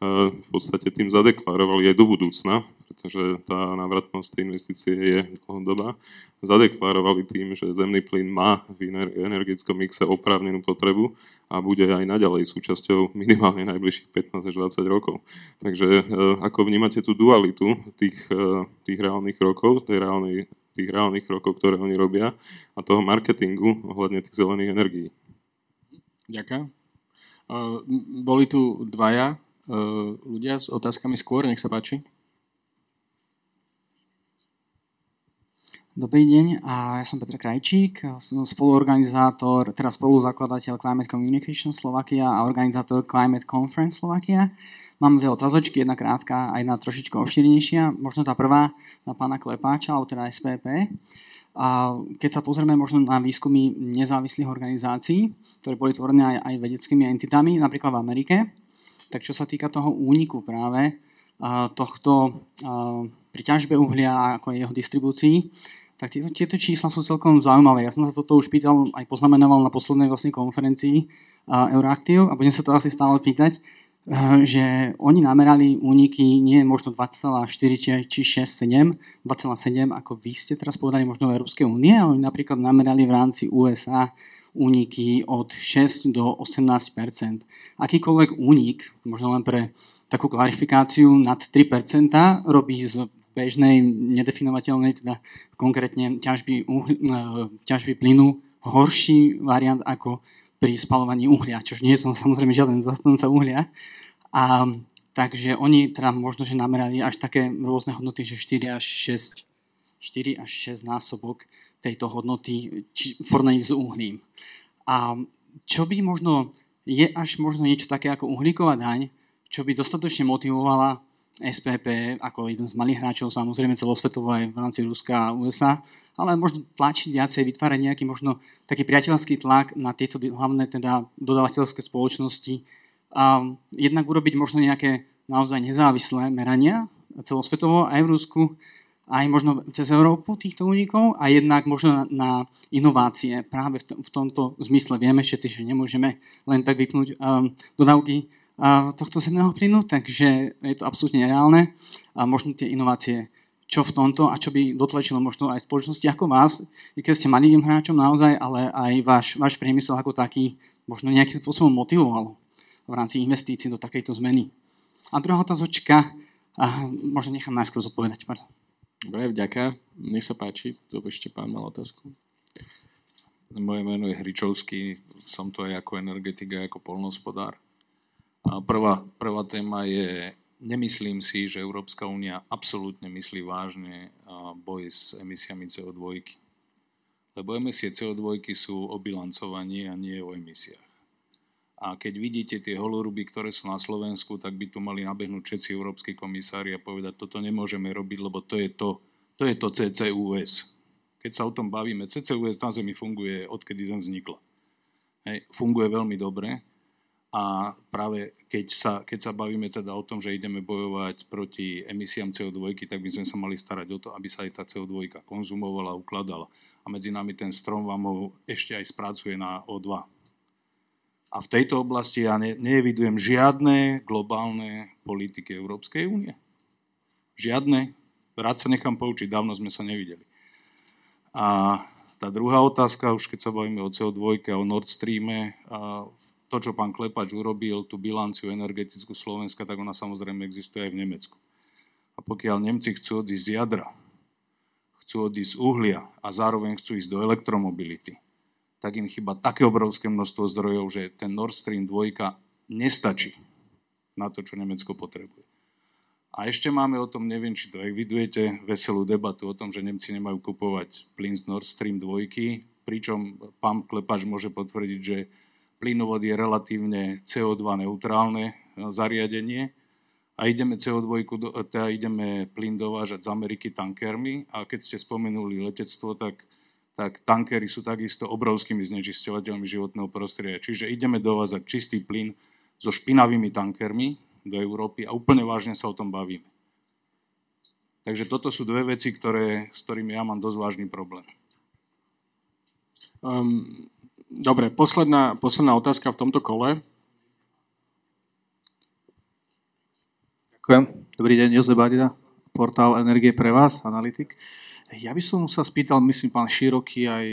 v podstate tým zadeklarovali aj do budúcna, pretože tá návratnosť tej investície je dlhodobá, zadeklarovali tým, že zemný plyn má v energetickom mixe oprávnenú potrebu a bude aj naďalej súčasťou minimálne najbližších 15 až 20 rokov. Takže e, ako vnímate tú dualitu tých, e, tých reálnych rokov, tej reálnej, tých reálnych rokov, ktoré oni robia a toho marketingu ohľadne tých zelených energií? Ďakujem. Uh, boli tu dvaja ľudia s otázkami skôr, nech sa páči. Dobrý deň, a ja som Petr Krajčík, som spoluorganizátor, teda spoluzakladateľ Climate Communication Slovakia a organizátor Climate Conference Slovakia. Mám dve otázočky, jedna krátka a jedna trošičku obširnejšia. Možno tá prvá na pána Klepáča, alebo teda SPP. A keď sa pozrieme možno na výskumy nezávislých organizácií, ktoré boli tvorené aj, aj vedeckými entitami, napríklad v Amerike, tak čo sa týka toho úniku práve tohto pri ťažbe uhlia ako jeho distribúcii, tak tieto, tieto čísla sú celkom zaujímavé. Ja som sa toto už pýtal, aj poznamenával na poslednej vlastnej konferencii Euroactiv a budem sa to asi stále pýtať, že oni namerali úniky nie možno 2,4 či 6, 7, 2,7 ako vy ste teraz povedali možno v Európskej únie, ale oni napríklad namerali v rámci USA úniky od 6 do 18% Akýkoľvek únik, možno len pre takú klarifikáciu, nad 3% robí z bežnej, nedefinovateľnej, teda konkrétne ťažby, e, ťažby plynu horší variant ako pri spalovaní uhlia, čož nie som samozrejme žiaden zastanca uhlia. A, takže oni teda možno, že namerali až také rôzne hodnoty, že 4 až 6 4 až 6 násobok tejto hodnoty v porovnaní s uhlím. A čo by možno, je až možno niečo také ako uhlíková daň, čo by dostatočne motivovala SPP ako jeden z malých hráčov, samozrejme celosvetovo aj v rámci Ruska a USA, ale možno tlačiť viacej, vytvárať nejaký možno taký priateľský tlak na tieto hlavné teda dodávateľské spoločnosti a jednak urobiť možno nejaké naozaj nezávislé merania celosvetovo aj v Rusku, aj možno cez Európu týchto únikov a jednak možno na, inovácie. Práve v, t- v tomto zmysle vieme všetci, že nemôžeme len tak vypnúť um, dodávky uh, tohto zemného plynu, takže je to absolútne nereálne. A možno tie inovácie, čo v tomto a čo by dotlačilo možno aj spoločnosti ako vás, i keď ste malým hráčom naozaj, ale aj váš, váš priemysel ako taký možno nejakým spôsobom motivoval v rámci investícií do takejto zmeny. A druhá otázočka, a možno nechám najskôr zodpovedať. Pardon. Dobre, vďaka. Nech sa páči, to ešte pán mal otázku. Moje meno je Hričovský, som to aj ako energetik, aj ako polnospodár. A prvá, prvá téma je, nemyslím si, že Európska únia absolútne myslí vážne boj s emisiami CO2. Lebo emisie CO2 sú o bilancovaní a nie o emisiách. A keď vidíte tie holoruby, ktoré sú na Slovensku, tak by tu mali nabehnúť všetci európsky komisári a povedať, toto nemôžeme robiť, lebo to je to, to, je to CCUS. Keď sa o tom bavíme, CCUS na Zemi funguje, odkedy Zem vznikla. Hej, funguje veľmi dobre a práve keď sa, keď sa bavíme teda o tom, že ideme bojovať proti emisiám CO2, tak by sme sa mali starať o to, aby sa aj tá CO2 konzumovala, ukladala. A medzi nami ten strom vám ho ešte aj spracuje na O2 a v tejto oblasti ja ne, neevidujem žiadne globálne politiky Európskej únie. Žiadne. Rád sa nechám poučiť, dávno sme sa nevideli. A tá druhá otázka, už keď sa bavíme o CO2 a o Nord Streame, a to, čo pán Klepač urobil, tú bilanciu energetickú Slovenska, tak ona samozrejme existuje aj v Nemecku. A pokiaľ Nemci chcú odísť z jadra, chcú odísť z uhlia a zároveň chcú ísť do elektromobility, tak im chyba také obrovské množstvo zdrojov, že ten Nord Stream 2 nestačí na to, čo Nemecko potrebuje. A ešte máme o tom, neviem, či to evidujete, veselú debatu o tom, že Nemci nemajú kupovať plyn z Nord Stream 2, pričom pán Klepač môže potvrdiť, že plynovod je relatívne CO2 neutrálne zariadenie a ideme CO2, teda ideme plyn dovážať z Ameriky tankermi a keď ste spomenuli letectvo, tak, tak tankery sú takisto obrovskými znečisťovateľmi životného prostredia. Čiže ideme dovázať čistý plyn so špinavými tankermi, do Európy a úplne vážne sa o tom bavíme. Takže toto sú dve veci, ktoré, s ktorými ja mám dosť vážny problém. Um, dobre, posledná, posledná otázka v tomto kole. Ďakujem. Dobrý deň, Jozef Badida, portál Energie pre vás, analytik. Ja by som sa spýtal, myslím, pán Široký aj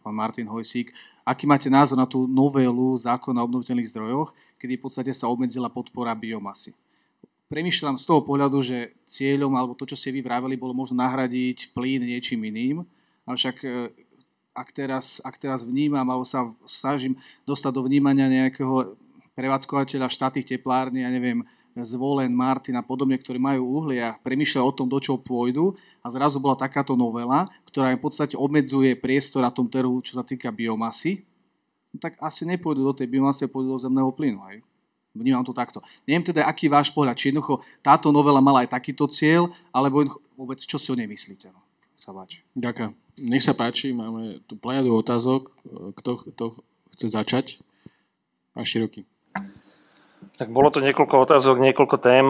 pán Martin Hojsík, aký máte názor na tú novelu zákona o obnoviteľných zdrojoch, kedy v podstate sa obmedzila podpora biomasy. Premýšľam z toho pohľadu, že cieľom, alebo to, čo ste vy vraveli, bolo možno nahradiť plyn niečím iným, avšak e, ak teraz, ak teraz vnímam, alebo sa snažím dostať do vnímania nejakého prevádzkovateľa štátnych teplární, ja neviem, Zvolen, Martin a podobne, ktorí majú uhlie a premýšľajú o tom, do čoho pôjdu a zrazu bola takáto novela, ktorá im v podstate obmedzuje priestor na tom trhu, čo sa týka biomasy, no tak asi nepôjdu do tej biomasy, pôjdu do zemného plynu. Hej? Vnímam to takto. Neviem teda, aký váš pohľad, či jednoducho táto novela mala aj takýto cieľ, alebo vôbec čo si o nej myslíte. No? Sa páči. Ďakujem. Nech sa páči, máme tu plejadu otázok. Kto, kto chce začať? Pán Široký. Tak bolo to niekoľko otázok, niekoľko tém.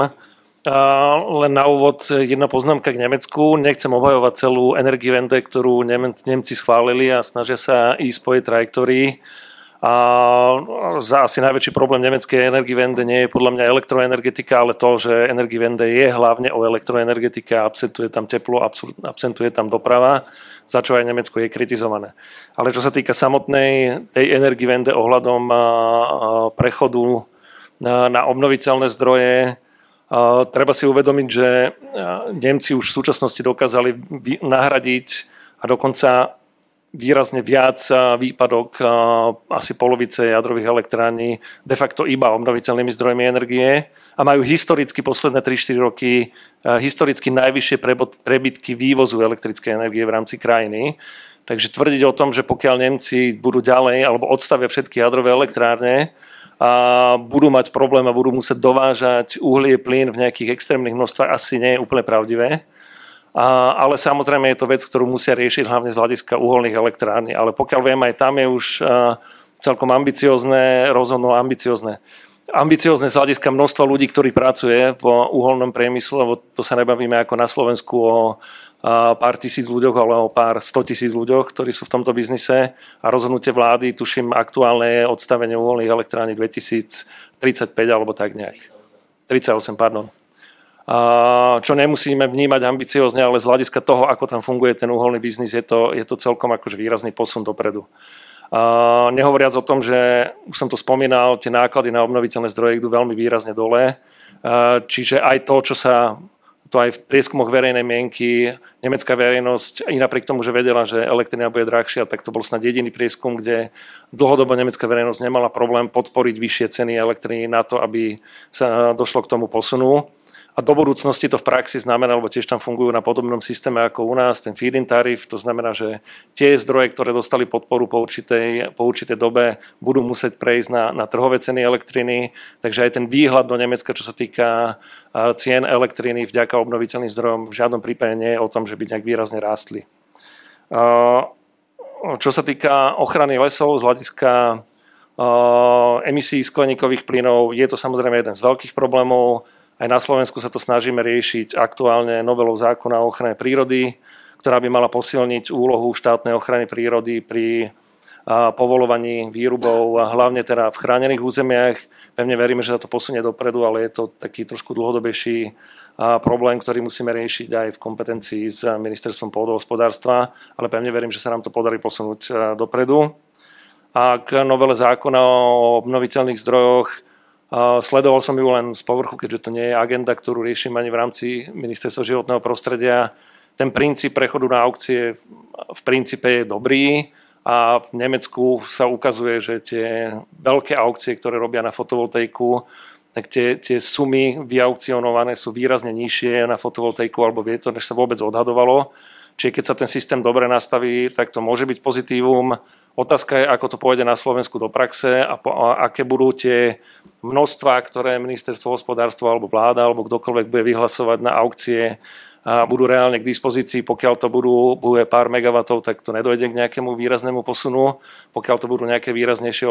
A len na úvod jedna poznámka k Nemecku. Nechcem obhajovať celú Energiewende, ktorú Nemci schválili a snažia sa ísť po jej trajektórii. A za asi najväčší problém nemeckej Energiewende nie je podľa mňa elektroenergetika, ale to, že Energiewende je hlavne o elektroenergetike a absentuje tam teplo, absentuje tam doprava, za čo aj Nemecko je kritizované. Ale čo sa týka samotnej tej Energiewende ohľadom prechodu na, obnoviteľné zdroje. Treba si uvedomiť, že Nemci už v súčasnosti dokázali nahradiť a dokonca výrazne viac výpadok asi polovice jadrových elektrární de facto iba obnoviteľnými zdrojmi energie a majú historicky posledné 3-4 roky historicky najvyššie prebytky vývozu elektrickej energie v rámci krajiny. Takže tvrdiť o tom, že pokiaľ Nemci budú ďalej alebo odstavia všetky jadrové elektrárne, a budú mať problém a budú musieť dovážať uhlie, plyn v nejakých extrémnych množstvách, asi nie je úplne pravdivé. A, ale samozrejme je to vec, ktorú musia riešiť hlavne z hľadiska uholných elektrární. Ale pokiaľ viem, aj tam je už celkom ambiciozne, rozhodno ambiciozne. Ambiciozne z hľadiska množstva ľudí, ktorí pracuje v uholnom priemysle, lebo to sa nebavíme ako na Slovensku o pár tisíc ľuďoch, ale o pár sto tisíc ľuďoch, ktorí sú v tomto biznise a rozhodnutie vlády, tuším, aktuálne je odstavenie uholných elektrární 2035 alebo tak nejak. 38, pardon. Čo nemusíme vnímať ambiciozne, ale z hľadiska toho, ako tam funguje ten uholný biznis, je to, je to celkom akože výrazný posun dopredu. A nehovoriac o tom, že už som to spomínal, tie náklady na obnoviteľné zdroje idú veľmi výrazne dole. Čiže aj to, čo sa to aj v prieskumoch verejnej mienky nemecká verejnosť, i napriek tomu, že vedela, že elektrina bude drahšia, tak to bol snad jediný prieskum, kde dlhodobo nemecká verejnosť nemala problém podporiť vyššie ceny elektriny na to, aby sa došlo k tomu posunu. A do budúcnosti to v praxi znamená, lebo tiež tam fungujú na podobnom systéme ako u nás, ten feed-in tarif, to znamená, že tie zdroje, ktoré dostali podporu po určitej, po určitej dobe, budú musieť prejsť na, na trhové ceny elektriny, takže aj ten výhľad do Nemecka, čo sa týka cien elektriny vďaka obnoviteľným zdrojom, v žiadnom prípade nie je o tom, že by nejak výrazne rástli. Čo sa týka ochrany lesov z hľadiska emisí skleníkových plynov, je to samozrejme jeden z veľkých problémov aj na Slovensku sa to snažíme riešiť aktuálne novelou zákona o ochrane prírody, ktorá by mala posilniť úlohu štátnej ochrany prírody pri povolovaní výrubov, hlavne teda v chránených územiach. Pevne veríme, že sa to posunie dopredu, ale je to taký trošku dlhodobejší problém, ktorý musíme riešiť aj v kompetencii s ministerstvom pôdohospodárstva, ale pevne verím, že sa nám to podarí posunúť dopredu. A k novele zákona o obnoviteľných zdrojoch sledoval som ju len z povrchu, keďže to nie je agenda, ktorú riešim ani v rámci ministerstva životného prostredia. Ten princíp prechodu na aukcie v princípe je dobrý, a v Nemecku sa ukazuje, že tie veľké aukcie, ktoré robia na fotovoltaiku, tak tie, tie sumy vyaukcionované sú výrazne nižšie na fotovoltaiku alebo vietor, než sa vôbec odhadovalo. Čiže keď sa ten systém dobre nastaví, tak to môže byť pozitívum. Otázka je, ako to pôjde na Slovensku do praxe a, po, a aké budú tie množstva, ktoré ministerstvo hospodárstva alebo vláda alebo kdokoľvek bude vyhlasovať na aukcie a budú reálne k dispozícii. Pokiaľ to budú, bude pár megawatov, tak to nedojde k nejakému výraznému posunu. Pokiaľ to budú nejaké výraznejšie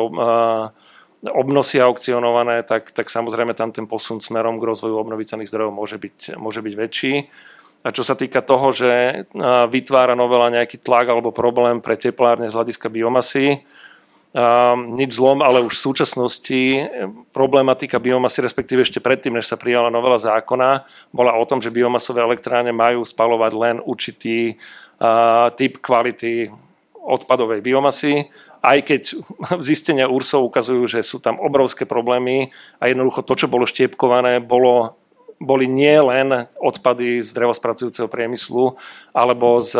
obnosy aukcionované, tak, tak samozrejme tam ten posun smerom k rozvoju obnoviteľných zdrojov môže byť, môže byť väčší. A čo sa týka toho, že vytvára novela nejaký tlak alebo problém pre teplárne z hľadiska biomasy, nič zlom, ale už v súčasnosti problematika biomasy, respektíve ešte predtým, než sa prijala novela zákona, bola o tom, že biomasové elektrárne majú spalovať len určitý typ kvality odpadovej biomasy, aj keď zistenia URSO ukazujú, že sú tam obrovské problémy a jednoducho to, čo bolo štiepkované, bolo boli nie len odpady z drevospracujúceho priemyslu alebo z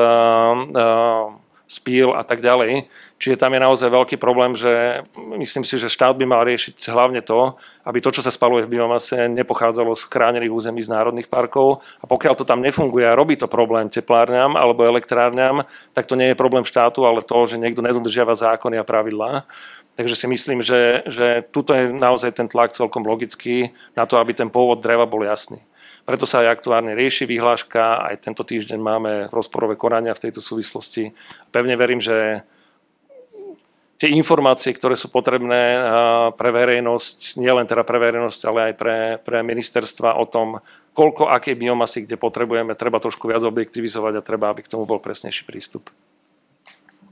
spíl a tak ďalej. Čiže tam je naozaj veľký problém, že myslím si, že štát by mal riešiť hlavne to, aby to, čo sa spaluje v biomase, nepochádzalo z chránených území z národných parkov. A pokiaľ to tam nefunguje a robí to problém teplárňam alebo elektrárňam, tak to nie je problém štátu, ale to, že niekto nedodržiava zákony a pravidlá. Takže si myslím, že, že tuto je naozaj ten tlak celkom logický na to, aby ten pôvod dreva bol jasný. Preto sa aj aktuálne rieši vyhláška, aj tento týždeň máme rozporové konania v tejto súvislosti. Pevne verím, že tie informácie, ktoré sú potrebné pre verejnosť, nielen teda pre verejnosť, ale aj pre, pre ministerstva o tom, koľko aké biomasy kde potrebujeme, treba trošku viac objektivizovať a treba, aby k tomu bol presnejší prístup.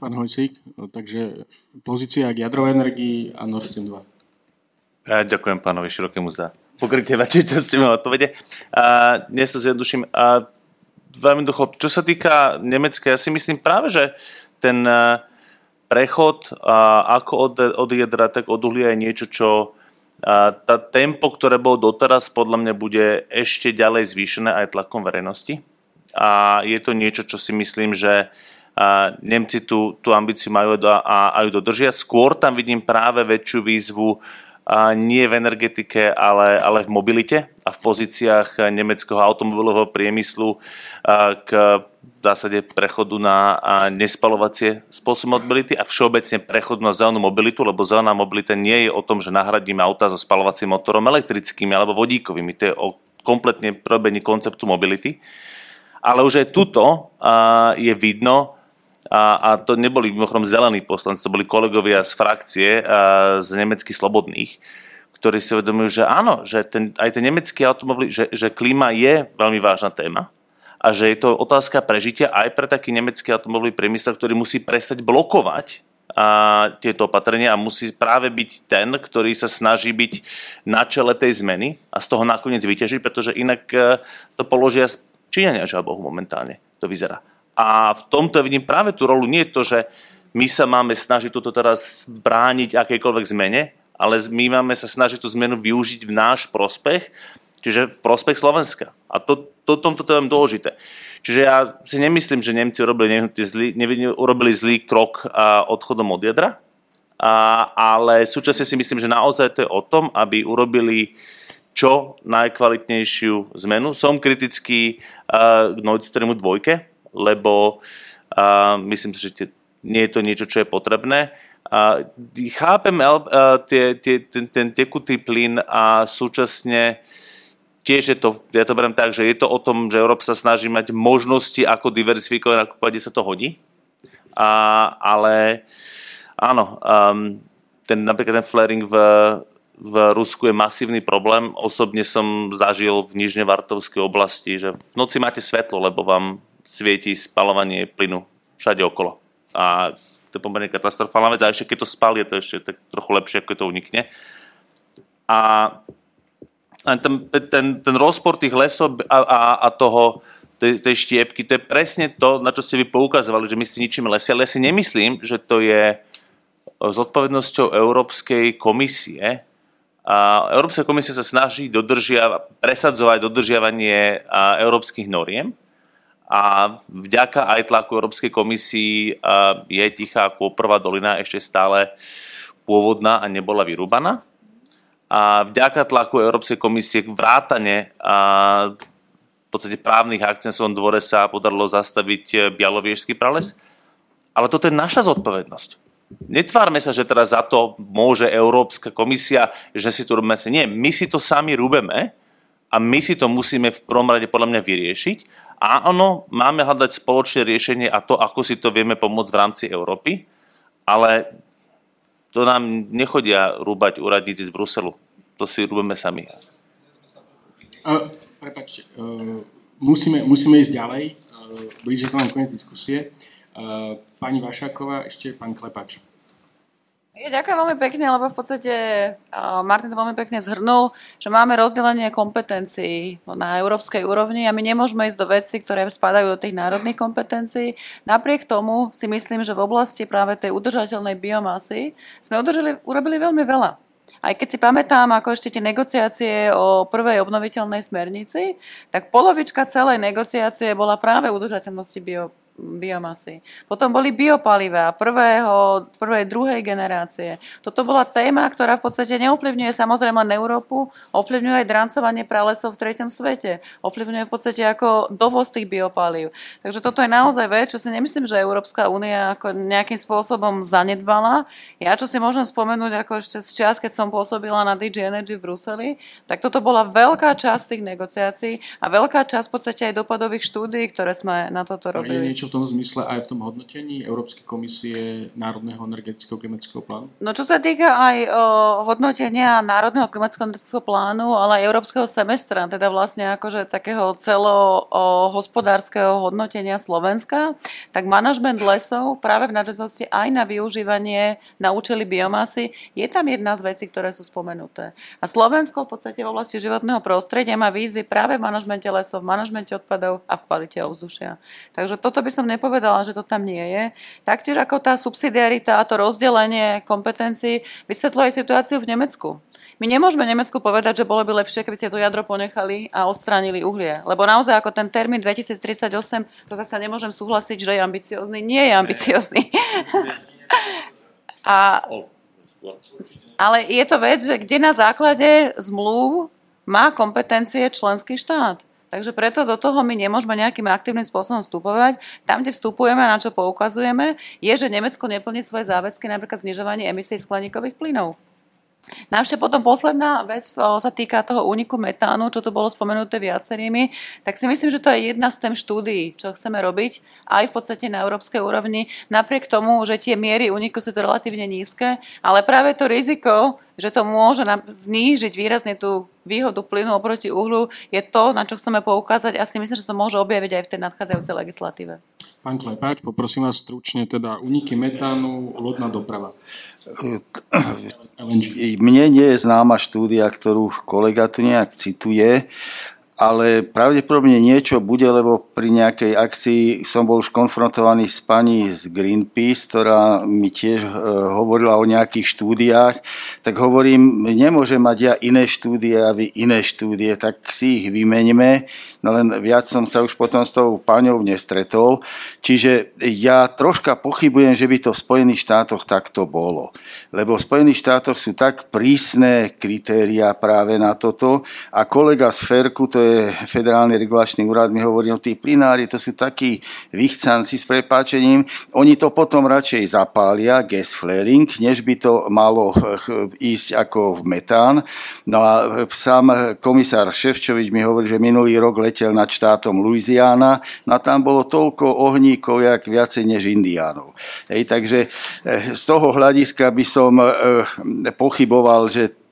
Pán Hojsík, takže pozícia k jadrovej energii a Nord Stream 2. Ja ďakujem pánovi Širokému za pokrytie vašej časti mojej odpovede. A dnes sa zjednoduším. A veľmi ducho, čo sa týka Nemecka, ja si myslím práve, že ten prechod a ako od, od jadra, tak od uhlia je niečo, čo a tá tempo, ktoré bolo doteraz, podľa mňa bude ešte ďalej zvýšené aj tlakom verejnosti. A je to niečo, čo si myslím, že a Nemci tú, tú ambíciu majú a, a, a ju dodržia. Skôr tam vidím práve väčšiu výzvu a nie v energetike, ale, ale v mobilite a v pozíciách nemeckého automobilového priemyslu k v zásade prechodu na nespalovacie spôsoby mobility a všeobecne prechodu na zelenú mobilitu, lebo zelená mobilita nie je o tom, že nahradíme auta so spalovacím motorom elektrickými alebo vodíkovými. To je o kompletne probení konceptu mobility. Ale už aj tuto je vidno, a, a to neboli mimochodom zelení poslanci, to boli kolegovia z frakcie a, z nemeckých slobodných, ktorí si uvedomujú, že áno, že ten, aj ten nemecký automobil, že, že klíma je veľmi vážna téma a že je to otázka prežitia aj pre taký nemecký automobilový priemysel, ktorý musí prestať blokovať a tieto opatrenia a musí práve byť ten, ktorý sa snaží byť na čele tej zmeny a z toho nakoniec vyťažiť, pretože inak e, to položia Číňania, žiaľ momentálne to vyzerá. A v tomto vidím práve tú rolu. Nie je to, že my sa máme snažiť toto teraz brániť akejkoľvek zmene, ale my máme sa snažiť tú zmenu využiť v náš prospech, čiže v prospech Slovenska. A to, to, tomto to je dôležité. Čiže ja si nemyslím, že Nemci urobili, zlý, urobili zlý krok odchodom od jadra, a, ale súčasne si myslím, že naozaj to je o tom, aby urobili čo najkvalitnejšiu zmenu. Som kritický uh, k Nord Streamu 2, lebo uh, myslím si, že tie, nie je to niečo, čo je potrebné. Uh, chápem uh, tie, tie, ten, ten tekutý plyn a súčasne tiež je to, ja to beriem tak, že je to o tom, že Európa sa snaží mať možnosti, ako diverzifikovať, ako kde sa to hodí. A, ale áno, um, ten, napríklad ten flaring v, v Rusku je masívny problém. Osobne som zažil v Nižnevartovskej oblasti, že v noci máte svetlo, lebo vám svieti spalovanie plynu všade okolo. A to je pomerne katastrofálna vec a ešte keď to spáli, je to ešte tak trochu lepšie, ako to unikne. A, ten, ten, ten rozpor tých lesov a, a, a toho, tej, tej štiepky, to je presne to, na čo ste vy poukazovali, že my si ničíme lesy, ale ja si nemyslím, že to je s odpovednosťou Európskej komisie. A Európska komisia sa snaží dodržia, presadzovať dodržiavanie európskych noriem a vďaka aj tlaku Európskej komisii je Tichá Kôprová dolina ešte stále pôvodná a nebola vyrúbaná. A vďaka tlaku Európskej komisie vrátane a v podstate právnych akcií na svojom dvore sa podarilo zastaviť Bialoviežský prales. Ale toto je naša zodpovednosť. Netvárme sa, že teraz za to môže Európska komisia, že si to robíme. Nie, my si to sami rúbeme a my si to musíme v prvom rade podľa mňa vyriešiť. Áno, máme hľadať spoločné riešenie a to, ako si to vieme pomôcť v rámci Európy, ale to nám nechodia rúbať úradníci z Bruselu. To si rúbeme sami. Uh, prepačte, uh, musíme, musíme ísť ďalej. Uh, blíži sa nám koniec diskusie. Eh, pani Vašáková, ešte pán Klepač. Ďakujem veľmi pekne, lebo v podstate Martin to veľmi pekne zhrnul, že máme rozdelenie kompetencií na európskej úrovni a my nemôžeme ísť do veci, ktoré spadajú do tých národných kompetencií. Napriek tomu si myslím, že v oblasti práve tej udržateľnej biomasy sme udržali, urobili veľmi veľa. Aj keď si pamätám, ako ešte tie negociácie o prvej obnoviteľnej smernici, tak polovička celej negociácie bola práve udržateľnosti bio, biomasy. Potom boli biopalivá prvého, prvej, druhej generácie. Toto bola téma, ktorá v podstate neovplyvňuje samozrejme len Európu, ovplyvňuje aj drancovanie pralesov v treťom svete. Ovplyvňuje v podstate ako dovoz tých biopalív. Takže toto je naozaj vec, čo si nemyslím, že Európska únia ako nejakým spôsobom zanedbala. Ja čo si môžem spomenúť ako ešte z čas, keď som pôsobila na DG Energy v Bruseli, tak toto bola veľká časť tých negociácií a veľká časť v podstate aj dopadových štúdií, ktoré sme na toto robili niečo v tom zmysle aj v tom hodnotení Európskej komisie Národného energetického klimatického plánu? No čo sa týka aj o, hodnotenia Národného klimatického energetického plánu, ale aj Európskeho semestra, teda vlastne akože takého celo o, hospodárskeho hodnotenia Slovenska, tak manažment lesov práve v nadväznosti aj na využívanie na účely biomasy je tam jedna z vecí, ktoré sú spomenuté. A Slovensko v podstate v oblasti životného prostredia má výzvy práve v manažmente lesov, v manažmente odpadov a v kvalite ovzdušia. Takže toto by som nepovedala, že to tam nie je. Taktiež ako tá subsidiarita a to rozdelenie kompetencií vysvetľuje situáciu v Nemecku. My nemôžeme Nemecku povedať, že bolo by lepšie, keby ste to jadro ponechali a odstránili uhlie. Lebo naozaj ako ten termín 2038, to zase nemôžem súhlasiť, že je ambiciózny. Nie je ambiciózny. a, ale je to vec, že kde na základe zmluv má kompetencie členský štát. Takže preto do toho my nemôžeme nejakým aktívnym spôsobom vstupovať. Tam, kde vstupujeme, na čo poukazujeme, je, že Nemecko neplní svoje záväzky, napríklad znižovanie emisí skleníkových plynov. Návšte potom posledná vec sa týka toho úniku metánu, čo tu bolo spomenuté viacerými, tak si myslím, že to je jedna z tém štúdií, čo chceme robiť aj v podstate na európskej úrovni, napriek tomu, že tie miery úniku sú to relatívne nízke, ale práve to riziko, že to môže znížiť výrazne tú výhodu plynu oproti uhlu, je to, na čo chceme poukázať a si myslím, že to môže objaviť aj v tej nadchádzajúcej legislatíve. Pán Klepáč, poprosím vás stručne, teda uniky metánu, lodná doprava. Mne nie je známa štúdia, ktorú kolega tu nejak cituje ale pravdepodobne niečo bude, lebo pri nejakej akcii som bol už konfrontovaný s pani z Greenpeace, ktorá mi tiež e, hovorila o nejakých štúdiách, tak hovorím, nemôžem mať ja iné štúdie a vy iné štúdie, tak si ich vymeníme, no len viac som sa už potom s tou páňou nestretol, čiže ja troška pochybujem, že by to v Spojených štátoch takto bolo, lebo v Spojených štátoch sú tak prísne kritéria práve na toto. A kolega z Ferku, to je federálny regulačný úrad, mi hovorí, no tí plinári, to sú takí vychcanci s prepáčením, oni to potom radšej zapália, gas flaring, než by to malo ísť ako v metán. No a sám komisár Ševčovič mi hovorí, že minulý rok letel nad štátom Louisiana, no tam bolo toľko ohníkov, jak viacej než indiánov. Hej, takže eh, z toho hľadiska by som eh, pochyboval, že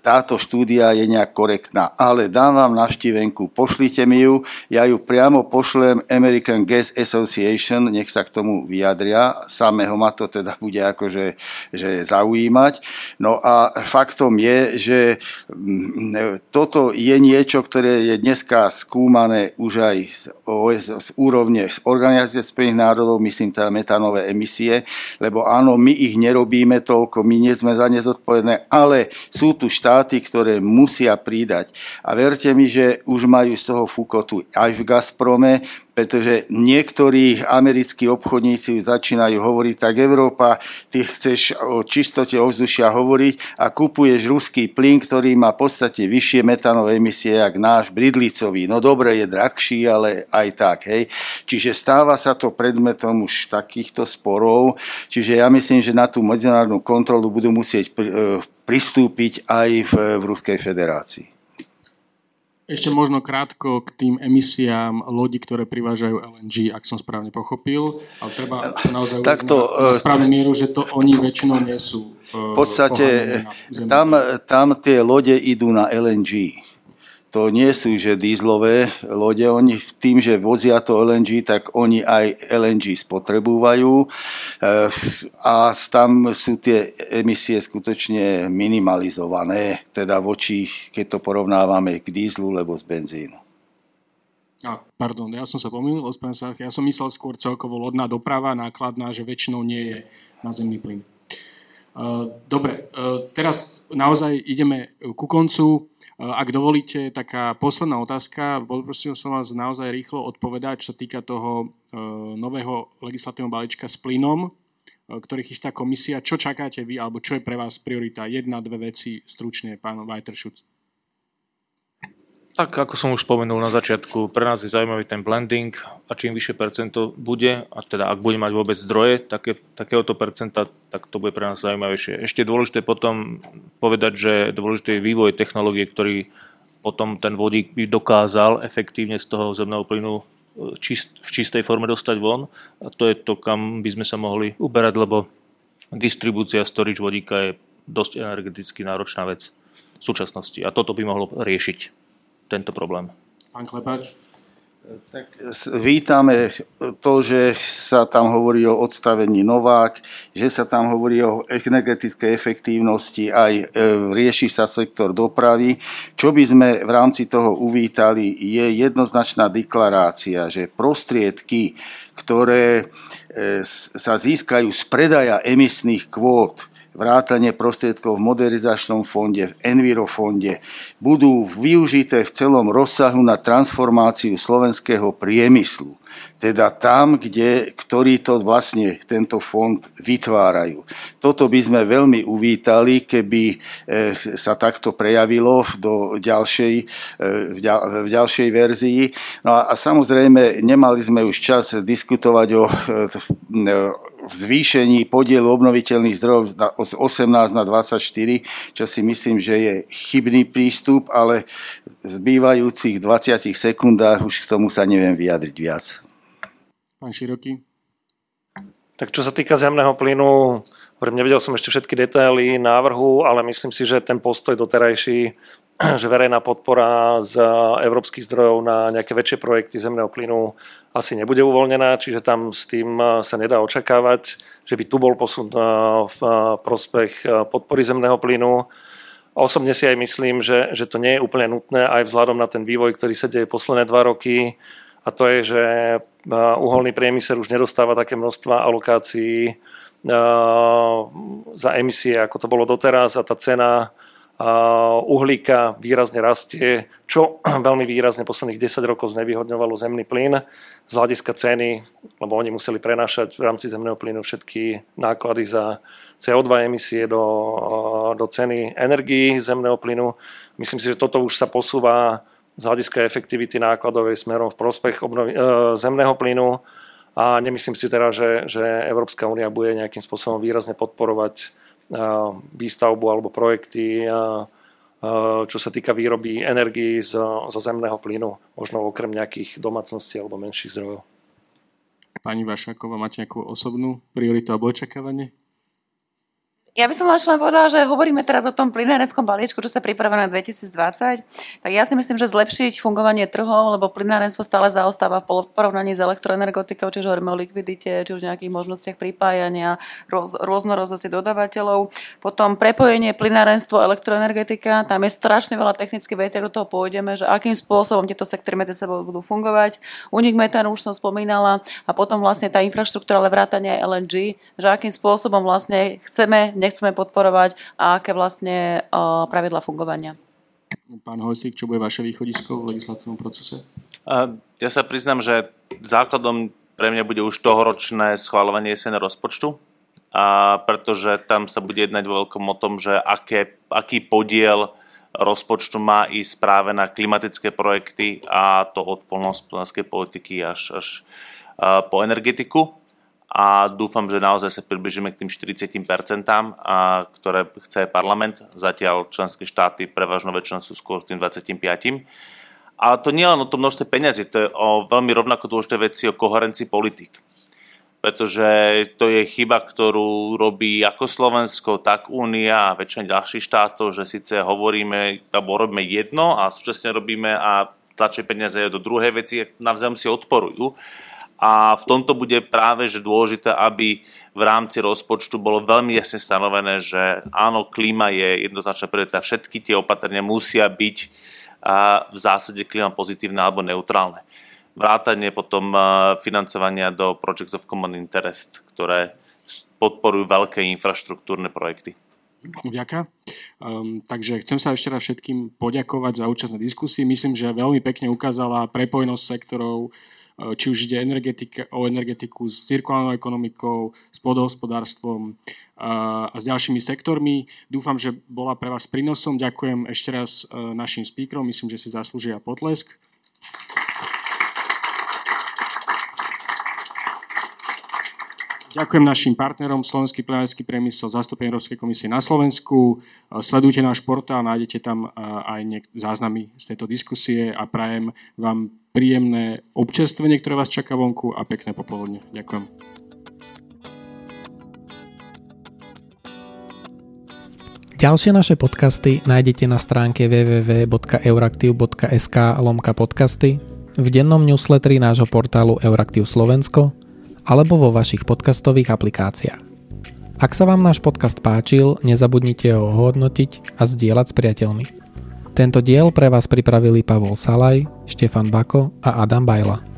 táto štúdia je nejak korektná. Ale dám vám navštívenku, pošlite mi ju, ja ju priamo pošlem American Gas Association, nech sa k tomu vyjadria, samého ma to teda bude akože že zaujímať. No a faktom je, že mm, toto je niečo, ktoré je dneska skúmané už aj z, OS, z úrovne z Organizácie Spojených národov, myslím teda metanové emisie, lebo áno, my ich nerobíme toľko, my nie sme za ne zodpovedné, ale sú tu štáty, ktoré musia pridať. A verte mi, že už majú z toho fukotu aj v Gazprome, pretože niektorí americkí obchodníci začínajú hovoriť, tak Európa, ty chceš o čistote ovzdušia hovoriť a kupuješ ruský plyn, ktorý má v podstate vyššie metanové emisie, jak náš bridlicový. No dobre, je drahší, ale aj tak. Hej. Čiže stáva sa to predmetom už takýchto sporov. Čiže ja myslím, že na tú medzinárodnú kontrolu budú musieť e, pristúpiť aj v, v Ruskej federácii. Ešte možno krátko k tým emisiám lodi, ktoré privážajú LNG, ak som správne pochopil. Ale treba naozaj Takto, na, na e, správnu mieru, že to oni väčšinou nie sú. E, v podstate tam, tam tie lode idú na LNG to nie sú že dízlové lode, oni tým, že vozia to LNG, tak oni aj LNG spotrebúvajú eh, a tam sú tie emisie skutočne minimalizované, teda voči, keď to porovnávame k dízlu, lebo z benzínu. A, pardon, ja som sa pomýlil, sa, ja som myslel skôr celkovo lodná doprava, nákladná, že väčšinou nie je na zemný plyn. Eh, dobre, eh, teraz naozaj ideme ku koncu. Ak dovolíte, taká posledná otázka. Poprosil som vás naozaj rýchlo odpovedať, čo sa týka toho e, nového legislatívneho balíčka s plynom, e, ktorý chystá komisia. Čo čakáte vy, alebo čo je pre vás priorita? Jedna, dve veci stručne, pán Weiterschutz. Tak ako som už spomenul na začiatku, pre nás je zaujímavý ten blending a čím vyššie percento bude, a teda ak bude mať vôbec zdroje také, takéhoto percenta, tak to bude pre nás zaujímavejšie. Ešte dôležité potom povedať, že dôležité je vývoj technológie, ktorý potom ten vodík by dokázal efektívne z toho zemného plynu e, čist, v čistej forme dostať von. A to je to, kam by sme sa mohli uberať, lebo distribúcia storage vodíka je dosť energeticky náročná vec v súčasnosti. A toto by mohlo riešiť tento problém. Pán Klepač? Tak vítame to, že sa tam hovorí o odstavení Novák, že sa tam hovorí o energetickej efektívnosti, aj e, rieši sa sektor dopravy. Čo by sme v rámci toho uvítali, je jednoznačná deklarácia, že prostriedky, ktoré e, sa získajú z predaja emisných kvót, vrátanie prostriedkov v modernizačnom fonde, v Envirofonde, budú využité v celom rozsahu na transformáciu slovenského priemyslu. Teda tam, kde, ktorý to vlastne tento fond vytvárajú. Toto by sme veľmi uvítali, keby e, sa takto prejavilo do ďalšej, e, v ďalšej verzii. No a, a samozrejme, nemali sme už čas diskutovať o, e, zvýšení podielu obnoviteľných zdrojov z 18 na 24, čo si myslím, že je chybný prístup, ale v zbývajúcich 20 sekundách už k tomu sa neviem vyjadriť viac. Pán Široký. Tak čo sa týka zemného plynu, nevedel som ešte všetky detaily návrhu, ale myslím si, že ten postoj doterajší že verejná podpora z európskych zdrojov na nejaké väčšie projekty zemného plynu asi nebude uvoľnená, čiže tam s tým sa nedá očakávať, že by tu bol posun v prospech podpory zemného plynu. Osobne si aj myslím, že, že to nie je úplne nutné aj vzhľadom na ten vývoj, ktorý sa deje posledné dva roky a to je, že uholný priemysel už nedostáva také množstva alokácií za emisie, ako to bolo doteraz a tá cena uhlíka výrazne rastie, čo veľmi výrazne posledných 10 rokov znevýhodňovalo zemný plyn z hľadiska ceny, lebo oni museli prenášať v rámci zemného plynu všetky náklady za CO2 emisie do, do ceny energií zemného plynu. Myslím si, že toto už sa posúva z hľadiska efektivity nákladovej smerom v prospech obnovi, e, zemného plynu a nemyslím si teda, že, že Európska únia bude nejakým spôsobom výrazne podporovať výstavbu alebo projekty, čo sa týka výroby energii zo, zo zemného plynu, možno okrem nejakých domácností alebo menších zdrojov. Pani Vašáková, máte nejakú osobnú prioritu alebo očakávanie? Ja by som len povedala, že hovoríme teraz o tom plynárenskom balíčku, čo sa pripravuje na 2020. Tak ja si myslím, že zlepšiť fungovanie trhov, lebo plynárenstvo stále zaostáva v porovnaní s elektroenergetikou, čiže hovoríme o likvidite, či už nejakých možnostiach pripájania, roz, rôznorodosti dodávateľov. Potom prepojenie plynárenstvo, elektroenergetika, tam je strašne veľa technických vecí, do toho pôjdeme, že akým spôsobom tieto sektory medzi sebou budú fungovať. Unik metánu už som spomínala a potom vlastne tá infraštruktúra, ale vrátanie LNG, že akým spôsobom vlastne chceme nechceme podporovať a aké vlastne pravidla fungovania. Pán Hojsík, čo bude vaše východisko v legislatívnom procese? Ja sa priznám, že základom pre mňa bude už tohoročné schváľovanie jeseného rozpočtu, a pretože tam sa bude jednať vo veľkom o tom, že aké, aký podiel rozpočtu má ísť práve na klimatické projekty a to od polnohospodárskej politiky až, až po energetiku a dúfam, že naozaj sa približíme k tým 40%, a, ktoré chce parlament. Zatiaľ členské štáty prevažno väčšinou sú skôr tým 25%. Ale to nie len o tom množstve peniazy, to je o veľmi rovnako dôležité veci o koherencii politik. Pretože to je chyba, ktorú robí ako Slovensko, tak Únia a väčšina ďalších štátov, že síce hovoríme, alebo robíme jedno a súčasne robíme a tlačie peniaze do druhej veci, navzájom si odporujú a v tomto bude práve že dôležité, aby v rámci rozpočtu bolo veľmi jasne stanovené, že áno, klíma je jednoznačná priorita, všetky tie opatrenia musia byť v zásade klíma pozitívne alebo neutrálne. Vrátanie potom financovania do Projects of Common Interest, ktoré podporujú veľké infraštruktúrne projekty. Ďakujem. Um, takže chcem sa ešte raz všetkým poďakovať za účasť na diskusii. Myslím, že veľmi pekne ukázala prepojnosť sektorov, či už ide o energetiku s cirkulárnou ekonomikou, s podhospodárstvom a s ďalšími sektormi. Dúfam, že bola pre vás prínosom. Ďakujem ešte raz eh, našim speakerom, myslím, že si zaslúžia potlesk. Ďakujem našim partnerom Slovenský plenársky priemysel, zastupenie Európskej komisie na Slovensku. Sledujte náš portál, nájdete tam aj záznamy z tejto diskusie a prajem vám príjemné občerstvenie, ktoré vás čaká vonku a pekné popoludne. Ďakujem. Ďalšie naše podcasty nájdete na stránke www.euraktiv.sk lomka podcasty, v dennom newsletteri nášho portálu Euraktiv Slovensko alebo vo vašich podcastových aplikáciách. Ak sa vám náš podcast páčil, nezabudnite ho hodnotiť a zdieľať s priateľmi. Tento diel pre vás pripravili Pavol Salaj, Štefan Bako a Adam Bajla.